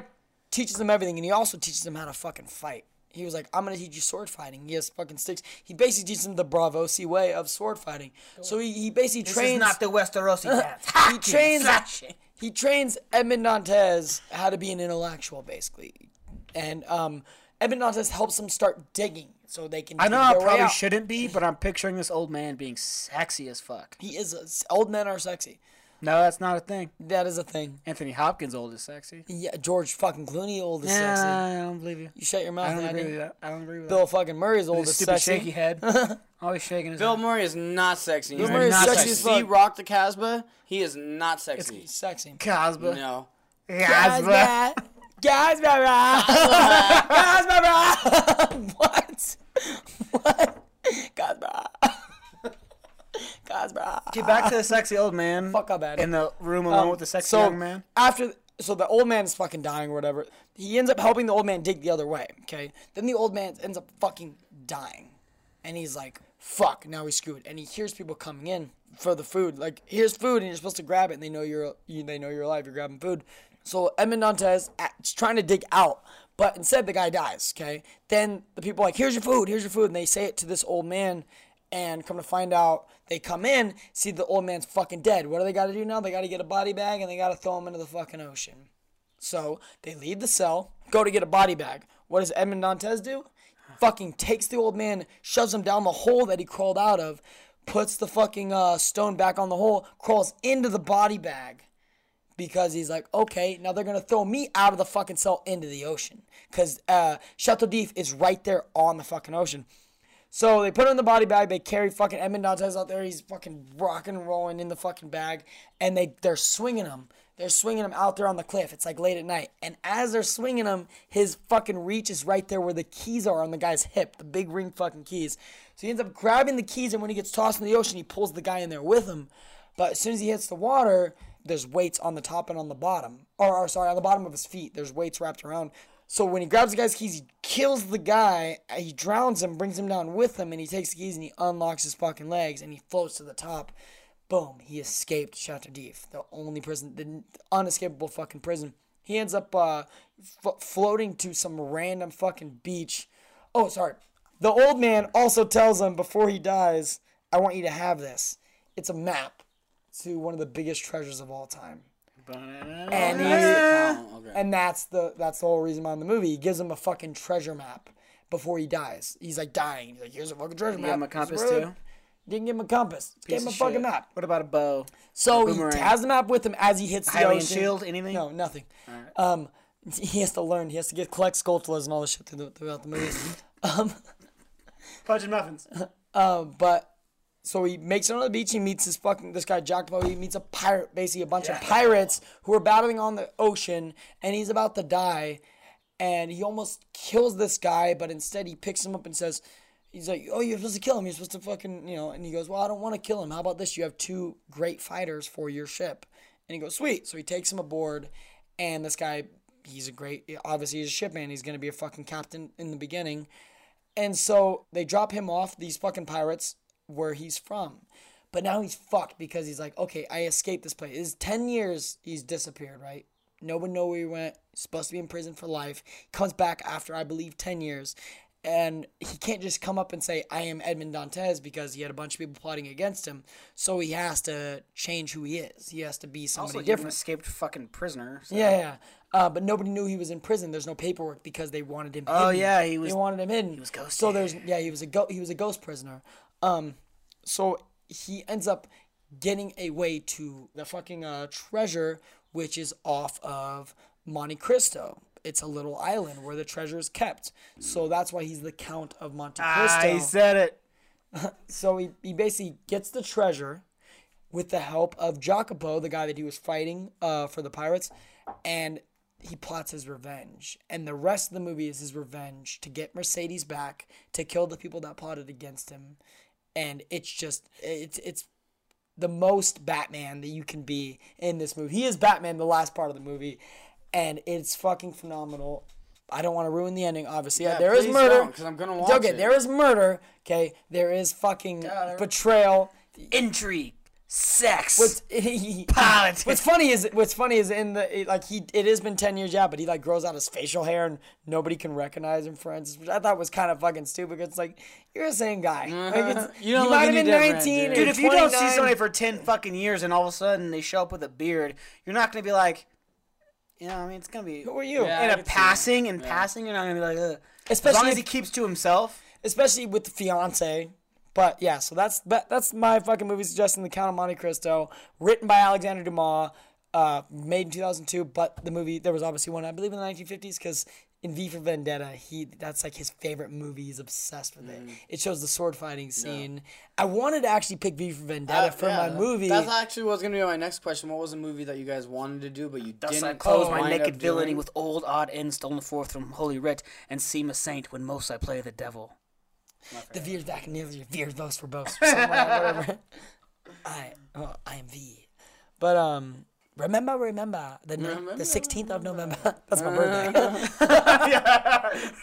teaches him everything, and he also teaches him how to fucking fight. He was like, "I'm gonna teach you sword fighting." He has fucking sticks. He basically teaches him the Braavosi way of sword fighting. So he, he basically this trains. is not the Westerosi dance. he trains. slashing. He trains Edmond Dantes how to be an intellectual, basically, and um, Edmond Dantes helps him start digging so they can. I know I probably out. shouldn't be, but I'm picturing this old man being sexy as fuck. He is. A, old men are sexy. No, that's not a thing. That is a thing. Anthony Hopkins old is sexy. Yeah, George fucking Clooney old is Yeah, sexy. I don't believe you. You shut your mouth, I don't agree with that. I don't agree with Bill fucking Murray's old that. is Stupid sexy. shaky head. Always shaking his Bill head. Murray is not sexy. Bill Murray is not sexy as See fuck. Rock the Casbah? He is not sexy. He's sexy. Cosby. No. Cosby. Guys, Guys, Guys, What? What? Guys, Guys, Get back to the sexy old man. Fuck up, Addy. In the room alone Um, with the sexy so young man. After, so the old man is fucking dying or whatever. He ends up helping the old man dig the other way. Okay. Then the old man ends up fucking dying, and he's like, "Fuck!" Now he's screwed. And he hears people coming in for the food. Like, here's food, and you're supposed to grab it, and they know you're you, they know you're alive. You're grabbing food. So Edmond Dantes is trying to dig out, but instead the guy dies. Okay. Then the people are like, "Here's your food. Here's your food," and they say it to this old man. And come to find out, they come in, see the old man's fucking dead. What do they got to do now? They got to get a body bag and they got to throw him into the fucking ocean. So they leave the cell, go to get a body bag. What does Edmond Dantes do? Fucking takes the old man, shoves him down the hole that he crawled out of, puts the fucking uh, stone back on the hole, crawls into the body bag because he's like, okay, now they're gonna throw me out of the fucking cell into the ocean because uh, Chateau d'If is right there on the fucking ocean. So they put him in the body bag. They carry fucking Edmond Dantes out there. He's fucking rocking and rolling in the fucking bag, and they they're swinging him. They're swinging him out there on the cliff. It's like late at night, and as they're swinging him, his fucking reach is right there where the keys are on the guy's hip, the big ring fucking keys. So he ends up grabbing the keys, and when he gets tossed in the ocean, he pulls the guy in there with him. But as soon as he hits the water, there's weights on the top and on the bottom. Or, or sorry, on the bottom of his feet. There's weights wrapped around. So when he grabs the guy's keys, he kills the guy. He drowns him, brings him down with him, and he takes the keys and he unlocks his fucking legs and he floats to the top. Boom! He escaped Chateau d'If, the only prison, the unescapable fucking prison. He ends up uh, f- floating to some random fucking beach. Oh, sorry. The old man also tells him before he dies, "I want you to have this. It's a map to one of the biggest treasures of all time." And he, okay. and that's the that's the whole reason behind the movie. He gives him a fucking treasure map before he dies. He's like dying. He's like, "Here's a fucking treasure Give map." him a compass too. Didn't give him a compass. Gave him a fucking shit. map. What about a bow? So he has the map with him as he hits the ocean. shield? Anything? No, nothing. Um, he has to learn. He has to get collect sculptures and all this shit throughout the movie. um, Fudge and muffins. um, but so he makes it on the beach. He meets this fucking this guy Jacopo. He meets a pirate, basically a bunch of pirates who are battling on the ocean, and he's about to die, and he almost kills this guy, but instead he picks him up and says. He's like, oh, you're supposed to kill him. You're supposed to fucking, you know. And he goes, well, I don't want to kill him. How about this? You have two great fighters for your ship. And he goes, sweet. So he takes him aboard, and this guy, he's a great, obviously he's a shipman. He's gonna be a fucking captain in the beginning. And so they drop him off, these fucking pirates, where he's from. But now he's fucked because he's like, okay, I escaped this place. It's 10 years he's disappeared, right? No one know where he went. He's supposed to be in prison for life. He comes back after, I believe, 10 years. And he can't just come up and say, I am Edmond Dantes because he had a bunch of people plotting against him. So he has to change who he is. He has to be somebody Also, different. escaped fucking prisoner. so- Yeah, yeah. Uh, but nobody knew he was in prison. There's no paperwork because they wanted him. Oh, hidden. yeah, he was- They wanted him hidden. He was ghosted. So there's yeah, he was a go- he was a ghost prisoner. Um, so he ends up getting a way to the fucking uh, treasure, which is off of Monte Cristo. It's a little island where the treasure is kept. So that's why he's the Count of Monte Cristo. Ah, he said it. So he, he basically gets the treasure, with the help of Jacopo, the guy that he was fighting uh, for the pirates, and he plots his revenge. And the rest of the movie is his revenge to get Mercedes back, to kill the people that plotted against him. And it's just it's it's the most Batman that you can be in this movie. He is Batman the last part of the movie, and it's fucking phenomenal. I don't want to ruin the ending, obviously. Yeah, there is murder. don't, 'cause I'm gonna watch okay, it. there is murder. Okay, there is fucking betrayal. Intrigue, sex. What's he, Politics. What's funny is what's funny is in the like he it has been ten years yeah, but he like grows out his facial hair and nobody can recognize him. For instance, which I thought was kind of fucking stupid. 'cause It's like you're the same guy. Like uh-huh. it's, You don't he look might have been nineteen. dude. Dude, if you don't see somebody for 10 fucking years and all of a sudden they show up with a beard, you're not going to be like, you know, I mean, it's going to be. who are you? Yeah. In I a can see passing, in passing, you're not going to be like, Ugh. as Especially long as if- he keeps to himself. especially with the fiance. But yeah, so that's that, that's my fucking movie suggestion, The Count of Monte Cristo, written by Alexander Dumas, uh, made in 2002. But the movie there was obviously one I believe in the 1950s because in V for Vendetta, he that's like his favorite movie. He's obsessed with it. It shows the sword fighting scene. I wanted to actually pick V for Vendetta Uh, for yeah, my that- movie. That's actually what's gonna be my next question. What was a movie that you guys wanted to do but you Thus didn't I close my naked villainy doing? with old odd ends stolen forth from Holy Writ and seem a saint when most I play the devil. The Veers back and the Veers boast for boast. or something like whatever. I well, I am V. But um remember remember the Remember, the 16th of November. That's my birthday.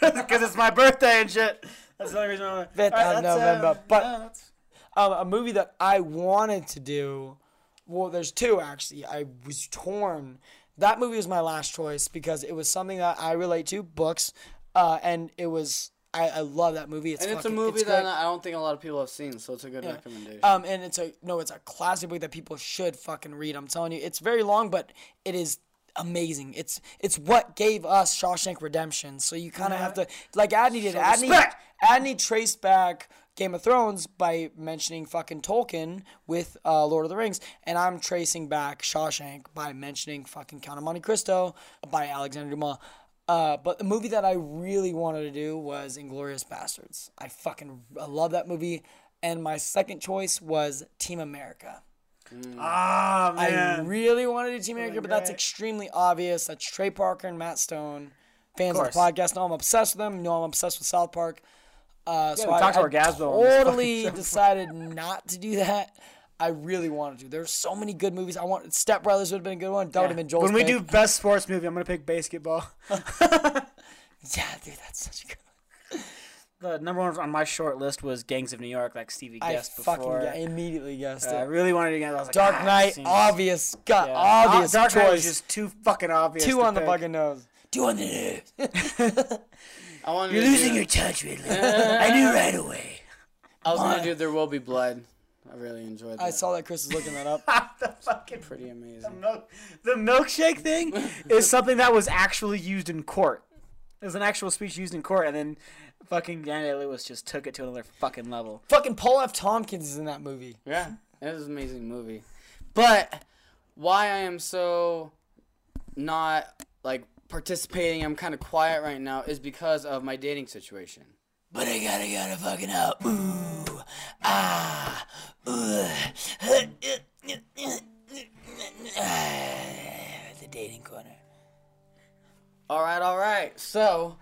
Because it's my birthday and shit. That's the only reason why. Fifth Alright, of uh, November. But yeah, um, a movie that I wanted to do. Well, there's two actually. I was torn. That movie was my last choice because it was something that I relate to, books, uh, and it was. I, I love that movie. It's And it's a movie it's that great. I don't think a lot of people have seen, so it's a good recommendation. Um, and it's a no, it's a classic book that people should fucking read. I'm telling you, it's very long, but it is amazing. It's it's what gave us Shawshank Redemption. So you kind of have to like Adney did. Adney respect. Adney traced back Game of Thrones by mentioning fucking Tolkien with uh, Lord of the Rings, and I'm tracing back Shawshank by mentioning fucking Count of Monte Cristo by Alexander Dumas. Uh, but the movie that I really wanted to do was Inglourious Basterds. I fucking I love that movie. And my second choice was Team America. Ah, I man. really wanted to do Team America, but that's extremely obvious. That's Trey Parker and Matt Stone. Fans of, the podcast know I'm obsessed with them. Know I'm obsessed with South Park. Uh, so we I, talked to I Orgazmo on this totally decided not to do that. I really wanted to. There's so many good movies. I want Step Brothers would have been a good one. That would have been Joel's when we pick. do best sports movie, I'm gonna pick basketball. yeah, dude, that's such a good. one. The number one on my short list was Gangs of New York, like Stevie I guessed fucking before. gu- immediately guessed Uh, I really wanted to guess. I was like, Dark ah, Knight, seems- obvious, got yeah. obvious Dark Knight choice. was just too fucking obvious. Two to on the pick. fucking nose. Two on the nose. I wanted You're losing do, your touch, Ridley. I knew right away. I was gonna do There Will Be Blood. I really enjoyed that. I saw that Chris was looking that up. the fucking pretty amazing. milk, the milkshake thing is something that was actually used in court. It was an actual speech used in court, and then fucking Daniel Lewis just took it to another fucking level. fucking Paul F. Tompkins is in that movie. Yeah, it was an amazing movie. But why I am so not like participating, I'm kind of quiet right now, is because of my dating situation. But I gotta gotta fucking out. Ooh, ah, ugh. the dating corner. All right, all right. So,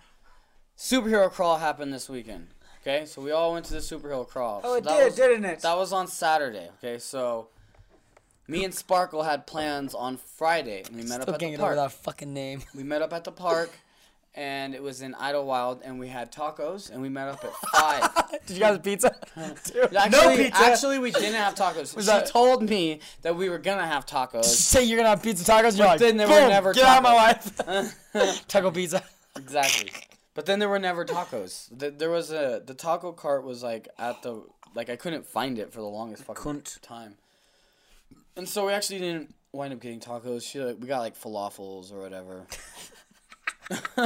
superhero crawl happened this weekend. Okay, so we all went to the superhero crawl. Oh, So it did, was- didn't it? That was on Saturday. Okay, so me and Sparkle had plans on Friday, and we met up at the can't get over park. that fucking name. We met up at the park, and it was in Idlewild, and we had tacos, and we met up at five. Did you guys have pizza? Actually, pizza. actually, we didn't have tacos. she that- told me that we were gonna have tacos. Say you're gonna have pizza tacos. You're like, then there were "Boom, never get out of my tacos." life. Taco pizza. Exactly. But then there were never tacos. Th- There was a the taco cart was like at the like I couldn't find it for the longest fucking time. And so we actually didn't wind up getting tacos. She like, we got like falafels or whatever.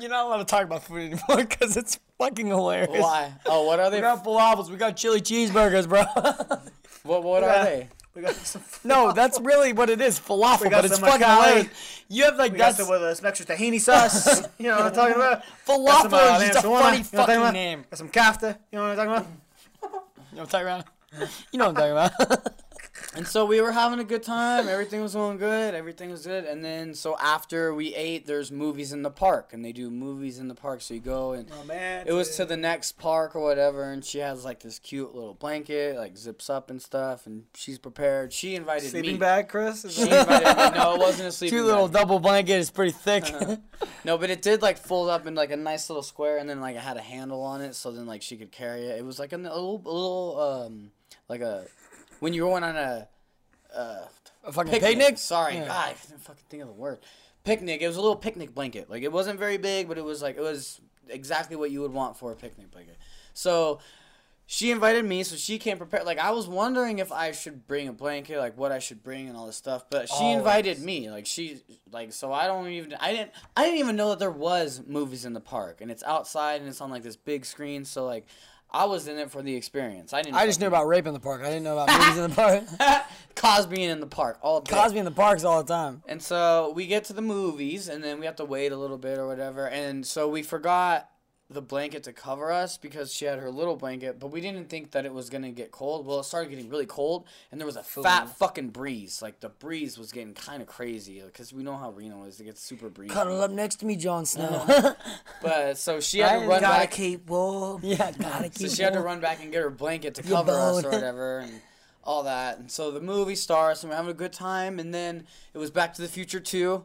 You're not allowed to talk about food anymore because it's fucking hilarious. Why? Oh, what are they? We they? got falafels. We got chili cheeseburgers, bro. What what are they? We got some. no, that's really what it is. Falafel, but it's fucking Macau. hilarious. You have like We got that's some with uh, some extra tahini sauce. you know what I'm talking about? falafel Got some, uh, is just a shawarma. funny You know what I'm talking fucking name. Got some kafta. You know what I'm talking about? You know what I'm talking about? You know what I'm talking about. And so we were having a good time. Everything was going good. Everything was good. And then so after we ate, there's movies in the park, and they do movies in the park. So you go and Oh man. it was to the next park or whatever, and she has like this cute little blanket, like zips up and stuff, and she's prepared. She invited sleeping me. Sleeping bag, Chris. Is She invited me. No, it wasn't a sleeping Two little bag. double blanket is pretty thick. No, but it did like fold up in like a nice little square, and then like it had a handle on it, so then like she could carry it. It was like a, little, a little, um, like a when you're going on a uh, a fucking picnic. picnic. Sorry, Yeah. God, I couldn't fucking think of the word. Picnic. It was a little picnic blanket. Like it wasn't very big, but it was like it was exactly what you would want for a picnic blanket. So she invited me, so she came prepared. Like I was wondering if I should bring a blanket, like what I should bring and all this stuff. But she invited me. Like she, like so I don't even. I didn't. I didn't even know that there was movies in the park, and it's outside and it's on like this big screen. So like. I was in it for the experience. I didn't. I just knew about rape in the park. I didn't know about movies in the park. Cosby in the park all day. Cosby in the parks all the time. And so we get to the movies, and then we have to wait a little bit or whatever. And so we forgot the blanket to cover us because she had her little blanket, but we didn't think that it was gonna get cold. Well, it started getting really cold, and there was a fat fucking breeze. Like the breeze was getting kind of crazy because we know how Reno is; it gets super breezy. Cuddle up next to me, Jon Snow. But so she had to run Gotta back. keep warm. yeah, gotta keep. So she had to run back and get her blanket to cover us or whatever and all that. And so the movie starts and we're having a good time. And then it was Back to the Future 2.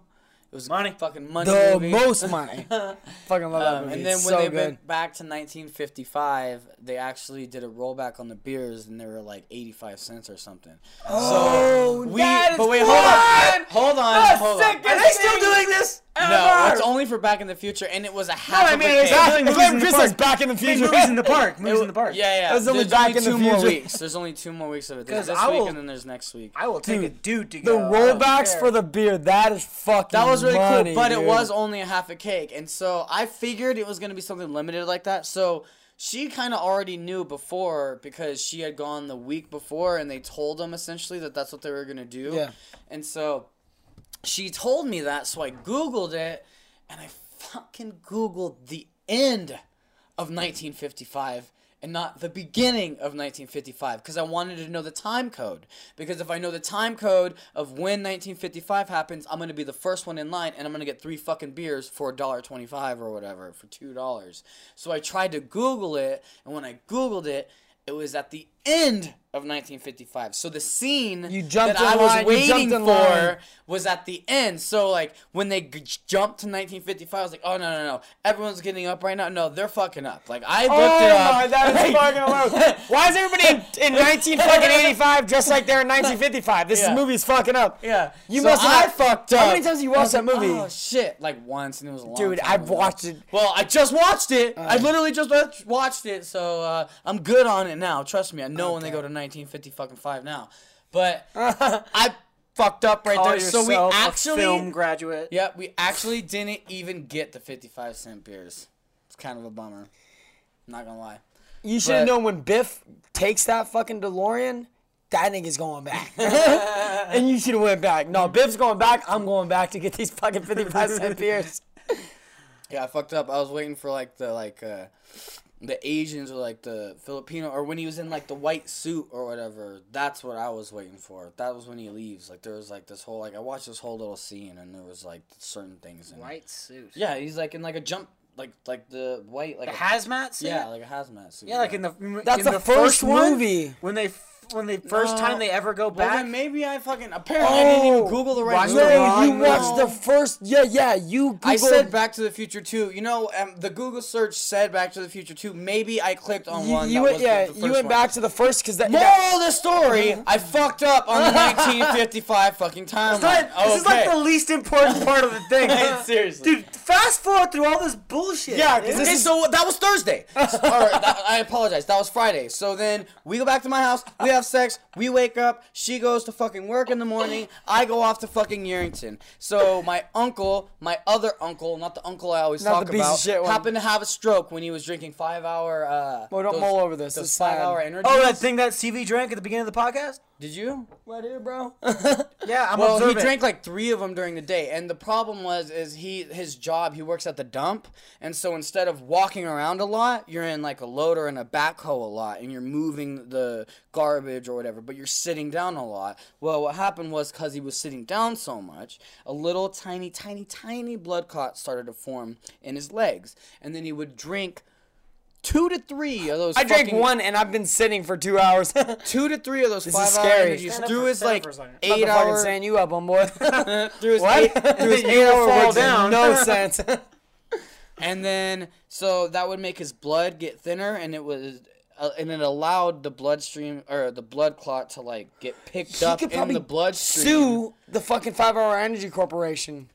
It was Money. fucking money the movie. most money. Fucking love that Um, movie. and then It's when so they good. went back to 1955, they actually did a rollback on the beers, and they were like 85 cents or something. Oh, We, that is but wait, hold on, hold on, hold on. Are they still doing this? No, it's only for Back in the Future, and it was a half I mean, it's cake. not- It's movies like in the Chris park. is back in the future. movies in the park. It Movies in the park. Yeah, yeah. There's only There's Back only in the two more weeks. There's only two more weeks of it. There's 'Cause this I week will- and then there's next week. I will take a dude to go. The rollbacks for the beer, that is fucking That was really money, cool, but it was only a half a cake, and so I figured it was gonna be something limited like that. So she kind of already knew before because she had gone the week before, and they told them essentially that that's what they were gonna do. Yeah. And so she told me that, so I googled it, and I fucking googled the end of 1955 and not the beginning of 1955 because I wanted to know the time code. Because if I know the time code of when 1955 happens, I'm gonna be the first one in line and I'm gonna get three fucking beers for $1.25 or whatever for two dollars. So I tried to Google it, and when I Googled it, it was at the end of 1955. So the scene You jumped that I was line- waiting for line. was at the end. So like when they g- jumped to 1955, I was like, oh no no no, everyone's getting up right now. No, they're fucking up. Like I looked Oh it up. my, that is fucking hilarious. Why is everybody in, in 1985 just like they're in 1955? This Yeah. movie's fucking up. Yeah, You So must have I fucked up. How many times have you I watched that like, movie? Oh shit! Like once, and it was a long Dude, time I've ago. watched it. Well, I just watched it. I literally just watched it, so uh, I'm good on it now. Trust me, I know when they go to 1950 fucking five now. But I fucked up right Call there. So we yourself a actually, film graduate. yeah, we actually didn't even get the 55 cent beers. It's kind of a bummer. Not gonna lie. You should have But- known when Biff takes that fucking DeLorean, that nigga's going back. and you should have went back. No, Biff's going back. I'm going back to get these fucking 55 cent beers. Yeah, I fucked up. I was waiting for like the like uh the Asians or like the Filipino or when he was in like the white suit or whatever. That's what I was waiting for. That was when he leaves. Like there was like this whole like I watched this whole little scene and there was like certain things in it. White suit. Yeah, he's like in like a jump like like the white like The a- hazmat suit. Yeah, like a hazmat suit. Yeah, like in the That's in the first one, movie. when they when they first No. time they ever go Well, back. then maybe I fucking apparently I didn't even Google the right watched the No, you movie. watched the first. Yeah, yeah. You. Googled, I said Back to the Future 2. You know, um, the Google search said Back to the Future 2. Maybe I clicked on You, one. you that went, yeah, the, the you went one. back to the first because that. Moral that- of the story: I fucked up on the 1955 fucking timeline. This is like the least important part of the thing. Seriously. Dude, fast forward through all this bullshit. Yeah, 'cause Okay, this is- so that was Thursday. All right, that- I apologize. That was Friday. So then we go back to my house. We have sex. We wake up. She goes to fucking work in the morning. I go off to fucking Yerington. So my uncle, my other uncle, not the uncle I always Not talk the piece of about, shit one. happened to have a stroke when he was drinking five hour. Uh, Well, don't those- mull over this. Those It's five sad. hour energy. Oh, that thing that CV drank at the beginning of the podcast. Did you? Right here, bro. Yeah, I'm well, he drank like three of them during the day, and the problem was is he his job he works at the dump, and so instead of walking around a lot, you're in like a loader and a backhoe a lot, and you're moving the garbage or whatever, but you're sitting down a lot. Well, what happened was because he was sitting down so much, a little tiny, tiny, tiny blood clot started to form in his legs, and then he would drink. Two to three of those. I drank fucking- one and I've been sitting for two hours. Two to three of those is five hour scary. energies Stand up through for- his stand up like for a second. eight the fucking hour stand you up, on boy. through his what? eight through his you eight will hour fall works down. No sense. and then so that would make his blood get thinner and it was uh, and it allowed the bloodstream or the blood clot to like get picked he up could in the bloodstream sue the fucking Five Hour Energy Corporation.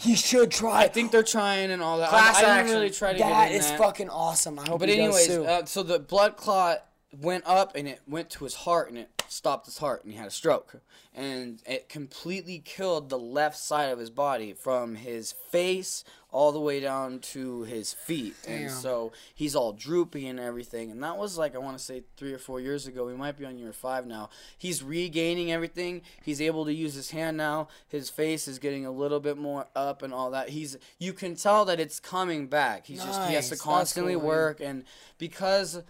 He should try. I think they're trying and all that. Class I, I didn't action. really try to that get in is that. fucking awesome. I hope But anyways, uh, so the blood clot went up and it went to his heart and it stopped his heart and he had a stroke. And it completely killed the left side of his body from his face all the way down to his feet. And so he's all droopy and everything. And that was like, I want to say three or four years ago. We might be on year five now. He's regaining everything. He's able to use his hand now. His face is getting a little bit more up and all that. He's, you can tell that it's coming back. He's just, he has to constantly cool, work. And because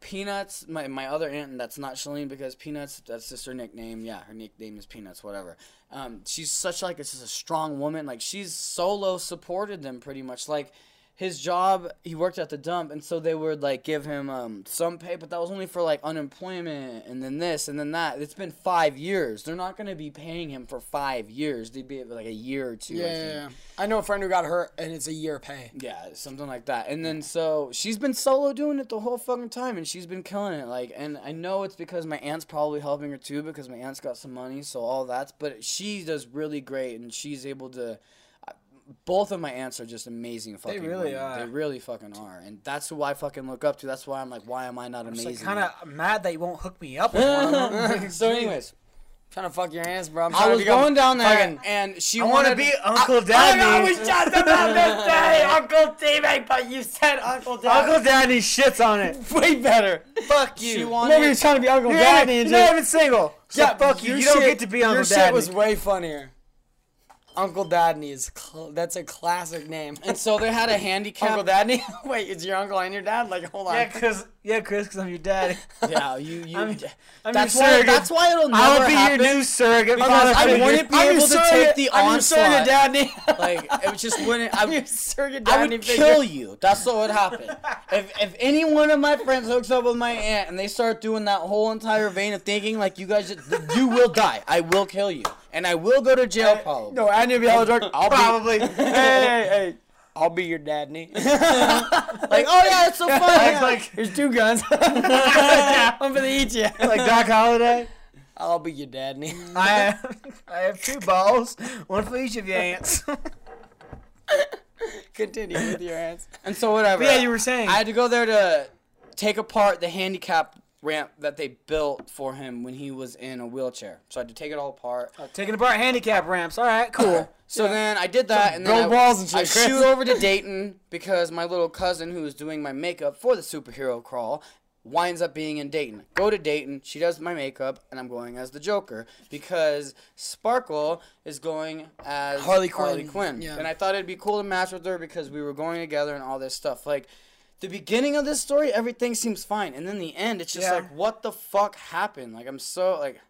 Peanuts, my, my other aunt, and that's not Shalene because Peanuts, that's just her nickname. Yeah, her nickname is Peanuts, whatever. Um, she's such like it's just a strong woman. Like she's solo supported them pretty much. Like his job, he worked at the dump, and so they would like give him um, some pay, but that was only for like unemployment, and then this, and then that. It's been five years. They're not gonna be paying him for five years. They'd be like a year or two. I yeah, yeah, think. yeah. I know a friend who got hurt and it's a year pay. Yeah, something like that. And then so she's been solo doing it the whole fucking time, and she's been killing it. Like, and I know it's because my aunt's probably helping her too, because my aunt's got some money, so all that's. But she does really great, and she's able to. Both of my aunts are just amazing fucking. They really women. are. They really fucking are, and that's who I fucking look up to. That's why I'm like, why am I not amazing? It's like kind of mad that you won't hook me up with one of them. so, anyways, trying to fuck your hands, bro. I'm I was going down there, fucking- and she I want wanted to be Uncle oh Daddy. I Daddy. was just about to say Uncle T-Mac, but you said Uncle Daddy. Uncle Daddy shits on it. way better. Fuck you. She Maybe wanted. you're trying to be Uncle You're, Daddy. even, and you're not even single. So fuck you. You don't shit- get to be Uncle Your Daddy. shit was way funnier. Uncle Dadney is cl- that's a classic name. and so they had a handicap. Uncle Dadney? Wait, is your uncle and your dad? Like, hold on. yeah, cause yeah, Chris, cause I'm your dad. Yeah, you you. I'm- I'm that's your why. surrogate. That's why it'll never happen. I'll be happen. your new surrogate because father I figure. wouldn't be I'm able to take the I'm your surrogate onslaught. daddy. Like it just wouldn't. I'm your I, surrogate I would figure. kill you. That's what would happen. if if any one of my friends hooks up with my aunt and they start doing that whole entire vein of thinking like you guys, you will die. I will kill you, and I will go to jail uh, probably. No, and you'll be hella drunk. I'll Probably. Be, hey, hey, hey. I'll be your daddy. Like oh yeah, it's so fun. Like, like, Here's two guns. I'm gonna eat you. like Doc Holliday. I'll be your daddy. I have, I have two balls, one for each of your aunts. Continue with your hands. And so whatever. yeah, you were saying. I had to go there to take apart the handicap ramp that they built for him when he was in a wheelchair. So I had to take it all apart. Uh, taking apart handicap ramps. All right, cool. So then I did that, and then I, balls and shit, I shoot over to Dayton because my little cousin, who was doing my makeup for the superhero crawl, winds up being in Dayton. Go to Dayton. She does my makeup, and I'm going as the Joker because Sparkle is going as Harley Harley Quinn. Quinn. Yeah. And I thought it'd be cool to match with her because we were going together and all this stuff. Like. The beginning of this story, everything seems fine, and then the end, it's just Yeah. like, what the fuck happened? Like, I'm so like.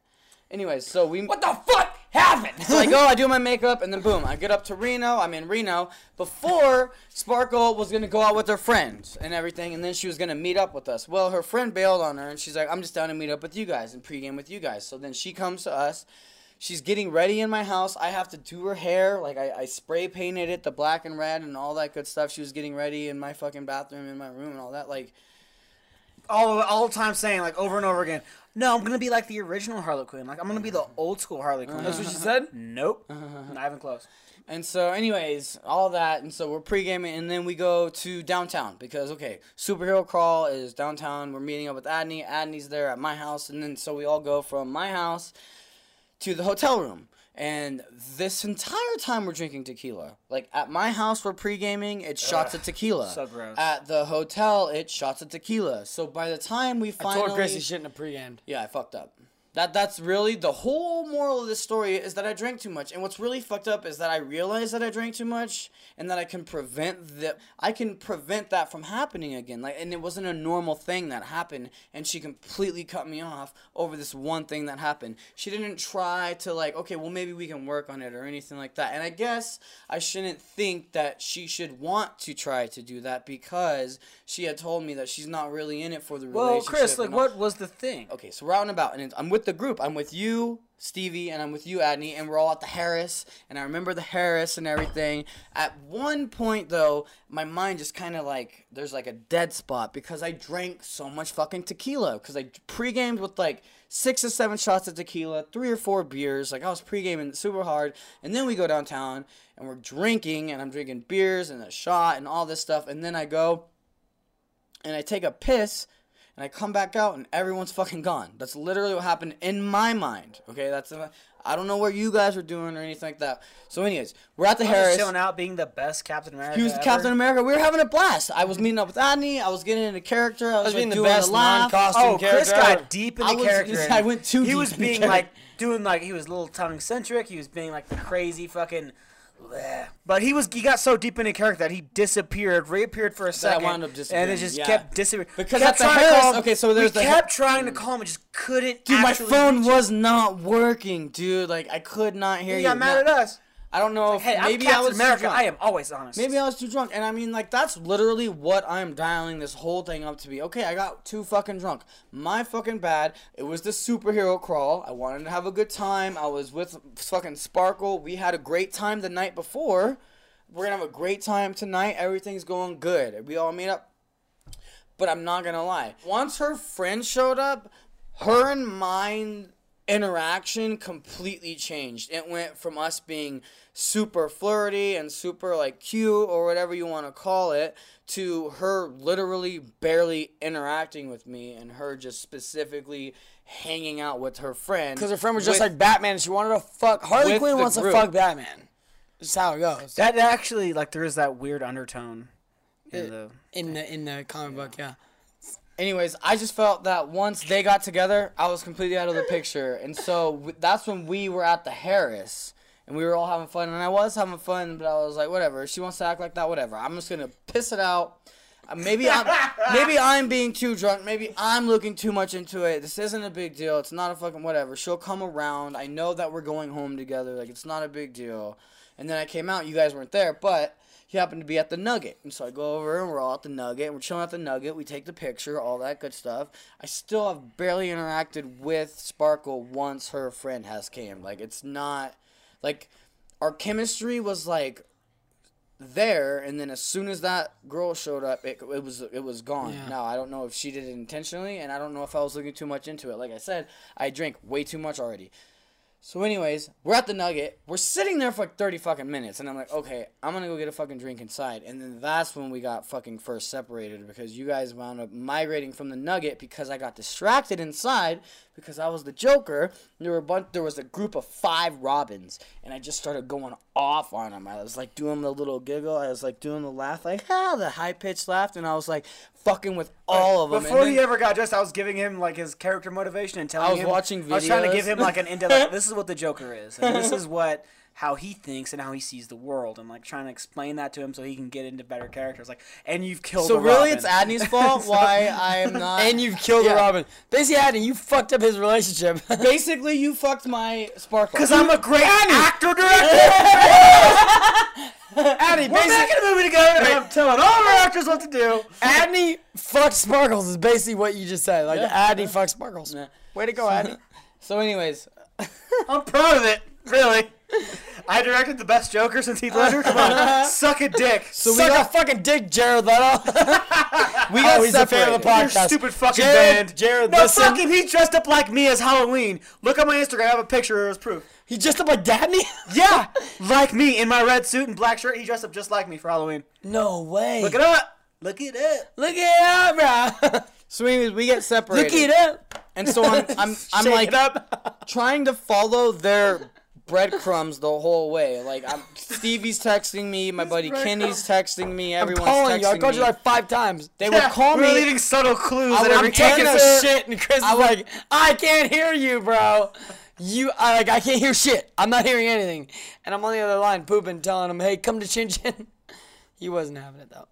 Anyways, so we. What the fuck happened? So I go, I do my makeup, and then boom, I get up to Reno. I'm in Reno before Sparkle was gonna go out with her friends and everything, and then she was gonna meet up with us. Well, her friend bailed on her, and she's like, I'm just down to meet up with you guys and pregame with you guys. So then she comes to us. She's getting ready in my house. I have to do her hair. Like, I, I spray painted it the black and red and all that good stuff. She was getting ready in my fucking bathroom, in my room, and all that. Like, all all the time saying like over and over again. No, I'm gonna be like the original Harley Quinn. Like I'm gonna be the mm-hmm. old school Harley Quinn. That's what she said? Nope. Mm-hmm. Not even close. And so, anyways, all that, and so we're pre-gaming, and then we go to downtown because okay, superhero crawl is downtown. We're meeting up with Adney. Adney's there at my house, and then so we all go from my house to the hotel room. And this entire time we're drinking tequila. Like at my house, we're pre-gaming. It's shots of tequila. so gross. At the hotel, it's shots of tequila. So by the time we finally, I told he shouldn't have pre-gamed. yeah, I fucked up. That that's really the whole moral of this story is that I drank too much. And what's really fucked up is that I realized that I drank too much and that I can prevent that I can prevent that from happening again. Like and it wasn't a normal thing that happened and she completely cut me off over this one thing that happened. She didn't try to like, okay, well maybe we can work on it or anything like that. And I guess I shouldn't think that she should want to try to do that because she had told me that she's not really in it for the Well, relationship. Well, Chris, like, what was the thing? Okay, so we're out and about, and I'm with the group. I'm with you, Stevie, and I'm with you, Adney, and we're all at the Harrah's. And I remember the Harrah's and everything. At one point, though, my mind just kind of like there's like a dead spot because I drank so much fucking tequila. Because I pre-gamed with like six or seven shots of tequila, three or four beers. Like I was pre-gaming super hard, and then we go downtown and we're drinking, and I'm drinking beers and a shot and all this stuff, and then I go and I take a piss and I come back out and everyone's fucking gone. That's literally what happened in my mind. Okay, that's I don't know what you guys were doing or anything like that. So, anyways, we're at the I was Harrah's. just chilling out, being the best Captain America. He was ever. Captain America. We were having a blast. I was meeting up with Adney. I was getting into character. I was, was being like, the doing best non-costume Oh, Chris got ever. deep in I the was- character. and I went too He deep was being like doing like he was a little tongue centric. He was being like the crazy fucking. But he was he got so deep into character that he disappeared, reappeared for a second, wound up and it just yeah. kept disappearing. Because kept at the Harrah's, call, okay, so there's we the- kept trying to call him, and just couldn't. Dude, my phone was not working, dude. Like I could not hear He you. got mad Now- at us. I don't know if Hey, I'm maybe Captain I was too America. drunk. I am always honest. Maybe I was too drunk. And I mean, like, that's literally what I'm dialing this whole thing up to be. Okay, I got too fucking drunk. My fucking bad. It was the superhero crawl. I wanted to have a good time. I was with fucking Sparkle. We had a great time the night before. We're gonna have a great time tonight. Everything's going good. We all meet up. But I'm not gonna lie. Once her friend showed up, her and mine interaction completely changed. It went from us being super flirty and super like cute or whatever you want to call it to her literally barely interacting with me and her just specifically hanging out with her friend. Because her friend was just with- like Batman and she wanted to fuck. Harley Quinn wants group. to fuck Batman. That's how it goes. that actually like there is that weird undertone in the. in the in the comic book, yeah. Anyways, I just felt that once they got together, I was completely out of the picture, and so w- that's when we were at the Harrah's, and we were all having fun, and I was having fun, but I was like, whatever. She wants to act like that, whatever. I'm just gonna piss it out. Uh, Maybe I'm maybe I'm being too drunk. Maybe I'm looking too much into it. This isn't a big deal. It's not a fucking whatever. She'll come around. I know that we're going home together. Like it's not a big deal. And then I came out. You guys weren't there, but he happened to be at the Nugget, and so I go over and we're all at the Nugget. And we're chilling at the Nugget. We take the picture, all that good stuff. I still have barely interacted with Sparkle once her friend has came. Like it's not like our chemistry was like there and then as soon as that girl showed up it, it was it was gone Yeah. now i don't know if she did it intentionally and i don't know if i was looking too much into it like i said i drank way too much already so anyways we're at the nugget. We're sitting there for like 30 fucking minutes and i'm like okay i'm gonna go get a fucking drink inside. And then that's when we got fucking first separated because you guys wound up migrating from the nugget because i got distracted inside because i was the joker. There were a bunch there was a group of five robins and i just started going off on them i was like doing the little giggle. I was like doing the laugh like ah the high-pitched laugh and i was like fucking with all of them Before and he ever got dressed, I was giving him like his character motivation and telling him. I was him. watching I was trying to give him like an into like this is what the Joker is, and this is what how he thinks and how he sees the world, and like trying to explain that to him so he can get into better characters. Like, and you've killed. so a really Robin. it's adney's fault why i am not And you've killed Yeah. the Robin. Basically, Adney, you fucked up his relationship. basically you fucked my sparkle Because I'm a great actor director. Adney, We're making a movie together, and I'm telling all our actors what to do. Adney fuck Sparkles is basically what you just said. Like Yeah. Adney fucked Sparkles. Yeah. Way to go, Adney. so anyways I'm proud of it. Really. I directed the best Joker since Heath Ledger. Come on, suck a dick. so we got a fucking dick, Jared Leto. we got Oh, he's a fan of the separated. podcast. Your stupid fucking Jared- band. Jared, no, listen. fuck him. He dressed up like me as Halloween. Look on my Instagram. I have a picture as proof. He just up like Dabney? Yeah, like me in my red suit and black shirt. He dressed up just like me for Halloween. No way. Look it up. Look at it up. Look it up, bro. so anyways we get separated Look it up. and so i'm i'm, I'm Shake like up. trying to follow their breadcrumbs the whole way. Like I'm, Stevie's texting me, my buddy Kenny's texting me, I'm everyone's calling texting you. I called me. you like five times. they would call We're me. leaving subtle clues I at would- I'm taking taking a a- shit, and Chris I is would- like, I can't hear you, bro. You, I like, I can't hear shit. I'm not hearing anything, and I'm on the other line pooping, telling him, "Hey, come to Chin Chin." he wasn't having it though.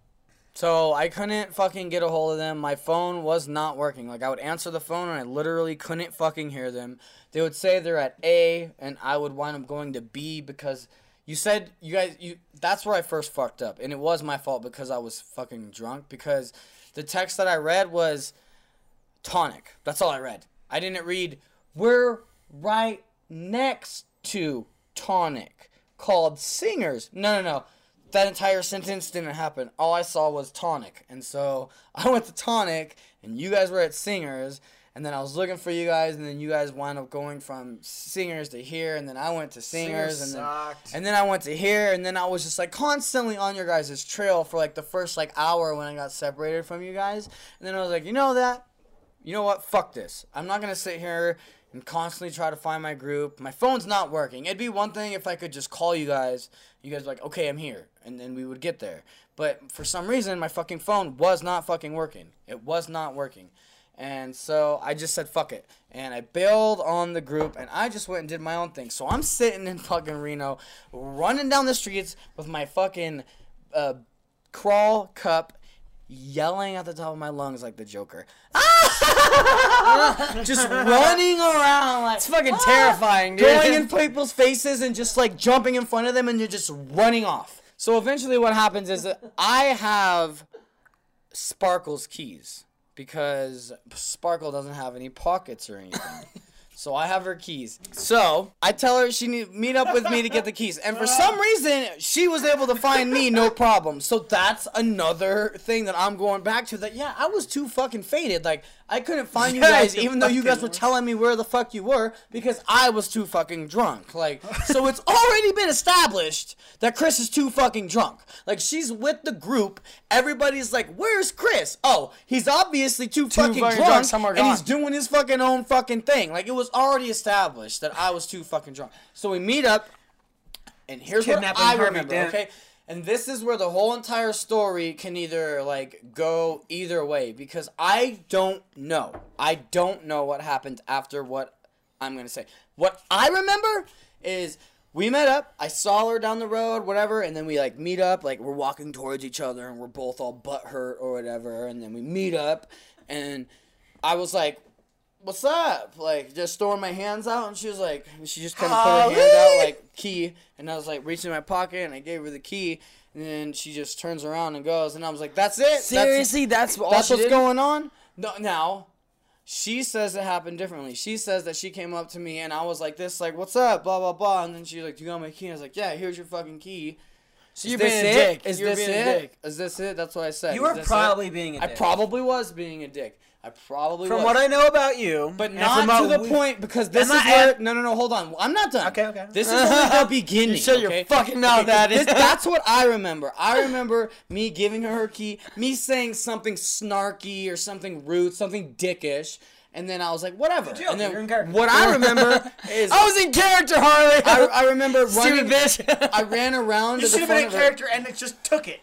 So I couldn't fucking get a hold of them. My phone was not working. Like I would answer the phone and I literally couldn't fucking hear them. They would say they're at A and I would wind up going to B because you said you guys you that's where I first fucked up. And it was my fault because I was fucking drunk because the text that I read was tonic. That's all I read. I didn't read we're right next to tonic called singers. No, no, no. That entire sentence didn't happen. All I saw was tonic. And so I went to tonic and you guys were at singers and then I was looking for you guys and then you guys wound up going from singers to here and then I went to singers, and then and then I went to here and then I was just like constantly on your guys' trail for like the first like hour when I got separated from you guys. And then I was like, "You know that? you know what? Fuck this. I'm not gonna sit here and constantly try to find my group. My phone's not working. It'd be one thing if I could just call you guys. You guys like, okay, I'm here, and then we would get there. But for some reason, my fucking phone was not fucking working. It was not working. And so I just said fuck it. And I bailed on the group and I just went and did my own thing. So I'm sitting in fucking Reno, running down the streets with my fucking uh, crawl cup, yelling at the top of my lungs like the Joker. just running around like It's fucking ah! terrifying, dude. going in people's faces and just like jumping in front of them and you're just running off. So eventually what happens is that I have Sparkle's keys because Sparkle doesn't have any pockets or anything. So I have her keys. So I tell her she need meet up with me to get the keys, and for some reason she was able to find me no problem. So that's another thing that I'm going back to. That yeah, I was too fucking faded. Like I couldn't find you guys, even though you guys were telling me where the fuck you were because I was too fucking drunk. Like so, it's already been established that Chris is too fucking drunk. Like she's with the group. Everybody's like, "Where's Chris?" Oh, he's obviously too, fucking, fucking drunk, drunk, somewhere and he's doing his fucking own fucking thing. Like it was already established that I was too fucking drunk. So we meet up, and here's what I remember. Dent. Okay, and this is where the whole entire story can either like go either way because I don't know. I don't know what happened after what I'm gonna say. What I remember is we met up. I saw her down the road, whatever, and then we like meet up. Like we're walking towards each other, and we're both all butt hurt or whatever. And then we meet up, and I was like, "What's up?" Like just throwing my hands out, and she was like, she just kind of put her hands out like key, and I was like reaching in my pocket, and I gave her the key, and then she just turns around and goes, and I was like, "That's it." Seriously, that's, all that's she what's did? going on. No, now she says it happened differently. She says that she came up to me and I was like this, like, "What's up?" Blah blah blah, and then she's like, "Do you got my key?" And I was like, "Yeah, here's your fucking key." So you're being a dick. Is You're this being it? a dick. Is this it? That's what I said. You were this it? probably being a dick. I probably was being a dick. I probably From was. what I know about you, But not to the we- point because this is where. at- no, no, no. Hold on. I'm not done. Okay, okay. This is only the beginning. You your okay? fucking mouth, Daddy. This- that's what I remember. I remember me giving her her key, me saying something snarky or something rude, something dickish, and then I was like, whatever. joke, And then character. what I remember is I was in character, Harley. I, I remember Stupid running. bitch. I ran around You should the have been in of her. character and it just took it.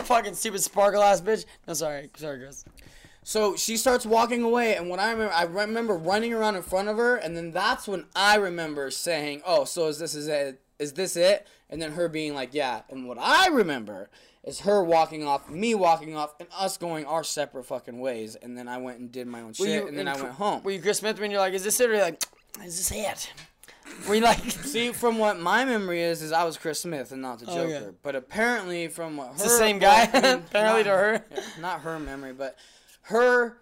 fucking stupid sparkle ass bitch. No, sorry, sorry, Chris. So she starts walking away, and when I remember, I remember running around in front of her, and then that's when I remember saying, "Oh, so is this is it? Is this it?" And then her being like, "Yeah." And what I remember is her walking off, me walking off, and us going our separate fucking ways. And then I went and did my own shit, and then I went home. Were you Chris Smith when you're like, is this it? Or you're like, is this it? Were you like, See, from what my memory is, is I was Chris Smith and not the Oh, Joker. yeah. But apparently, from what her, the same guy, I mean, apparently not- to her. not her memory, but her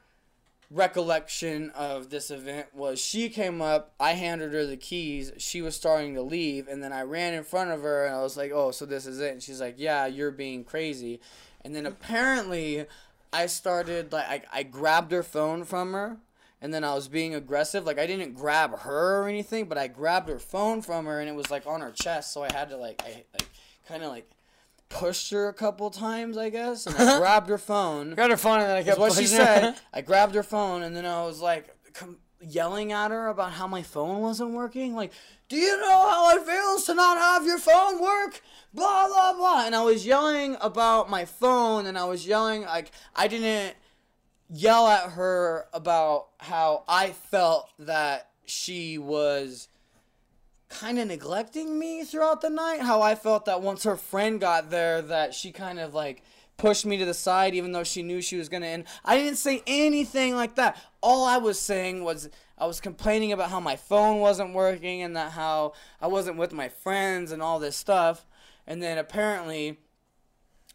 recollection of this event was she came up, I handed her the keys, she was starting to leave, and then I ran in front of her and I was like, "Oh, so this is it?" And she's like, "Yeah, you're being crazy." And then apparently, I started like I, I grabbed her phone from her. And then I was being aggressive. Like I didn't grab her or anything, but I grabbed her phone from her, and it was like on her chest. So I had to like, I like, kind of like, pushed her a couple times, I guess, and I grabbed her phone. Grabbed her phone and then I kept what she her? said. I grabbed her phone and then I was like, yelling at her about how my phone wasn't working. Like, do you know how it feels to not have your phone work? Blah blah blah. And I was yelling about my phone, and I was yelling like I didn't yell at her about how I felt that she was kind of neglecting me throughout the night. How I felt that once her friend got there, that she kind of like pushed me to the side, even though she knew she was gonna end. I didn't say anything like that. All I was saying was I was complaining about how my phone wasn't working and that how I wasn't with my friends and all this stuff. And then apparently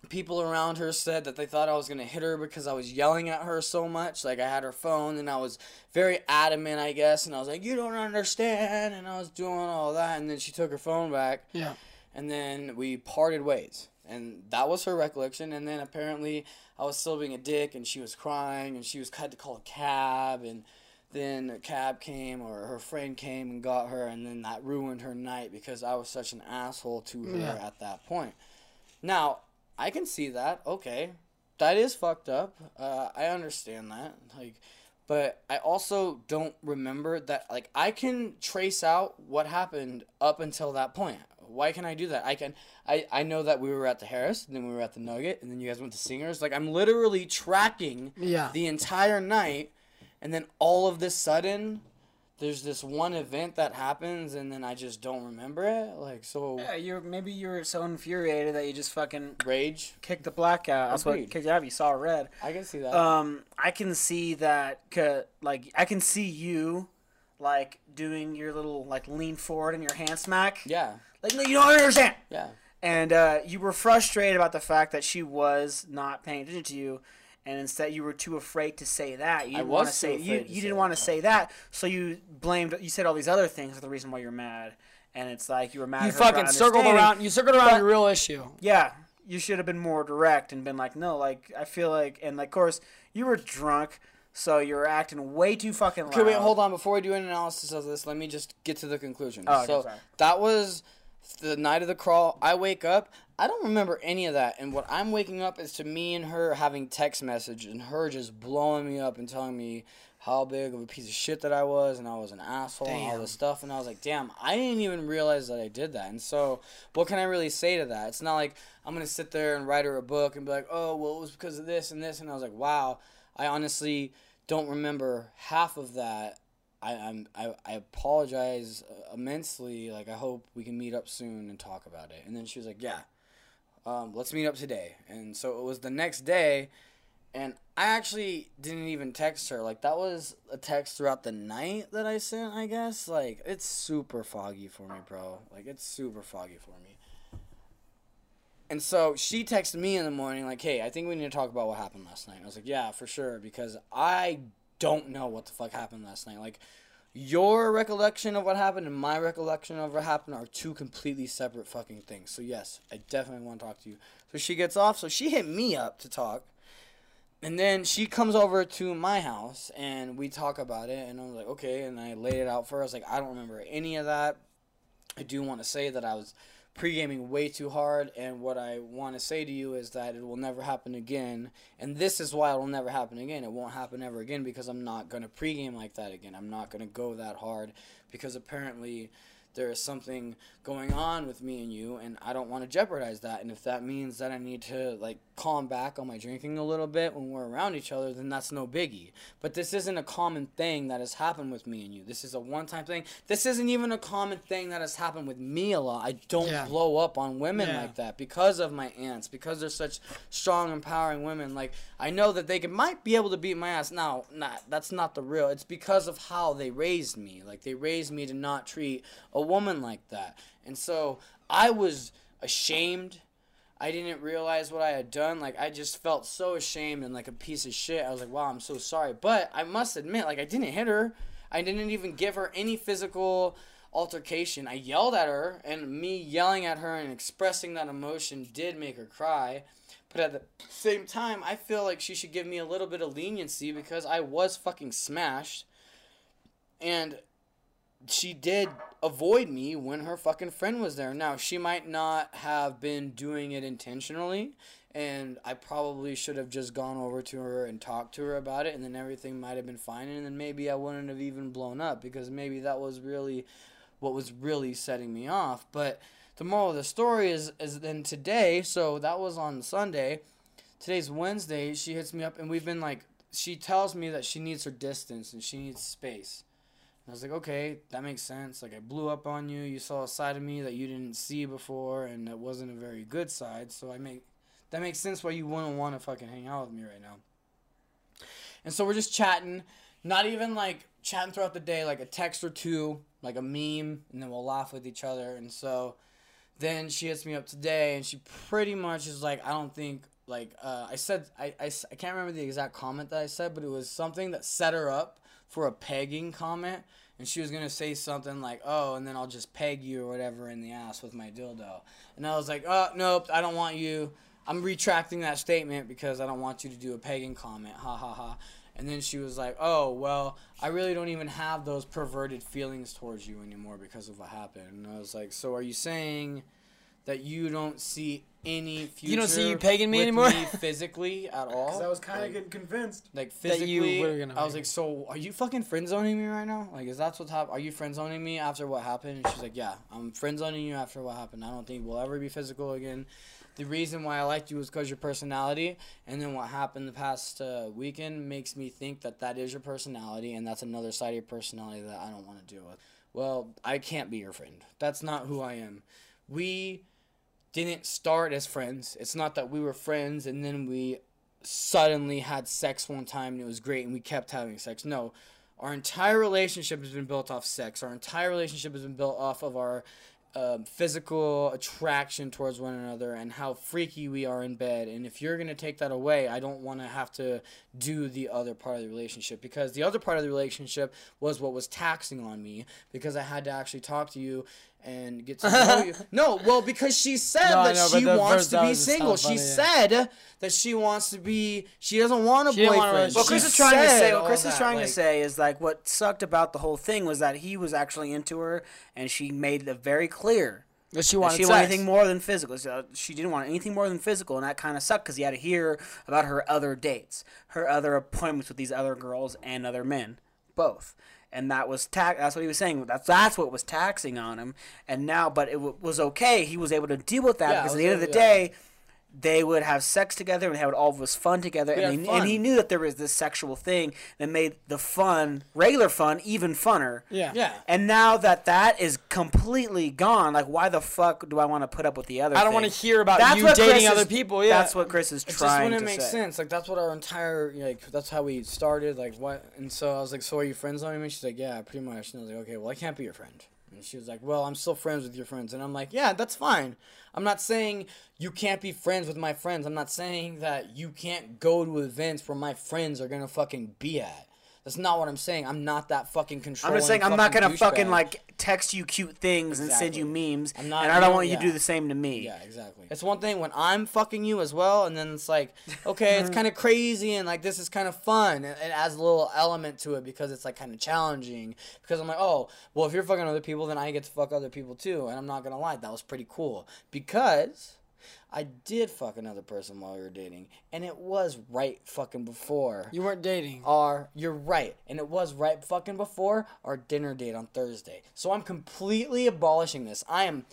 people around her said that they thought I was going to hit her because I was yelling at her so much. Like I had her phone and I was very adamant, I guess, and I was like, "You don't understand." And I was doing all that and then she took her phone back. Yeah. And then we parted ways. And that was her recollection and then apparently I was still being a dick and she was crying and she was had to call a cab and then a cab came or her friend came and got her and then that ruined her night because I was such an asshole to her Yeah. at that point. Now, I can see that. Okay, that is fucked up. Uh, I understand that. Like, but I also don't remember that. Like, I can trace out what happened up until that point. Why can I do that? I can. I I know that we were at the Harrah's, and then we were at the Nugget, and then you guys went to Singers. Like, I'm literally tracking Yeah. the entire night, and then all of this sudden. There's this one event that happens, and then I just don't remember it. Like so, Yeah, you're maybe you were so infuriated that you just fucking rage. kicked the black out. That's Agreed. what kicked out. You saw red. I can see that. Um, I can see that. Like, I can see you, like doing your little like lean forward and your hand smack. yeah, Like, no, you don't understand. yeah. And uh, you were frustrated about the fact that she was not paying attention to you, and instead you were too afraid to say that. You didn't want to say you, you didn't want to say that, so you blamed. You said all these other things are the reason why you're mad, and it's like you were mad. You fucking circled around. You circled around But- your real issue. Yeah, you should have been more direct and been like, no, like I feel like, and like, of course, you were drunk, so you're acting way too fucking loud. Okay, wait, hold on. Before we do an analysis of this, let me just get to the conclusion. Oh, okay, so sorry. that was the night of the crawl. I wake up. I don't remember any of that. And what I'm waking up is to me and her having text message and her just blowing me up and telling me how big of a piece of shit that I was and I was an asshole and all this stuff. And I was like, damn, I didn't even realize that I did that. And so, what can I really say to that? It's not like I'm going to sit there and write her a book and be like, oh, well, it was because of this and this. And I was like, wow, I honestly don't remember half of that. I, I'm I, I apologize immensely. Like I hope we can meet up soon and talk about it. And then she was like, "Yeah, um, let's meet up today." And so it was the next day, and I actually didn't even text her. Like that was a text throughout the night that I sent. I guess like it's super foggy for me, bro. Like it's super foggy for me. And so she texted me in the morning, like, hey, I think we need to talk about what happened last night. I was like, yeah, for sure, because I don't know what the fuck happened last night. Like, your recollection of what happened and my recollection of what happened are two completely separate fucking things. So, yes, I definitely want to talk to you. So she gets off, so she hit me up to talk. And then she comes over to my house and we talk about it. And I was like, okay. And I laid it out for her. I was like, I don't remember any of that. I do want to say that I was pre-gaming way too hard and what I want to say to you is that it will never happen again and this is why it will never happen again. It won't happen ever again because I'm not going to pre-game like that again. I'm not going to go that hard because apparently there is something going on with me and you and I don't want to jeopardize that and if that means that I need to like calm back on my drinking a little bit when we're around each other then that's no biggie. But this isn't a common thing that has happened with me and you. This is a one-time thing. This isn't even a common thing that has happened with me a lot. I don't Yeah. blow up on women Yeah. like that because of my aunts because they're such strong empowering women. Like I know that they can, might be able to beat my ass. Now not that's not the real it's because of how they raised me. Like they raised me to not treat a woman like that. And so I was ashamed I didn't realize what I had done. Like I just felt so ashamed and like a piece of shit. I was like, "Wow, I'm so sorry." But I must admit, like I didn't hit her. I didn't even give her any physical altercation. I yelled at her, and me yelling at her and expressing that emotion did make her cry. But at the same time, I feel like she should give me a little bit of leniency because I was fucking smashed. And she did avoid me when her fucking friend was there. Now, she might not have been doing it intentionally, and I probably should have just gone over to her and talked to her about it, and then everything might have been fine, and then maybe I wouldn't have even blown up because maybe that was really what was really setting me off. But the moral of the story is is then today, so that was on Sunday. Today's Wednesday. She hits me up, and we've been like, she tells me that she needs her distance and she needs space. I was like, okay, that makes sense. Like I blew up on you. You saw a side of me that you didn't see before, and that wasn't a very good side. So I make that makes sense why you wouldn't want to fucking hang out with me right now. And so we're just chatting, not even like chatting throughout the day, like a text or two, like a meme, and then we'll laugh with each other. And so then she hits me up today, and she pretty much is like, I don't think like uh, I said, I, I, I can't remember the exact comment that I said, but it was something that set her up for a pegging comment. And she was gonna say something like, "Oh, and then I'll just peg you or whatever in the ass with my dildo." And I was like, "Oh, nope, I don't want you. I'm retracting that statement because I don't want you to do a pegging comment." Ha ha ha. And then she was like, "Oh, well, I really don't even have those perverted feelings towards you anymore because of what happened." And I was like, "So are you saying that you don't see any future You don't see you pegging me anymore? me physically at all?" Because I was kind of Like- getting convinced. like That you physically, were gonna I was like, "So are you fucking friend zoning me right now? Like, is that what's happening? Are you friend zoning me after what happened?" And she's like, "Yeah, I'm friend zoning you after what happened. I don't think we'll ever be physical again. The reason why I liked you was because your personality, and then what happened the past uh, weekend makes me think that that is your personality, and that's another side of your personality that I don't want to deal with. Well, I can't be your friend. That's not who I am. We." Didn't start as friends. It's not that we were friends and then we suddenly had sex one time and it was great and we kept having sex. No. Our entire relationship has been built off sex. Our entire relationship has been built off of our um, physical attraction towards one another and how freaky we are in bed. And if you're going to take that away, I don't want to have to do the other part of the relationship because the other part of the relationship was what was taxing on me because I had to actually talk to you and get to know you. No, well, because she said No, that know, she wants first- to be single. kinda She funny, said that she wants to be. She doesn't want a She didn't want a boyfriend. What Chris is trying to say, what Chris is trying like- to say is like what sucked about the whole thing was that he was actually into her, and she made it very clear That she wanted she sex. wanted anything more than physical. So she didn't want anything more than physical, and that kind of sucked because he had to hear about her other dates, her other appointments with these other girls and other men, both. And that was tax. That's what he was saying. That's that's what was taxing on him. And now, but it w- was okay. He was able to deal with that Yeah, because at the end of the yeah. day, they would have sex together and have all of this fun together. We And had he, fun. and he knew that there was this sexual thing that made the fun, regular fun, even funner. Yeah. Yeah. And now that that is completely gone, like why the fuck do I want to put up with the other? I don't want to hear about That's you dating Chris other is- people. Yeah. That's what Chris is It just trying wouldn't to make say. sense. Like that's what our entire like that's how we started. Like what? And so I was like, "So are you friends on me?" She's like, "Yeah, pretty much." And I was like, "Okay, well, I can't be your friend." And she was like, "Well, I'm still friends with your friends." And I'm like, "Yeah, that's fine. I'm not saying you can't be friends with my friends. I'm not saying that you can't go to events where my friends are gonna fucking be at." That's not what I'm saying. I'm not that fucking controlling. I'm just saying I'm not gonna fucking like text you cute things and send you memes, I'm not- and I don't want you to do the same to me. Yeah, exactly. It's one thing when I'm fucking you as well, and then it's like, okay, it's kind of crazy, and like this is kind of fun. It, it adds a little element to it because it's like kind of challenging. Because I'm like, oh, well, if you're fucking other people, then I get to fuck other people too. And I'm not gonna lie, that was pretty cool because I did fuck another person while we were dating, and it was right fucking before. you weren't dating. Our, you're right, and it was right fucking before our dinner date on Thursday. So I'm completely abolishing this. I am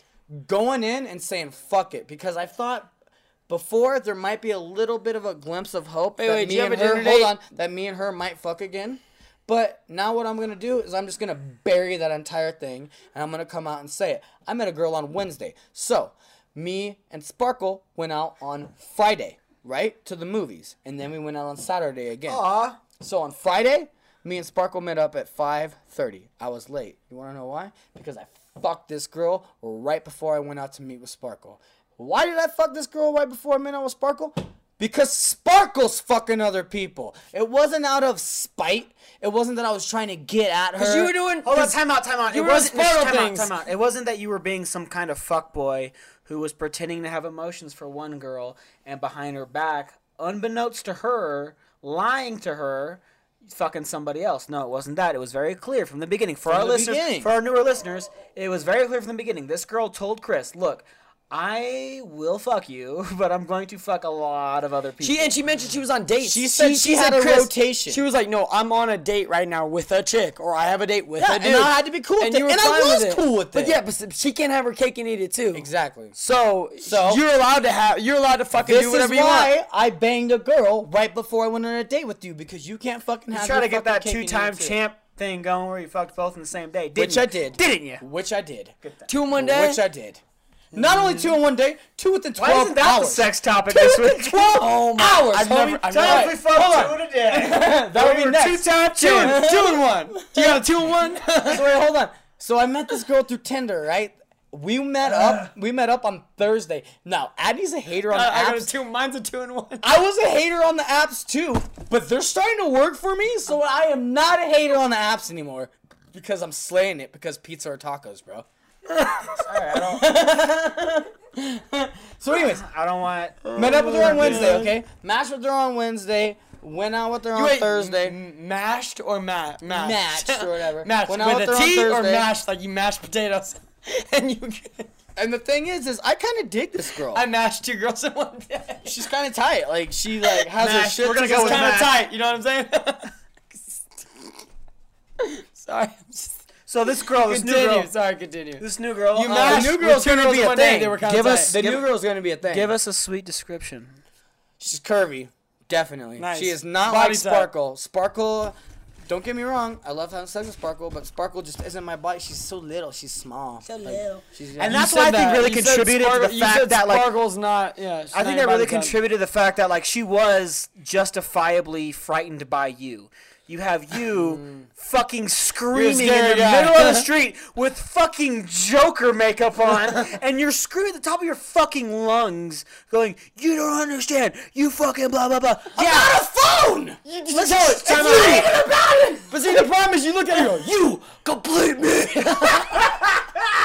going in and saying fuck it because I thought before there might be a little bit of a glimpse of hope Wait, that wait, do me and a her hold on that me and her might fuck again. But now what I'm gonna do is I'm just gonna bury that entire thing and I'm gonna come out and say it. I met a girl on Wednesday. So me and Sparkle went out on Friday, right? To the movies. And then we went out on Saturday again. Aw. So on Friday, me and Sparkle met up at 5:30. I was late. You want to know why? Because I fucked this girl right before I went out to meet with Sparkle. Why did I fuck this girl right before I met out with Sparkle? Because Sparkle's fucking other people. It wasn't out of spite. It wasn't that I was trying to get at her. Because you were doing. Hold on, time out, time out. you It were wasn't Sparrow time out, things. time out. It wasn't that you were being some kind of fuckboy who was pretending to have emotions for one girl and behind her back, unbeknownst to her, lying to her, fucking somebody else. No, it wasn't that. It was very clear from the beginning. For From our listeners, beginning. for our newer listeners, it was very clear from the beginning. This girl told Chris, "Look, I will fuck you, but I'm going to fuck a lot of other people. She and she mentioned she was on dates. She said she had a Chris, rotation. She was like, "No, I'm on a date right now with a chick, or I have a date with Yeah, a and. I had to be cool with and it, and I was with it. cool with But yeah, but she can't have her cake and eat it too. Exactly. So, So- you're allowed to have. You're allowed to fucking do whatever you want. This is why. I banged a girl right before I went on a date with you because you can't fucking You have. try to get that and two-time champ thing going where you fucked both in the same day, didn't which you? I did. Didn't you? Which I did. Two in one day. Which I did. Not only two in one day, two within twelve Why twelve isn't that hours. the sex topic Two this within week? twelve Oh my- hours. I've homie. never- I've never- two two in a day. That would We be next. Two, champ. two and one. You got a two and one. so wait, hold on. So I met this girl through Tinder, right? We met uh. up. We met up on Thursday. Now, Addie's a hater on the I got a apps. two. Mine's a two and one. I was a hater on the apps too, but they're starting to work for me, so I am not a hater on the apps anymore because I'm slaying it because pizza or tacos, bro. So, anyways, I don't want. met up with her on Wednesday, okay? Matched with her on Wednesday. Went out with her on Wait, Thursday. m- mashed or ma- mashed? Matched or whatever. mashed Went out with with a her on T or mashed like you mashed potatoes, and you. And the thing is, is I kind of dig this girl. I mashed two girls in one day. She's kind of tight. Like she like has her Mashed. shit. We're gonna go with kind of tight. You know what I'm saying? Sorry. I'm just- So this girl, this new Continue. girl, Sorry, continue. this new girl. You uh, mashed the new with girl's two gonna be in a thing. They were kinda Give us- tight. The Give- new girl's gonna be a thing. Give us a sweet description. She's curvy, definitely. Nice. She is not Body like type. Sparkle. Sparkle, don't get me wrong. I love having sex with Sparkle, but Sparkle just isn't my body. She's so little. She's small. So little. She's And that's said why I think that. really You said contributed to the you fact said that like Sparkle's not. Yeah. she's I not think your that really body type. contributed to the fact that like she was justifiably frightened by you. You have you fucking screaming in the guy. middle of the street with fucking Joker makeup on, and you're screaming at the top of your fucking lungs, going, "You don't understand. You fucking blah blah blah." Yeah, on a phone. You just tell it. Time out. But see, the problem is you look at it and go, you complete me.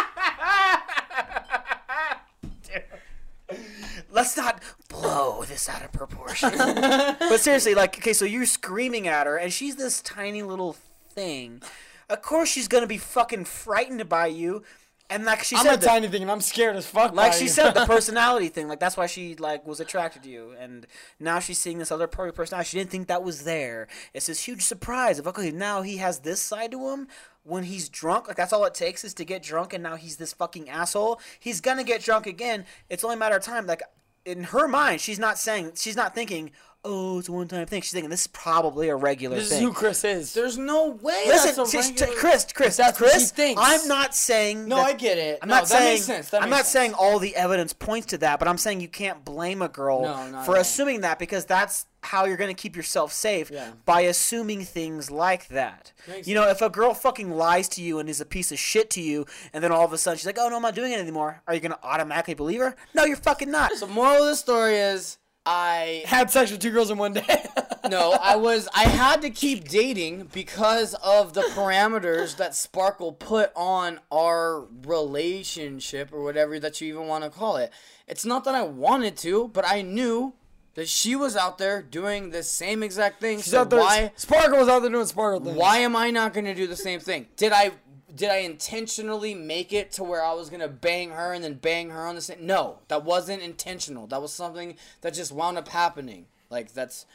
let's not blow this out of proportion. but seriously, like, okay, so you're screaming at her, and she's this tiny little thing. Of course, she's gonna be fucking frightened by you, and like she I'm said, a the- tiny thing and I'm scared as fuck. like she you. said, the personality thing. Like that's why she like was attracted to you, and now she's seeing this other part of personality. She didn't think that was there. It's this huge surprise of okay, now he has this side to him. When he's drunk, like that's all it takes is to get drunk, and now he's this fucking asshole. He's gonna get drunk again. It's only a matter of time. Like in her mind, she's not saying, she's not thinking, oh, it's a one-time thing. She's thinking this is probably a regular This is thing. who Chris is. There's no way. Listen, that's a just- regular- Chris, Chris, that's what Chris. she thinks. I'm not saying. No, that- I get it. I'm No, not that saying. makes sense. That I'm makes not sense. saying all the evidence points to that, but I'm saying you can't blame a girl No, not for at all. assuming that because that's how you're going to keep yourself safe Yeah. by assuming things like that. Makes you know, if a girl fucking lies to you and is a piece of shit to you, and then all of a sudden she's like, "Oh no, I'm not doing it anymore," are you going to automatically believe her? No, you're fucking not. So, moral of the story is I Had sex with two girls in one day. no, I was I had to keep dating because of the parameters that Sparkle put on our relationship or whatever that you even want to call it. It's not that I wanted to, but I knew that she was out there doing the same exact thing. She's so out there. why Sparkle was out there doing Sparkle things. why am I not going to do the same thing? Did I did I intentionally make it to where I was going to bang her and then bang her on the same? No, that wasn't intentional. That was something that just wound up happening. Like that's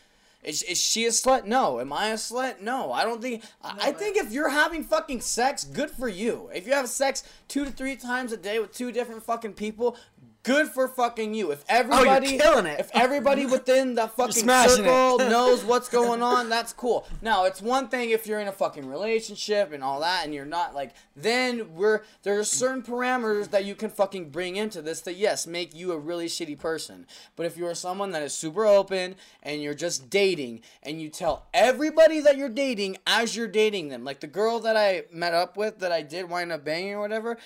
is, is she a slut? No. Am I a slut? No. I don't think. I, I think if you're having fucking sex, good for you. If you have sex two to three times a day with two different fucking people, good for fucking you. If oh, everybody, killing it. If everybody within the fucking circle knows what's going on, that's cool. Now, it's one thing if you're in a fucking relationship and all that, and you're not like, then we're there are certain parameters that you can fucking bring into this that yes make you a really shitty person. But if you're someone that is super open and you're just dating and you tell everybody that you're dating as you're dating them, like the girl that I met up with that I did wind up banging or whatever.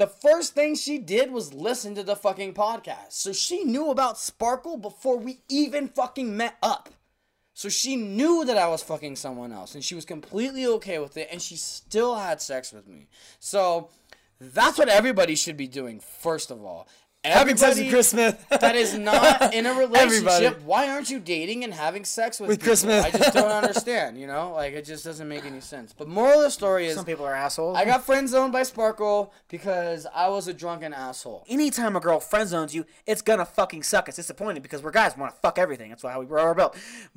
The first thing she did was listen to the fucking podcast. So she knew about Sparkle before we even fucking met up. So she knew that I was fucking someone else and she was completely okay with it and she still had sex with me. So that's what everybody should be doing, first of all. Having sex with Everybody Chris Smith. that is not in a relationship, Everybody. why aren't you dating and having sex with, With Chris? Smith. I just don't understand, you know? Like, it just doesn't make any sense. But moral of the story is Some people are assholes. I got friend zoned by Sparkle because I was a drunken asshole. anytime a girl friend zones you, it's gonna fucking suck. It's disappointing because we're guys, we want to fuck everything. That's why we we're built.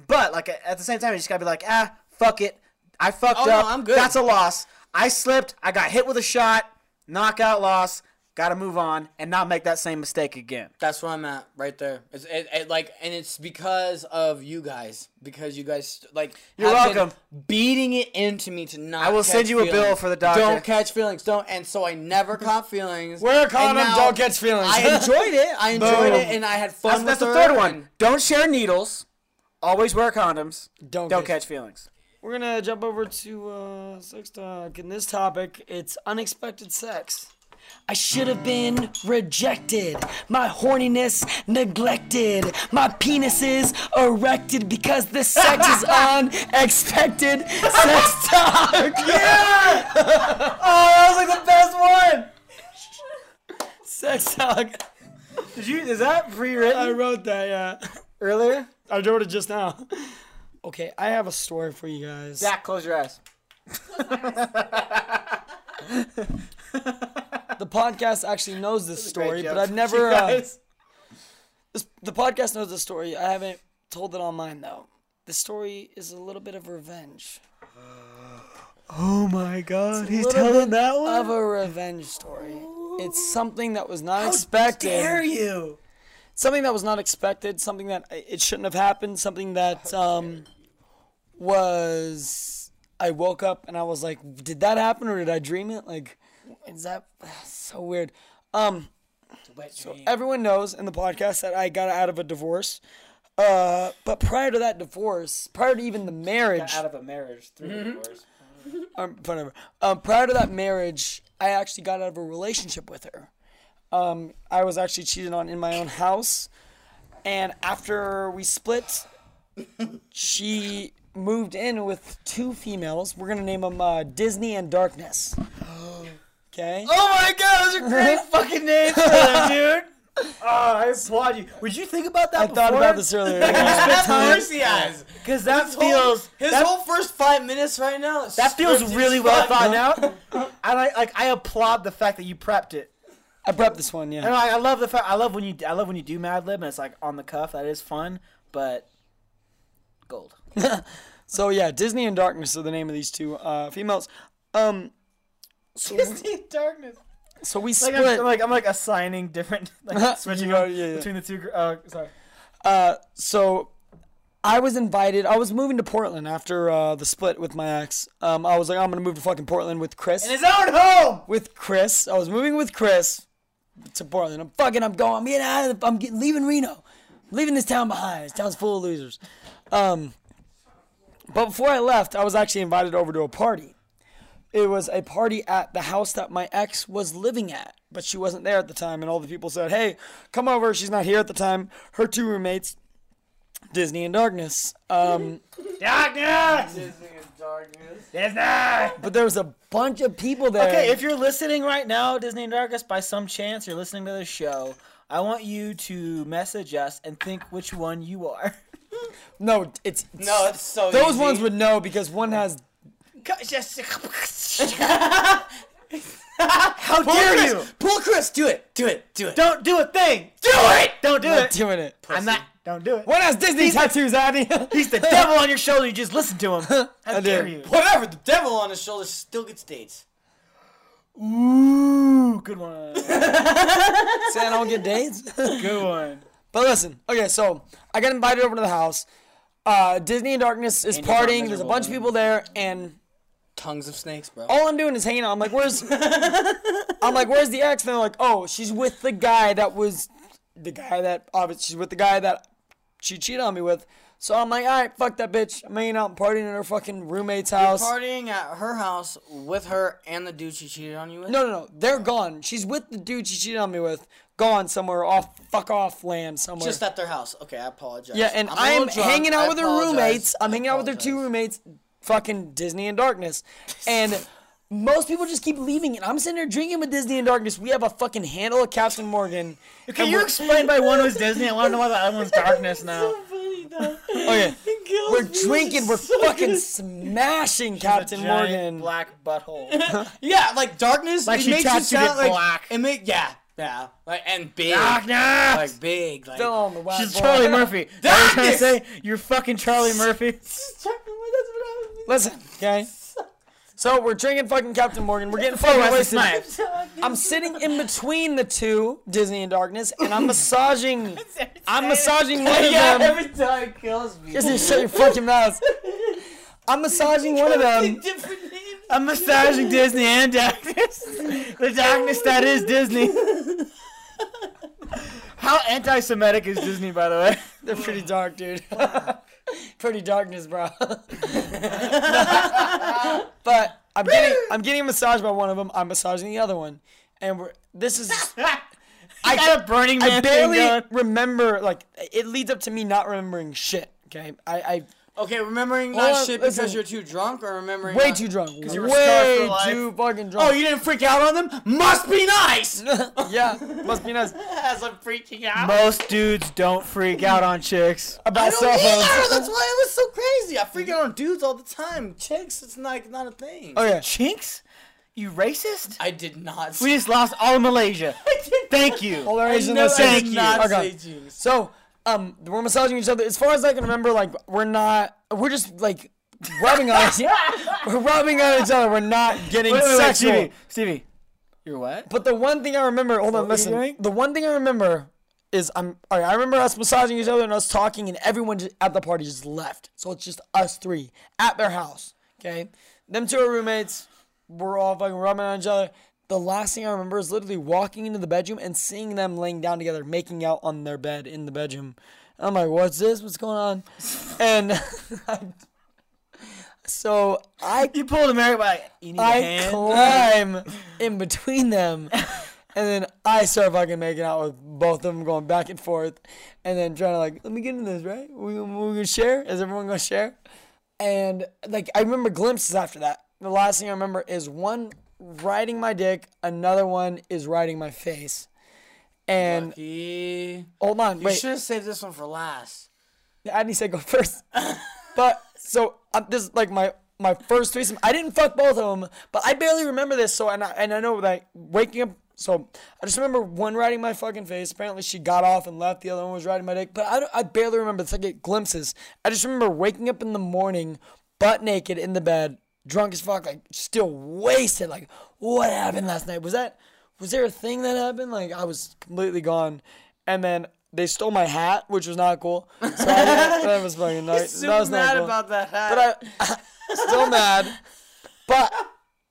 But like at the same time, you just gotta be like, ah, fuck it. I fucked Oh, no, up. I'm good. That's a loss. I slipped. I got hit with a shot. Knockout loss. Gotta move on and not make that same mistake again. That's where I'm at, right there. It's it, it, like, and it's because of you guys, because you guys like You're have been welcome. beating it into me to not. I will catch send you a bill for the doctor. Don't catch feelings, don't. And so I never caught feelings. Wear a condom, don't catch feelings. I enjoyed it. I enjoyed it, and I had fun. That's, that's the third one. Don't share needles. Always wear condoms. Don't Don't catch- catch feelings. We're gonna jump over to uh, sex talk. In this topic, it's unexpected sex. I should have been rejected. My horniness neglected. My penis is erected because the sex is unexpected. Sex talk. Yeah. Oh, that was like the best one. Sex talk. Did you? Is that pre-written I wrote that. Yeah. earlier? I wrote it just now. Okay, I have a story for you guys. Zach, close your eyes. The podcast actually knows this story, but I've never. Uh, this, the podcast knows the story. I haven't told it on mine though. The story is a little bit of revenge. Oh my God, he's telling that one. Of a revenge story. It's something that was not expected. dare you? Something that was not expected. Something that uh, it shouldn't have happened. Something that um, was. I woke up and I was like, "Did that happen or did I dream it?" Like, is that so weird? Um, so everyone knows in the podcast that I got out of a divorce. Uh, but prior to that divorce, prior to even the marriage, Out of a marriage through a divorce. um, whatever. Um, prior to that marriage, I actually got out of a relationship with her. Um, I was actually cheated on in my own house, and after we split, she moved in with two females. We're gonna name them uh, Disney and Darkness. Okay. Oh my God, those are great fucking names for them, dude. Oh, I applaud you. Would you think about that? I thought about this earlier. Of course he has. because that feels His that, whole first five minutes right now. that feels really well fuck. thought out. I like, like I applaud the fact that you prepped it. I prepped this one, yeah. And I, I love the fact I love when you I love when you do Mad Lib and it's like on the cuff. That is fun, but gold. So yeah, Disney and Darkness are the name of these two uh, females. Um, Disney darkness. so we Like split. I'm, I'm like I'm like assigning different like switching You yeah, yeah. between the two. Uh, sorry. Uh, so I was invited. I was moving to Portland after uh, the split with my ex. Um, I was like, I'm gonna move to fucking Portland with Chris. In his own home. with Chris. I was moving with Chris to Portland. I'm fucking. I'm going. I'm getting out of. The, I'm getting, leaving Reno. leaving this town behind. This town's full of losers. Um, but before I left, I was actually invited over to a party. It was a party at the house that my ex was living at, but she wasn't there at the time. And all the people said, "Hey, come over." She's not here at the time. Her two roommates, Disney and Darkness. Um, Darkness. Disney. And Darkness. Disney! But there was a bunch of people there. Okay, if you're listening right now, Disney and Darkness, by some chance you're listening to the show, I want you to message us and think which one you are. no, it's, it's No, it's so those easy. ones would know because one has How Pull dare Chris, you? Pull Chris. Do it. Do it. Do it. Don't do a thing. Do it. Don't do not it. doing it. I'm not. Don't do it. One has Disney tattoos, Addy. He's the devil on your shoulder. You just listen to him. How I dare do. you? Whatever. The devil on his shoulder still gets dates. Ooh, good one. Say I don't get dates. Good one. but listen, okay, so I got invited over to the house. Uh, Disney and Darkness is Angels are partying. There's a bunch of people there, and Tongues of snakes, bro. all I'm doing is hanging out. I'm like, where's? I'm like, where's the ex? And they're like, oh, she's with the guy that was, the guy that obviously she's with the guy that she cheated on me with. So I'm like, all right, fuck that bitch. I'm hanging out and partying at her fucking roommate's house. Partying at her house with her and the dude she cheated on you with. No, no, no. They're gone. She's with the dude she cheated on me with. Gone somewhere off, fuck off land somewhere. Just at their house. Okay, I apologize. yeah, and I'm I'm, hanging out I with her roommates. I'm I hanging out with her two roommates. Fucking Disney and Darkness. And most people just keep leaving it. I'm sitting there drinking with Disney in Darkness. We have a fucking handle of Captain Morgan. Can you explain why one was Disney? I want to know why the other one's darkness now. Okay, we're drinking. We're fucking smashing Captain Giant Morgan. black butthole. Yeah, like darkness. Like it she makes it sound it like black. It make yeah, yeah, like and big, Darkness. like big, like. Still on the wild She's boy. Charlie Murphy. That's what you're trying to Darkness! say? You're fucking Charlie Murphy. Listen, okay. So we're drinking fucking Captain Morgan. We're getting fucking Wesley wasted. Snipes. I'm sitting in between the two, Disney and Darkness, and I'm massaging. I'm massaging one of yeah, them. every time it kills me. Just shut your fucking mouth. I'm massaging one of them. I'm massaging Disney and darkness. The darkness that is Disney. How anti-Semitic is Disney, by the way? They're pretty dark, dude. pretty darkness, bro. but I'm getting I'm getting a massage by one of them. I'm massaging the other one, and we're this is I got a Burning Man I barely remember like it leads up to me not remembering shit. Okay, I I Okay, remembering Hold that on, shit listen. because you're too drunk, or remembering way not- too drunk. you were scarred for Way life. too fucking drunk. Oh, you didn't freak out on them? Must be nice. yeah, must be nice. As I'm freaking out. Most dudes don't freak out on chicks. I About don't cell either. phones. That's why it was so crazy. I freak out on dudes all the time. Chicks, it's like not a thing. Oh yeah. Chinks? You racist? I did not. We just lost all of Malaysia. Thank you. All our I Asian know I listeners. did Thank you. not Okay. say jinx. So, um, we're massaging each other. As far as I can remember, like we're not. We're just like rubbing on. each We're rubbing on each other. We're not getting Wait, wait, wait, sexual. Stevie. Stevie. You're what? But the one thing I remember, hold on, were you listen. The one thing I remember is I'm. All right, I remember us massaging each other and us talking, and everyone just, at the party just left. So it's just us three at their house. Okay, them two are roommates. We're all fucking rubbing on each other. The last thing I remember is literally walking into the bedroom and seeing them laying down together, making out on their bed in the bedroom. I'm like, what's this? What's going on? And so I You pulled America by you need hand. climb in between them, and then I start fucking making out with both of them, going back and forth, and then trying to like, let me get in this, right? We, we gonna share? Is everyone gonna share? And like, I remember glimpses after that. The last thing I remember is one riding my dick, another one is riding my face, and Lucky. hold on, You wait. should have saved this one for last. I need to go first. but so um, this is like my my first threesome. I didn't fuck both of them, but I barely remember this. So and I, and I know that waking up. So I just remember one riding my fucking face. Apparently she got off and left. The other one was riding my dick. But I, don't- I barely remember. It's like glimpses. I just remember waking up in the morning, butt naked in the bed, drunk as fuck, like still wasted. Like what happened last night? Was that was there a thing that happened? Like I was completely gone, and then. They stole my hat, which was not cool. So I that was fucking nice. Super that was not mad cool. about that hat. But I still mad. But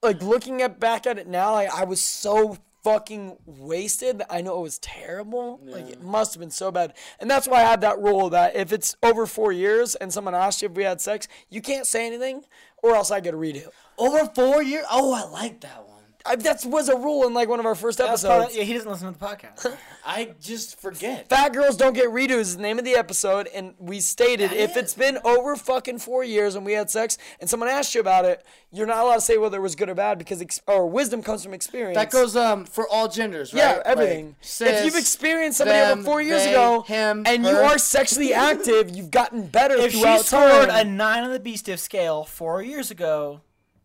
like looking at back at it now, like I was so fucking wasted I know it was terrible. Like it must have been so bad. And that's why I had that rule that if it's over four years and someone asks you if we had sex, you can't say anything or else I get a redo. Over four years? Oh, I like that one. I, that was a rule in like one of our first That's part episodes. of- yeah, he doesn't listen to the podcast. I just forget. Fat girls don't get redos is the name of the episode, and we stated if it's been over fucking four years and we had sex, and someone asked you about it, you're not allowed to say whether it was good or bad because ex- or wisdom comes from experience. That goes um for all genders, right? yeah, Like, everything. if you've experienced somebody them, over four years they, ago, him, and you her. are sexually active, you've gotten better if she throughout scored time. a nine on the B stiff scale four years ago,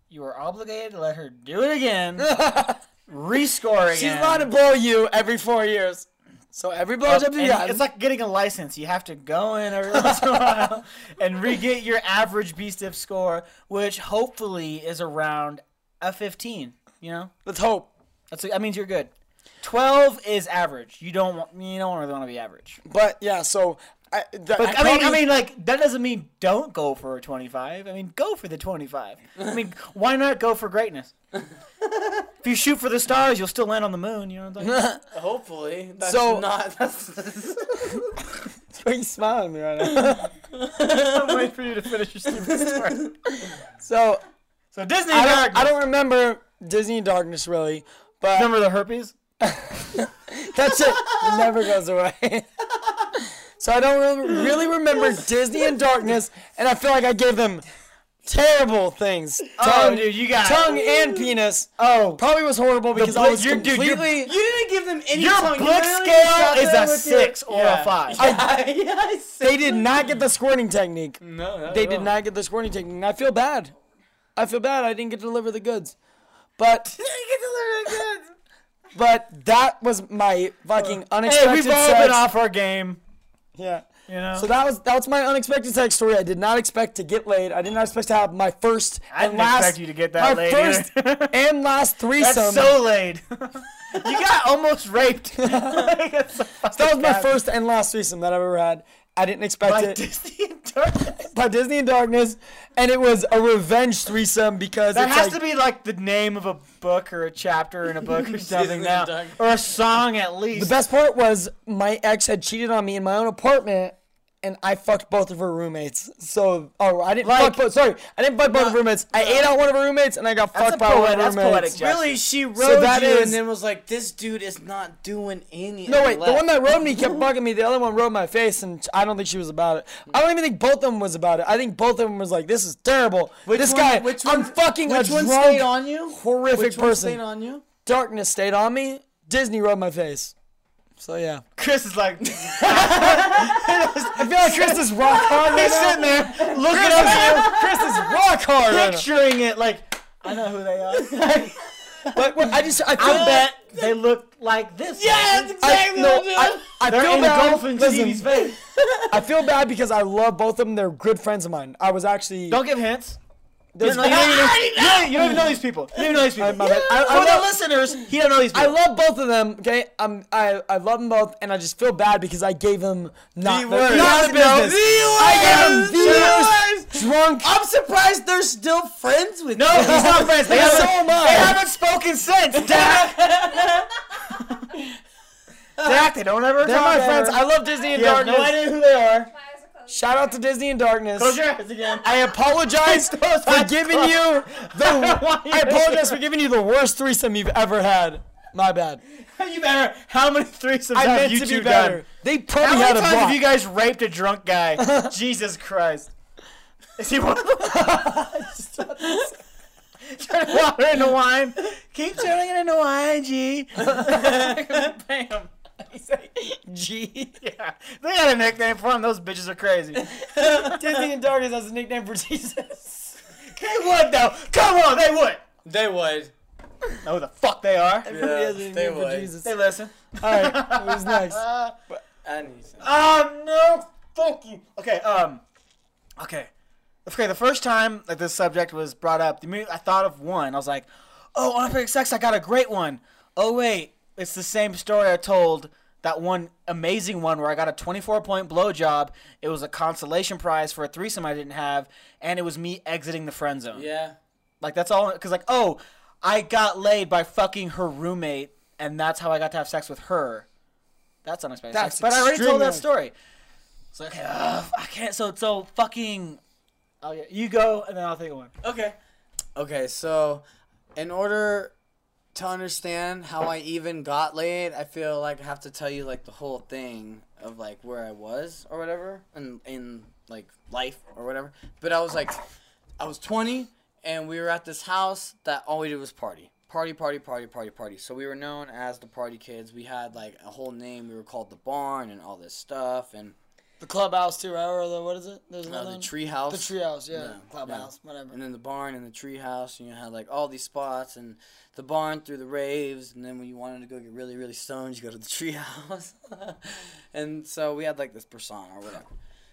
you are obligated to let her do it again. rescore again. She's allowed to blow you every four years. So every blowjob you got, it's like getting a license. You have to go in every once in a while and re-get your average B stiff score, which hopefully is around a 15. You know, let's hope. that's that means you're good. 12 is average. You don't want you don't really want to be average. But yeah, so I, the, But I, I mean, I mean, like that doesn't mean don't go for a 25. I mean, go for the 25. I mean, why not go for greatness? if you shoot for the stars, you'll still land on the moon. You know what I'm saying? Hopefully. That's So- not that's Why are you smiling at me right now? I'm waiting for you to finish your stupid story. So So Disney I Darkness. don't, I don't remember Disney Darkness really, but remember the herpes. that's it. It never goes away. So I don't really, really remember Disney and Darkness, and I feel like I gave them terrible things. Oh, Tongue, dude, you got tongue and penis. Oh, Probably was horrible because I was you're- dude, you're- completely. You didn't give them any your tongue. You blick scale is a with your- six or Yeah. a five. yeah, I said- they did not get the squirting technique. No, no, They no. did not get the squirting technique. and I feel bad. I feel bad. I didn't get to deliver the goods. But but that was my fucking unexpected. Hey, we've all sex. been off our game. Yeah. You know. So that was that was my unexpected sex story. I did not expect to get laid. I did not expect to have my first I and didn't last expect you to get that my laid first and last threesome. That's so laid. you got almost raped. So that was my first and last threesome that I've ever had. I didn't expect By it Disney and Darkness. by Disney and Darkness, and it was a revenge threesome because That it's has like, to be like the name of a book or a chapter in a book or something now, or a song at least. The best part was my ex had cheated on me in my own apartment, and I fucked both of her roommates. So, oh, I didn't Like- fuck both. Sorry, I didn't fuck both of her roommates. I ate out one of her roommates, and I got That's fucked a by one poet- of her that's roommates. poetic. Really, she rode that you is- and then was like, "This dude is not doing any." No, and wait. The one that rode me kept bugging me. The other one rode my face, and I don't think she was about it. I don't even think both of them was about it. I think both of them was like, "This is terrible. this one- guy, which I'm one- fucking Which a one drunk, stayed on you? horrific Which one person. stayed on you? Darkness stayed on me. Disney rode my face. So yeah, Chris is like, I feel like Chris is rock hard right he's now. sitting there looking at him. Chris is rock hard you, right picturing it like, I know who they are. But what- I just I feel I bet they look like this. Yeah, that's exactly what I'm doing. I, I They're feel bad. engulfing Listen, face. I feel bad because I love both of them. They're good friends of mine. I was actually Don't give hints. You there's- don't, know, you, don't even, you, don't, you don't even know these people. You don't even know these people. bad. I- I For the love- listeners, he don't know these people. I love both of them. Okay, um, I I love them both, and I just feel bad because I gave them not The the, worst. not the business. the I gave them worst. the The worst drunk. I'm surprised they're still friends with you. no, he's not friends. They So haven't, I. they haven't spoken since. Dak. Dak, they don't ever They're talk my ever. friends. I love Disney and You Darkness. no idea who they are. Shout out to Disney and Darkness. Close your eyes again. I apologize for giving you the. I apologize for giving you the worst threesome you've ever had. My bad. You better. How many threesomes I have meant you to two be better. done? They How probably many had a times block. have you guys raped a drunk guy? Jesus Christ. Is he one of them? Turn water into wine. Keep turning it into wine, G. Bam. G. Yeah. They got a nickname for him. Those bitches are crazy. Disney and Darkness has a nickname for Jesus. They would, though. Come on, they would. They would. Know who the fuck they are. Everybody has a they nickname for would. Jesus. They listen. All right, who's next? And Um, no, fuck you. Okay, um, okay. Okay, the first time that this subject was brought up, the minute I thought of one, I was like, oh, unfair sex, I got a great one. Oh, wait, it's the same story I told that one amazing one where I got a 24 point blowjob. It was a consolation prize for a threesome I didn't have, and it was me exiting the friend zone. yeah. Like, that's all, because, like, oh, I got laid by fucking her roommate, and that's how I got to have sex with her. That's unexpected. That's sex. But I already told that extremely- story. So okay, ugh, I can't. So so fucking. Oh yeah, you go and then I'll think of one. Okay. Okay, so in order to understand how I even got laid, I feel like I have to tell you like the whole thing of like where I was or whatever in in like life or whatever. But I was like I was 20 and we were at this house that all we did was party. Party, party, party, party, party. So we were known as the party kids. We had like a whole name. We were called the barn and all this stuff and The clubhouse too, right? Or the what is it? There's uh, another the one? tree house. The treehouse, yeah. Yeah, Clubhouse, whatever. and then the barn and the treehouse. And you had like all these spots, and the barn through the raves. And then when you wanted to go get really, really stoned, you go to the treehouse. and so we had like this persona or whatever.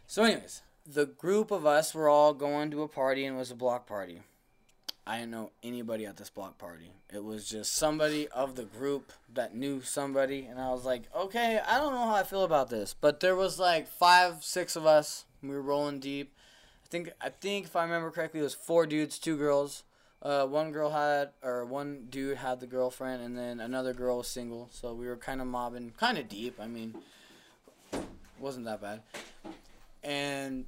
So, anyways, the group of us were all going to a party, and it was a block party. I didn't know anybody at this block party. It was just somebody of the group that knew somebody, and I was like, okay, I don't know how I feel about this, but there was like five, six of us. We were rolling deep. I think I think if I remember correctly, it was four dudes, two girls. Uh, one girl had, or one dude had the girlfriend, and then another girl was single. So we were kind of mobbing, kind of deep. I mean, wasn't that bad. And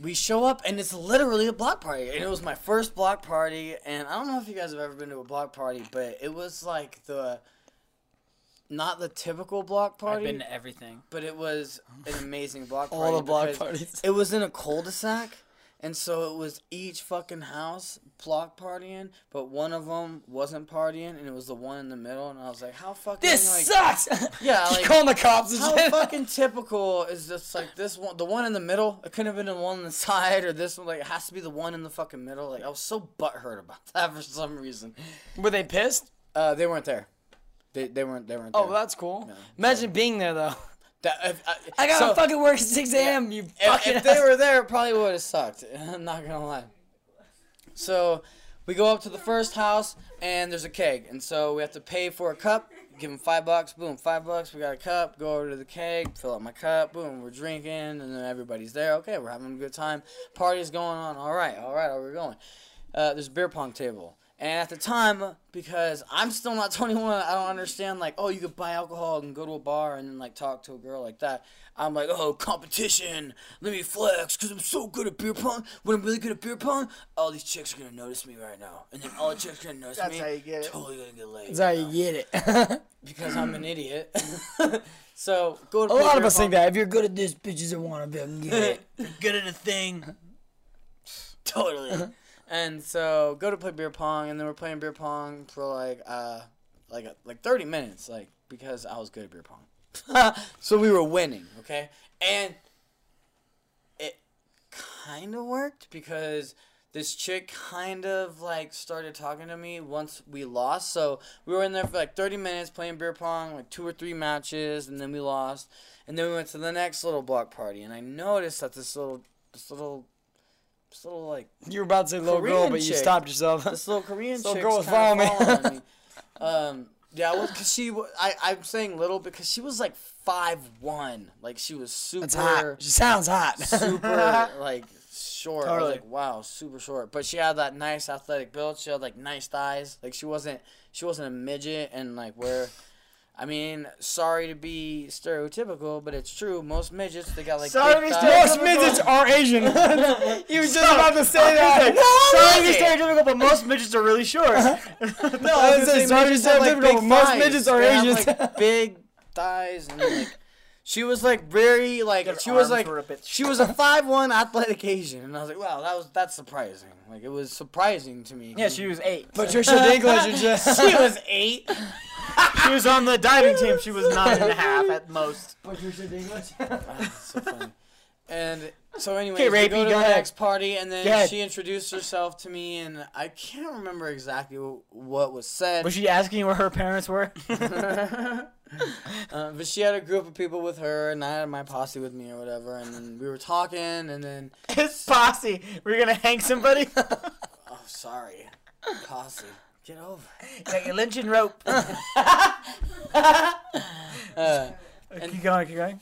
we show up, and it's literally a block party. And it was my first block party, and I don't know if you guys have ever been to a block party, but it was like the, not the typical block party I've been to everything. but it was an amazing block party. All the block parties. It was in a cul-de-sac, And so it was each fucking house block partying, but one of them wasn't partying, and it was the one in the middle. And I was like, how fucking This like, sucks. Yeah, like- calling the cops. How shit. fucking typical is this? Like this one, the one in the middle. It couldn't have been the one on the side or this one. Like it has to be the one in the fucking middle. Like I was so butthurt about that for some reason. Were they pissed? Uh, they weren't there. They, they weren't they weren't. Oh, there. well, that's cool. Imagine being there though. That, if, uh, I gotta so- fucking work at 6 a.m. You if, fucking. if they were there, it probably would have sucked. I'm not gonna lie. So we go up to the first house and there's a keg, and so we have to pay for a cup. Give them five bucks. Boom, five bucks. We got a cup. Go over to the keg, fill up my cup. Boom, we're drinking, and then everybody's there. Okay, we're having a good time. Party's going on. All right, all right, we're going. Uh, there's a beer pong table. And at the time, because I'm still not 21, I don't understand, like, oh, you could buy alcohol and go to a bar and then, like, talk to a girl like that. I'm like, oh, competition. Let me flex because I'm so good at beer pong. When I'm really good at beer pong, all these chicks are going to notice me right now. And then all the chicks are going to notice That's me. That's how you get it. Totally going to get laid. That's how you get it. Because I'm an idiot. so, go to A lot of beer us think that. If you're good at this, bitches will want to fucking get it. Good at a thing. totally. And so go to play beer pong, and then we're playing beer pong for like uh like like thirty minutes, like because I was good at beer pong. so we were winning, okay, and it kind of worked because this chick kind of like started talking to me once we lost. So we were in there for like 30 minutes playing beer pong, like two or three matches, and then we lost. And then we went to the next little block party, and I noticed that this little, this little, this little like You were about to say little girl, Korean but you stopped yourself. this little Korean This little girl was following me. following me. um, yeah, well, cause she, I, I'm saying little because she was like five one, like she was super, That's hot. She sounds hot. super like short. I was like, wow, super short. But she had that nice athletic build. She had like nice thighs. Like she wasn't, she wasn't a midget, and like where. I mean, sorry to be stereotypical, but it's true. Most midgets, they got like Sorry big to be. Most midgets are Asian. he was just about to say that. Sorry to be stereotypical, but most midgets are really short. Uh-huh. No, I I was was gonna say, saying sorry to midgets have, like, stereotypical, but most midgets are They have, Asians. like, big thighs and like she was like very like Their she was like a bit she was a five one athletic Asian and I was like wow that was that's surprising like it was surprising to me yeah, she was eight. Patricia Dinklage is just. she was eight She was on the diving team. She was nine and a half at most. Patricia Dinklage. so funny and so anyway Okay, we Rapey, go to go the ahead. next party and then ahead. she introduced herself to me and I can't remember exactly what was said Was she asking where her parents were? Uh, but she had a group of people with her, and I had my posse with me or whatever, and then we were talking, and then His posse. We're gonna hang somebody. oh, sorry, posse, get over. Got your lynching rope. Uh, keep going. Keep going.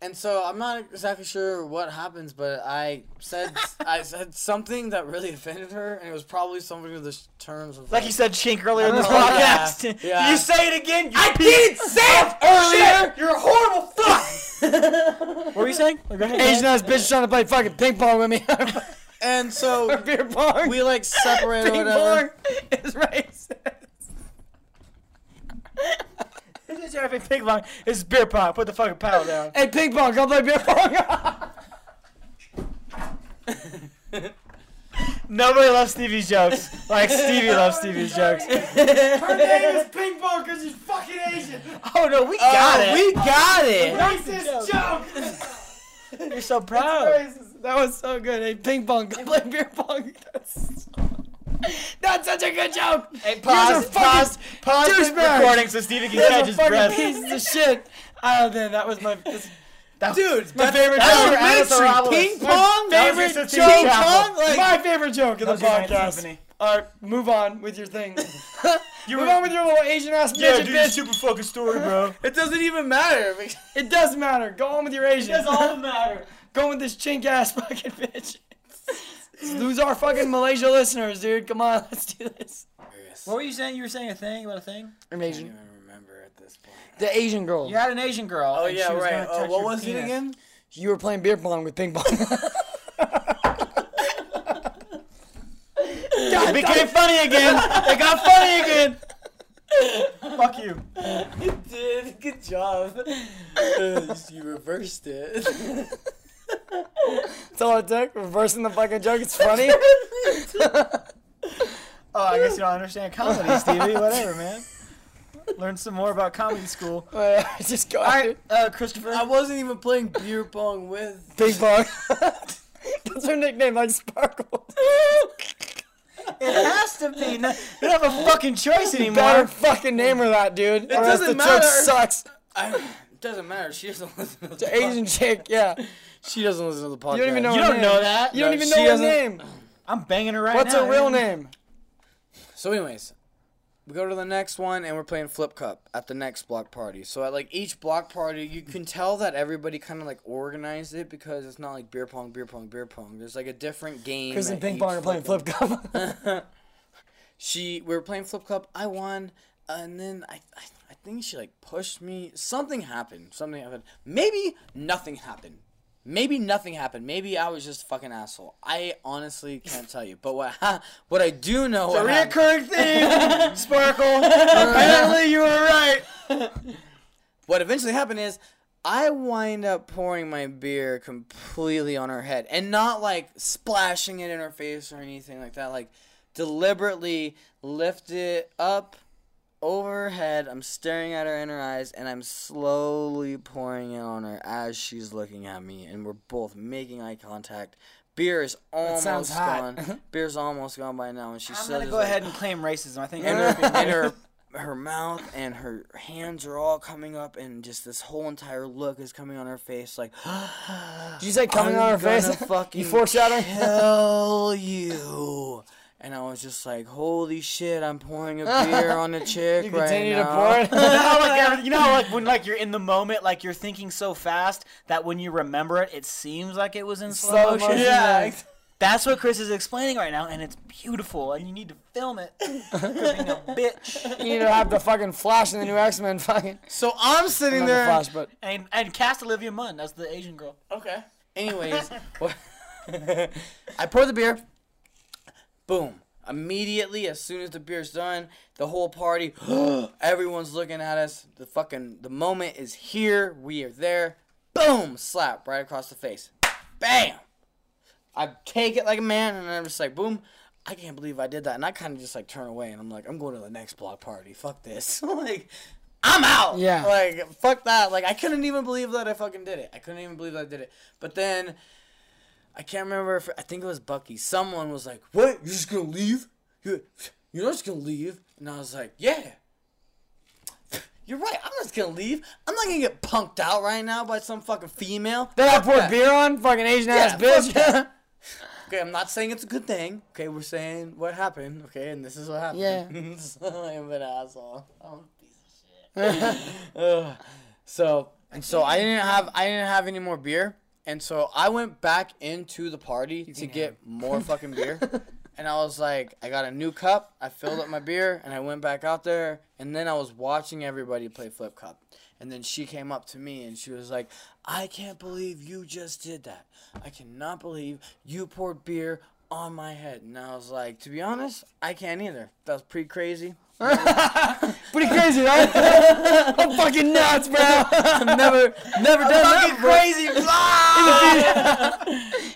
and so I'm not exactly sure what happens, but I said I said something that really offended her, and it was probably something to the terms of Like you said, chink earlier in this Oh, yeah. podcast. Yeah. You say it again. I didn't say it shit. earlier. You're a horrible fuck. what were you saying? Asian ass bitch trying to play fucking ping pong with me. And so Beer pong. we like separated or ping whatever. pong is racist. This is having ping pong. It's beer pong. Put the fucking paddle down. Hey, ping pong, come play beer pong. Nobody loves Stevie's jokes like Stevie loves Stevie's jokes. Her name is ping pong because she's fucking Asian. Oh no, we oh, got it. We got it. Racist joke. You're so proud. That was so good. Hey, ping pong, come play beer pong. That's, that's such a good joke. Hey, pause, pause, pause the recording so Stevie can catch his breath. pieces of shit. Oh man, that was my. This, Dude, my favorite that's joke. elementary. Ping pong? Was favorite joke. Ping pong? Like- my favorite joke in the That was your Aunt podcast. All right, move on with your thing. You move were- on with your little Asian ass Yeah, midget dude, bitch. super fucking story, bro. It doesn't even matter. It does matter. Go on with your Asian. That's all that matter. Go with this chink ass fucking bitch. Lose our fucking Malaysia listeners, dude. Come on, let's do this. What were you saying? You were saying a thing about a thing? I'm I don't Asian. even remember at this point. The Asian girl. You had an Asian girl. Oh and yeah, she was right. gonna touch what your was it again? You were playing beer pong with ping pong. It became funny again. It got funny again. Fuck you. You did. Good job. Uh, you reversed it. That's all it took. Reversing the fucking joke. It's funny. Oh, I guess you don't understand comedy, Stevie. Whatever, man. Learn some more about comedy school. Just go. All right, uh, Christopher. I wasn't even playing beer pong with. Big bong. That's her nickname, like Sparkle. It has to be. No, you don't have a fucking choice anymore. Better anymore. fucking name her that, dude. It or doesn't the matter. joke sucks. I, it doesn't matter. She doesn't listen to the The Asian chick, yeah. You She doesn't listen to the podcast. You don't even know You her don't name. know that. You don't even know her doesn't- name. I'm banging her right What's now. her real man. name? So, anyways, we go to the next one and we're playing Flip Cup at the next block party. So, at like each block party, you can tell that everybody kind of like organized it because it's not like beer pong, beer pong, beer pong. There's like a different game. Chris and at Ping each Pong are playing Flip Cup. she we were playing flip cup i won and then I, I i think she like pushed me something happened something happened maybe nothing happened maybe nothing happened maybe i was just a fucking asshole i honestly can't tell you but what what i do know A what happened- reoccurring theme, Sparkle. Apparently, you were right. what eventually happened is I wind up pouring my beer completely on her head and not like splashing it in her face or anything like that. Like deliberately lift it up over her head. I'm staring at her in her eyes and I'm slowly pouring it on her as she's looking at me and we're both making eye contact. Beer is almost gone. Beer's almost gone by now and she's. I'm gonna go like- ahead and claim racism. I think and you're her, her her mouth and her hands are all coming up and just this whole entire look is coming on her face like Did you say coming on her I'm face? fucking you foreshadowing? kill you and I was just like holy shit I'm pouring a beer on a chick You right continue to now pour it. you know how like you know, like when like you're in the moment, like you're thinking so fast that when you remember it, it seems like it was in slow, Slow motion. motion, yeah That's what Chris is explaining right now, and it's beautiful, and you need to film it. 'Cause being a bitch. You need to have the fucking Flash in the new X Men fucking. so I'm sitting Not the there Flash, but And and cast Olivia Munn as the Asian girl. Okay. Anyways, I pour the beer. Boom. Immediately, as soon as the beer's done, the whole party, everyone's looking at us. The fucking the moment is here. We are there. Boom! Slap right across the face. Bam! I take it like a man, and I'm just like, boom. I can't believe I did that, and I kind of just like turn away, and I'm like, I'm going to the next block party. Fuck this. like, I'm out. Yeah. Like, fuck that. Like, I couldn't even believe that I fucking did it. I couldn't even believe that I did it. But then, I can't remember if I think it was Bucky. Someone was like, "What? You're just gonna leave? You, you're not just gonna leave?" And I was like, "Yeah." You're right. I'm just gonna leave. I'm not gonna get punked out right now by some fucking female. then I poured beer on fucking Asian ass Yeah, fuck bitch. Okay, I'm not saying it's a good thing. Okay, we're saying what happened. Okay, and this is what happened. Yeah. so I'm an asshole. I'm a piece of shit. So and so I didn't have I didn't have any more beer, and so I went back into the party to get more fucking beer. And I was like, I got a new cup. I filled up my beer, and I went back out there. And then I was watching everybody play flip cup. And then she came up to me and she was like, I can't believe you just did that. I cannot believe you poured beer on my head. And I was like, to be honest, I can't either. That was pretty crazy. Pretty crazy, right? I'm fucking nuts, bro. I've never, never done that before. crazy.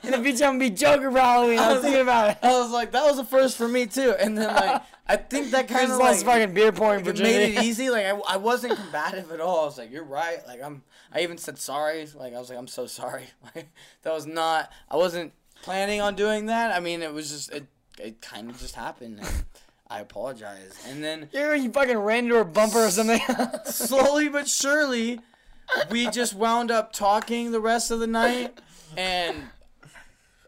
In the beach, I'm gonna be Joker for Halloween. I was thinking about it. I was like, that was a first for me too. And then like, I think that kind of like, fucking beer pouring virginity. made it easy. Like I, I wasn't combative at all. I was like, "You're right." Like I'm. I even said sorry. Like I was like, "I'm so sorry." Like that was not. I wasn't planning on doing that. I mean, it was just it. It kind of just happened. And I apologize. And then You, you fucking ran into her bumper or something. slowly but surely, we just wound up talking the rest of the night, and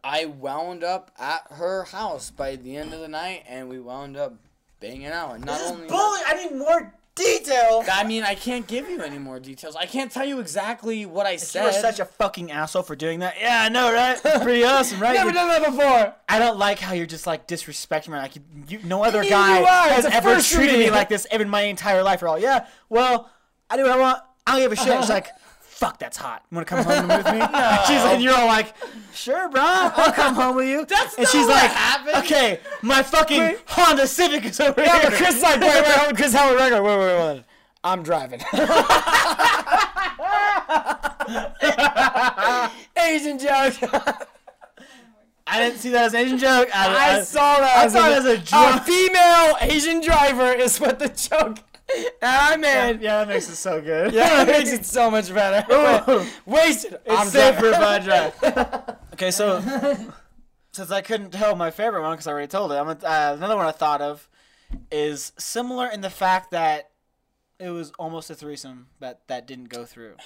I wound up at her house by the end of the night, and we wound up banging out. And not only. Bully. I need more detail. I mean, I can't give you any more details. I can't tell you exactly what I said. You're such a fucking asshole for doing that. Yeah, I know, right? Pretty awesome, right? Never done that before. I don't like how you're just like disrespecting me. Like you, you no other guy has ever treated me. like this in my entire life. Or all, yeah, well, I do what I want. I don't give a shit. It's like, fuck, that's hot. You want to come home with me? She's like, you're all like, sure, bro, I'll come home with you. That's and not she's what like, happened. okay, my fucking Honda Civic is over Yeah, here. but Chris is like, wait, wait, Chris Howard Record. Wait, wait, wait. I'm driving. Asian joke. I didn't see that as an Asian joke. I, I saw that. I as thought it was a joke. A female Asian driver is what the joke. Ah in. Yeah, that makes it so good. Yeah, it makes it so much better. Wasted. I'm It's safer driving. if I drive. okay, so since I couldn't tell my favorite one because I already told it, I'm gonna, uh, another one I thought of is similar in the fact that it was almost a threesome that that didn't go through.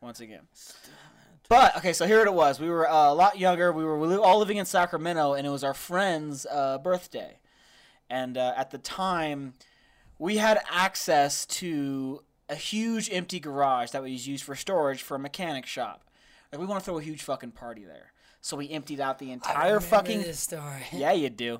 Once again. But okay, so here it was. We were uh, a lot younger. We were all living in Sacramento, and it was our friend's uh, birthday. And uh, at the time, we had access to a huge empty garage that was used for storage for a mechanic shop. Like we want to throw a huge fucking party there. So we emptied out the entire fucking this story. yeah, you do.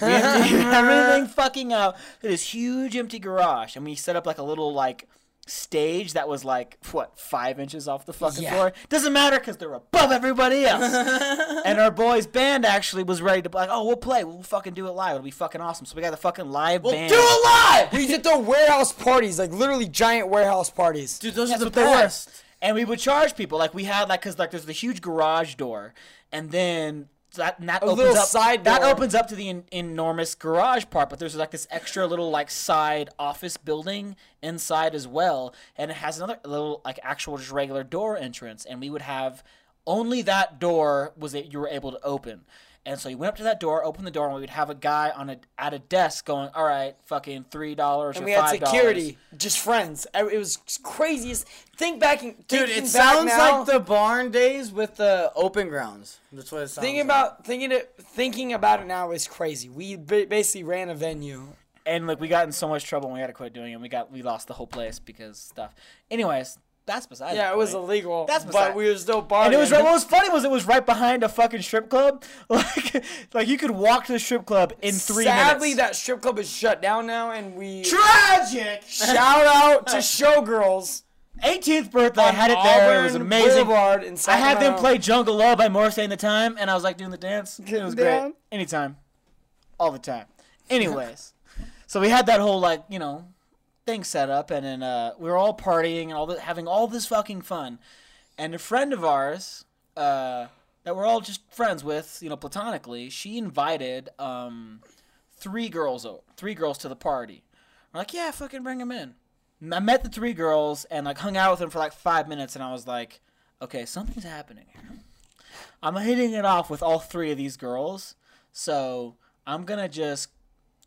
We emptied everything fucking out to this huge empty garage, and we set up like a little like stage that was like what five inches off the fucking Yeah. floor. Doesn't matter because they're above everybody else. and our boys band actually was ready to be like, oh, we'll play, we'll fucking do it live. It'll be fucking awesome. So we got the fucking live band. Do it live. We did to throw warehouse parties, like literally giant warehouse parties. Dude, those That's are the what best. And we would charge people like we had like because like there's the huge garage door, and then that and that A opens up side that opens up to the en- enormous garage part. But there's like this extra little like side office building inside as well, and it has another little like actual just regular door entrance. And we would have only that door was that you were able to open. And so he went up to that door, opened the door, and we would have a guy on a at a desk going, "All right, fucking three dollars or And we had five dollars." security, just friends. I- It was craziest. Think back, in, Dude, thinking it back sounds now, like the barn days with the open grounds. That's what it sounds Thinking like. about thinking it, thinking about it now is crazy. We ba- basically ran a venue. and like we got in so much trouble and we had to quit doing it. We got we lost the whole place because stuff. Anyways, that's beside. Yeah, it was illegal. That's but we were still partying. And it was right, what was funny was it was right behind a fucking strip club. Like like you could walk to the strip club in three Sadly, minutes. that strip club is shut down now, and we tragic. shout out to Showgirls. 18th birthday, I had it there. It was amazing. Boulevard in I had them play Jungle Love by Morris Day in the time, and I was like doing the dance. It was great. Anytime, all the time. Anyways, so we had that whole like you know thing set up, and then uh, we were all partying and all the, having all this fucking fun. And a friend of ours uh, that we're all just friends with, you know, platonically, she invited um, three girls, three girls to the party. We're like, yeah, fucking bring them in. And I met the three girls and like hung out with them for like five minutes, and I was like, okay, something's happening here. I'm hitting it off with all three of these girls, so I'm gonna just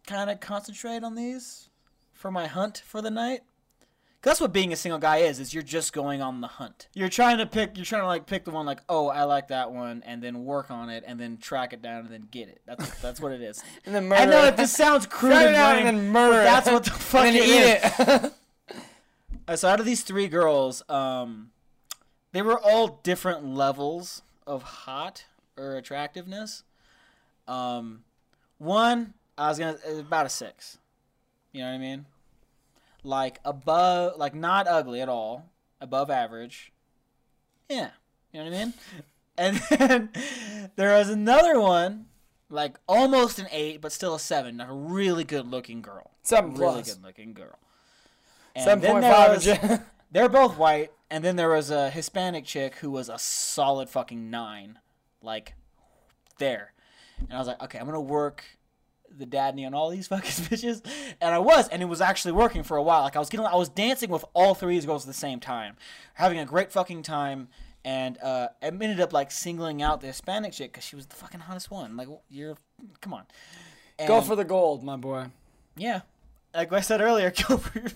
kind of concentrate on these for my hunt for the night. 'Cause that's what being a single guy is. Is you're just going on the hunt. You're trying to pick. You're trying to like pick the one like, oh, I like that one, and then work on it, and then track it down, and then get it. That's that's what it is. And then murder. I know it. this sounds crude and lame, and then murder that's what the fuck and it then is. it. Uh, so out of these three girls, um, they were all different levels of hot or attractiveness. Um, one, I was gonna about a six. You know what I mean? Like above, like not ugly at all, above average. Yeah, you know what I mean. And then there was another one, like almost an eight, but still a seven. Like a really good looking girl. Seven plus. Really good looking girl. And Seven point five. they're both white, and then there was a Hispanic chick who was a solid fucking nine, like there. And I was like, okay, I'm gonna work the dadney on all these fucking bitches, and I was, and it was actually working for a while. Like I was getting, I was dancing with all three of these girls at the same time, having a great fucking time, and uh, I ended up like singling out the Hispanic chick because she was the fucking hottest one. Like you're, come on, Go for the gold, my boy. yeah. Like I said earlier, go for your.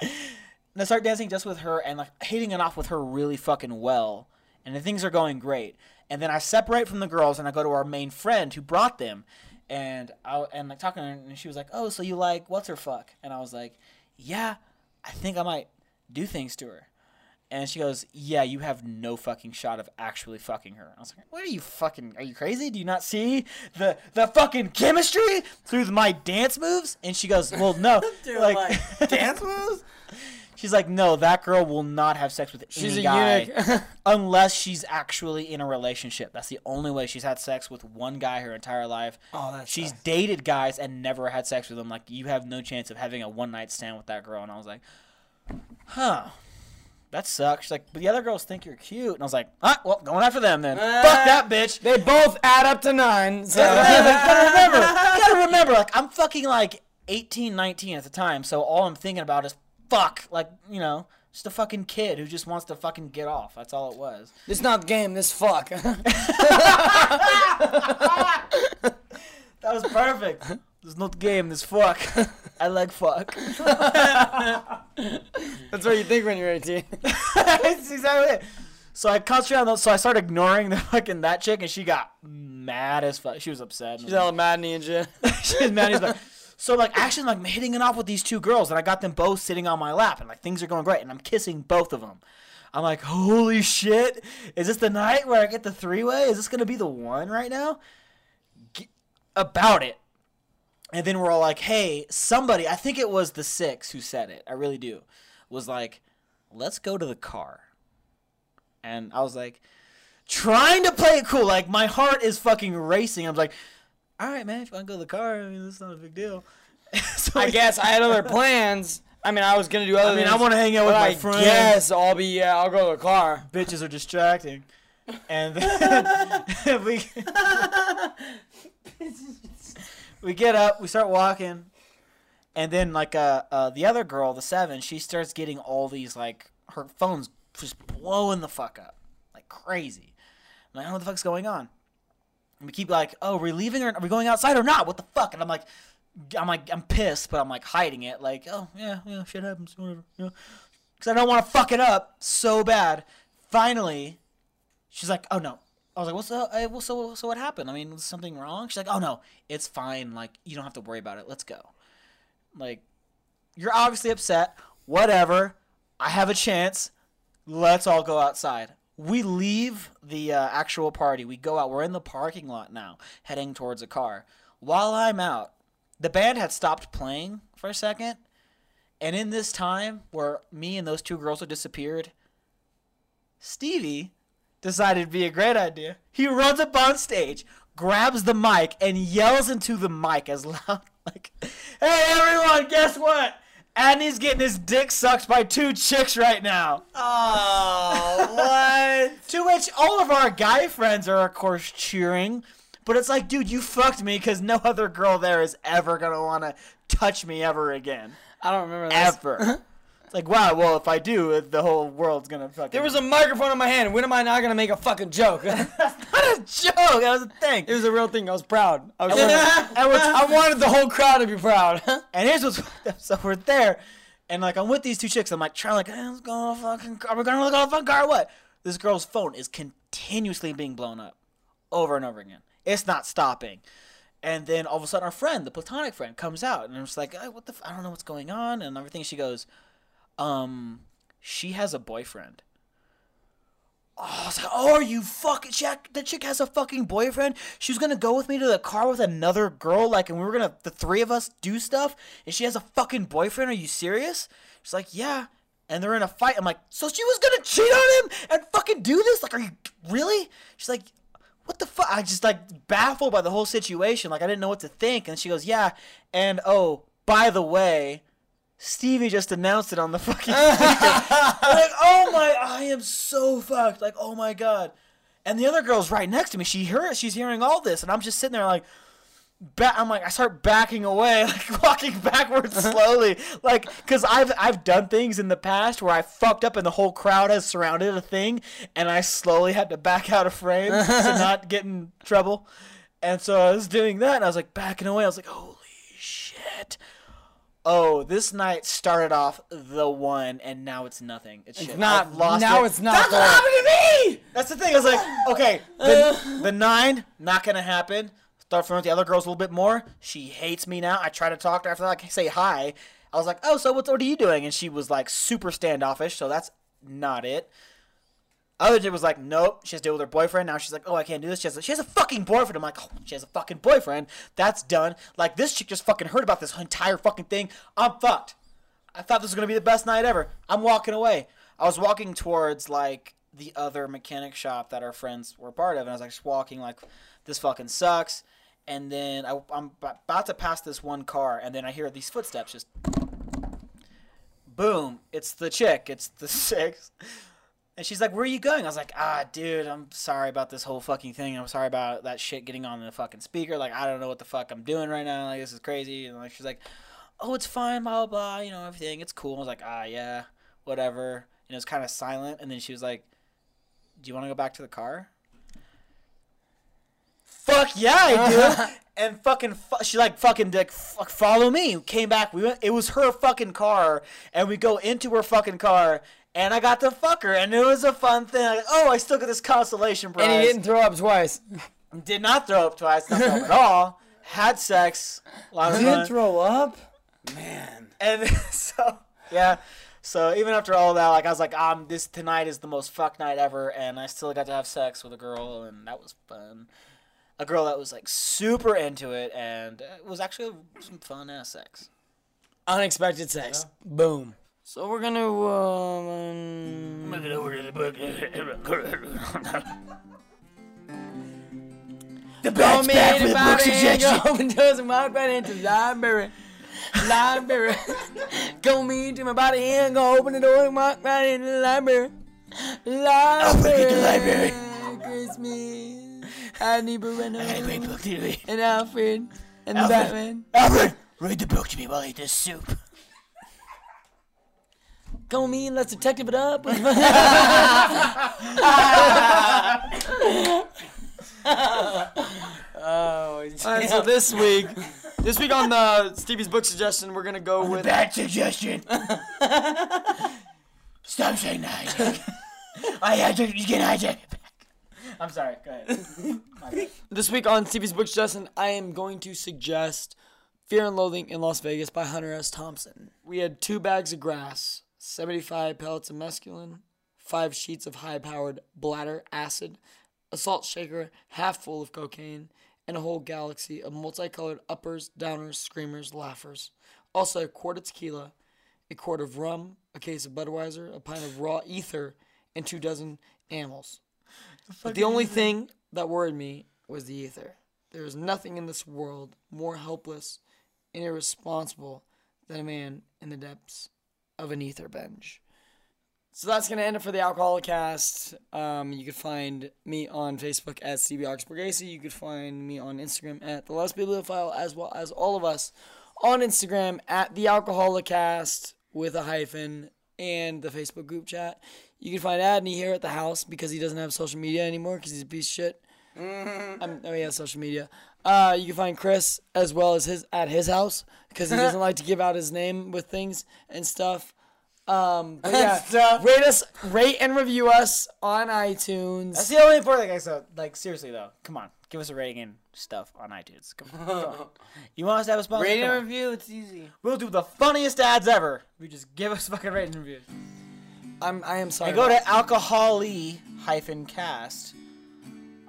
And I start dancing just with her and like hitting it off with her really fucking well. And the things are going great. And then I separate from the girls and I go to our main friend who brought them. And I and like talking to her and she was like, "Oh, so you like what's her fuck?" And I was like, "Yeah, I think I might do things to her." And she goes, "Yeah, you have no fucking shot of actually fucking her." I was like, "What are you fucking? Are you crazy? Do you not see the the fucking chemistry through my dance moves?" And she goes, "Well, no, like, dance moves. She's like, "No, that girl will not have sex with She's any a guy unless she's actually in a relationship. That's the only way she's had sex with one guy her entire life. Oh, that's she's tough. dated guys and never had sex with them. Like, you have no chance of having a one night stand with that girl." And I was like, "Huh." that sucks. She's like, but the other girls think you're cute. And I was like, ah, well, going after them then. Fuck that bitch. They both add up to nine. So. gotta remember, gotta remember, like I'm fucking like 18, 19 at the time, so all I'm thinking about is fuck, like you know, just a fucking kid who just wants to fucking get off. That's all it was. this not game. This fuck. That was perfect. There's not game. This fuck. I like fuck. That's what you think when you're 18. That's exactly it. So I concentrated on those. So I started ignoring the fucking that chick, and she got mad as fuck. She was upset. She's all mad and shit. she was mad as fuck. So like actually like I'm hitting it off with these two girls, and I got them both sitting on my lap, and like things are going great, and I'm kissing both of them. I'm like, holy shit! Is this the night where I get the three way? Is this gonna be the one right now? G- about it. And then we're all like, hey, somebody, I think it was the six who said it, I really do, was like, let's go to the car. And I was like, trying to play it cool. Like, my heart is fucking racing. I'm like, all right, man, if you want to go to the car, I mean, it's not a big deal. so I guess I had other plans. I mean, I was gonna do other. I mean, I want to hang out with my I friends. guess I'll be. Yeah, I'll go to the car. bitches are distracting. And then we we get up, we start walking, and then like uh, uh the other girl, the seven, she starts getting all these like her phone's just blowing the fuck up like crazy. I'm like, I don't know what the fuck's going on. And we keep like, oh, are we leaving or are we going outside or not? What the fuck? And I'm like, I'm like, I'm pissed, but I'm like hiding it. Like, oh yeah, yeah, shit happens, whatever, you know, because I don't want to fuck it up so bad. Finally, she's like, oh no. I was like, what's up? Uh, well, so so what happened? I mean, was something wrong? She's like, oh no, it's fine. Like, you don't have to worry about it. Let's go. Like, you're obviously upset. Whatever. I have a chance. Let's all go outside. We leave the uh, actual party. We go out. We're in the parking lot now, heading towards a car. While I'm out, the band had stopped playing for a second. And in this time where me and those two girls had disappeared, Stevie decided it'd be a great idea. He runs up on stage, grabs the mic, and yells into the mic as loud like, "Hey everyone, guess what? Adney's getting his dick sucked by two chicks right now." Oh, what? To which all of our guy friends are, of course, cheering. But it's like, dude, you fucked me because no other girl there is ever gonna want to touch me ever again, I don't remember this. ever. it's like, wow. Well, if I do, the whole world's gonna fucking. There was a microphone in my hand. When am I not gonna make a fucking joke? it not a joke. That was a thing. It was a real thing. I was proud. I, was and, we're- I wanted the whole crowd to be proud. and here's what's so we're there, and like I'm with these two chicks. I'm like trying like, hey, let's go fucking car. We're gonna look on a fucking car. or What? This girl's phone is continuously being blown up, over and over again. It's not stopping. And then all of a sudden, our friend, the platonic friend, comes out, and I'm just like, hey, what the? F-? I don't know what's going on, and everything. She goes, um, she has a boyfriend. Oh, I was like, oh, are you fucking Jack? That chick has a fucking boyfriend. She was gonna go with me to the car with another girl, like, and we were gonna the three of us do stuff, and she has a fucking boyfriend. Are you serious? She's like, yeah. And they're in a fight. I'm like, so she was gonna cheat on him and fucking do this? Like, are you really? She's like, what the fuck? I just like baffled by the whole situation. Like, I didn't know what to think. And she goes, yeah. And oh, by the way, Stevie just announced it on the fucking. Like, oh my, I am so fucked. Like, oh my god. And the other girl's right next to me. She heard, she's hearing all this, and I'm just sitting there like, ba- I'm like, I start backing away, like walking backwards slowly, like, cause I've I've done things in the past where I fucked up and the whole crowd has surrounded a thing, and I slowly had to back out of frame to not get in trouble. And so I was doing that, and I was like backing away. I was like, holy shit. Oh, this night started off the one, and now it's nothing. It's, shit. not- I've lost now it. it's not That's what happened to me. That's the thing. I was like, okay, the, the nine not gonna happen. Start from with the other girls a little bit more. She hates me now. I try to talk to her after that, like say hi. I was like, oh, so what's what are you doing? And she was like super standoffish. So that's not it. Other dude was like, nope. She has to deal with her boyfriend. Now she's like, oh, I can't do this. She has a, she has a fucking boyfriend. I'm like, oh, she has a fucking boyfriend. That's done. Like this chick just fucking heard about this entire fucking thing. I'm fucked. I thought this was gonna be the best night ever. I'm walking away. I was walking towards like the other mechanic shop that our friends were part of, and I was like just walking like, this fucking sucks. And then I, I'm about to pass this one car, and then I hear these footsteps just boom, it's the chick, it's the six. And she's like, "Where are you going?" I was like, "Ah, dude, I'm sorry about this whole fucking thing. I'm sorry about that shit getting on the fucking speaker. Like, I don't know what the fuck I'm doing right now. Like, this is crazy." And like, she's like, "Oh, it's fine, blah blah blah. You know, everything. It's cool." I was like, "Ah, yeah, whatever." And it was kind of silent. And then she was like, "Do you want to go back to the car?" Fuck yeah, I do. and fucking, fu- she like fucking like fuck, follow me. Came back. We went. It was her fucking car, and we go into her fucking car, and I got to fuck her, and it was a fun thing. Like, oh, I still got this consolation prize. And he didn't throw up twice. Did not throw up twice. Not throw up at all. Had sex. A lot of fun. throw up. Man. And so yeah. So even after all that, like I was like, um, this tonight is the most fuck night ever, and I still got to have sex with a girl, and that was fun. A girl that was like super into it, and it was actually some fun ass sex. Unexpected sex. Boom. So we're gonna um, Move it over to the book. the bat's back with book and suggestion. go open doors and walk right into the library. Library. go me into my body and go open the door and walk right into the library. Library. into the library. Christmas. I need Breno I great book to read. and Alfred and Alfred. Batman. Alfred, read the book to me while I eat this soup. Go me and let's detective it up. All right, so this week, this week on the Stevie's book suggestion, we're gonna go with Bad suggestion. Stop saying that. hijack. I hijack. You can hijack it back. I'm sorry. Go ahead. this week on Stevie's book suggestion. I am going to suggest Fear and Loathing in Las Vegas by Hunter S. Thompson. We had two bags of grass, 75 pellets of mescaline, five sheets of high-powered blotter acid, a salt shaker half full of cocaine, and a whole galaxy of multicolored uppers, downers, screamers, laughers. Also, a quart of tequila, a quart of rum, a case of Budweiser, a pint of raw ether, and two dozen animals. But the only thing that worried me was the ether. There is nothing in this world more helpless and irresponsible than a man in the depths of an ether binge. So that's gonna end it for the Alcoholic Cast. Um, you can find me on Facebook at CB Oxburgacy. You can find me on Instagram at the Let's Bibliophile, as well as all of us on Instagram at the Alcoholic Cast with a hyphen and the Facebook group chat. You can find Adney here at the house because he doesn't have social media anymore because he's a piece of shit. Um, oh, he has social media. Uh, you can find Chris as well as his at his house because he doesn't like to give out his name with things and stuff. Um, but yeah, rate us, rate and review us on iTunes. That's the only important thing. So, like, seriously though, come on, give us a rating and stuff on iTunes. Come on. Come on. You want us to have a sponsor? Rate Come and on. review, it's easy. We'll do the funniest ads ever. We just give us fucking rating and reviews. I'm I am sorry. And go about- to alcoholy hyphen cast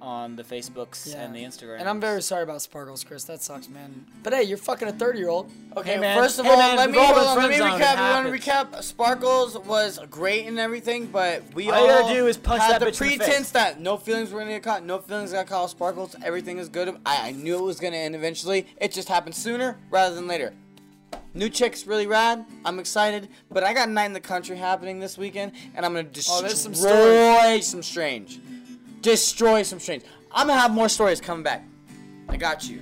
on the Facebooks Yeah. and the Instagram. And I'm very sorry about Sparkles, Chris. That sucks, man. But hey, you're fucking a 30 year old. Okay, man. first of Hey, all, man, let we've me, been on, let me friend zoned. It recap. You want to recap? Sparkles was great and everything, but we All you all gotta do is punch had that the bitch in the pretense that no feelings were gonna get caught, no feelings got caught. Sparkles, everything is good. I, I knew it was gonna end eventually. It just happened sooner rather than later. New chick's really rad. I'm excited, but I got Night in the Country happening this weekend, and I'm gonna destroy Oh, there's some some strange, destroy some strange. I'm gonna have more stories coming back. I got you.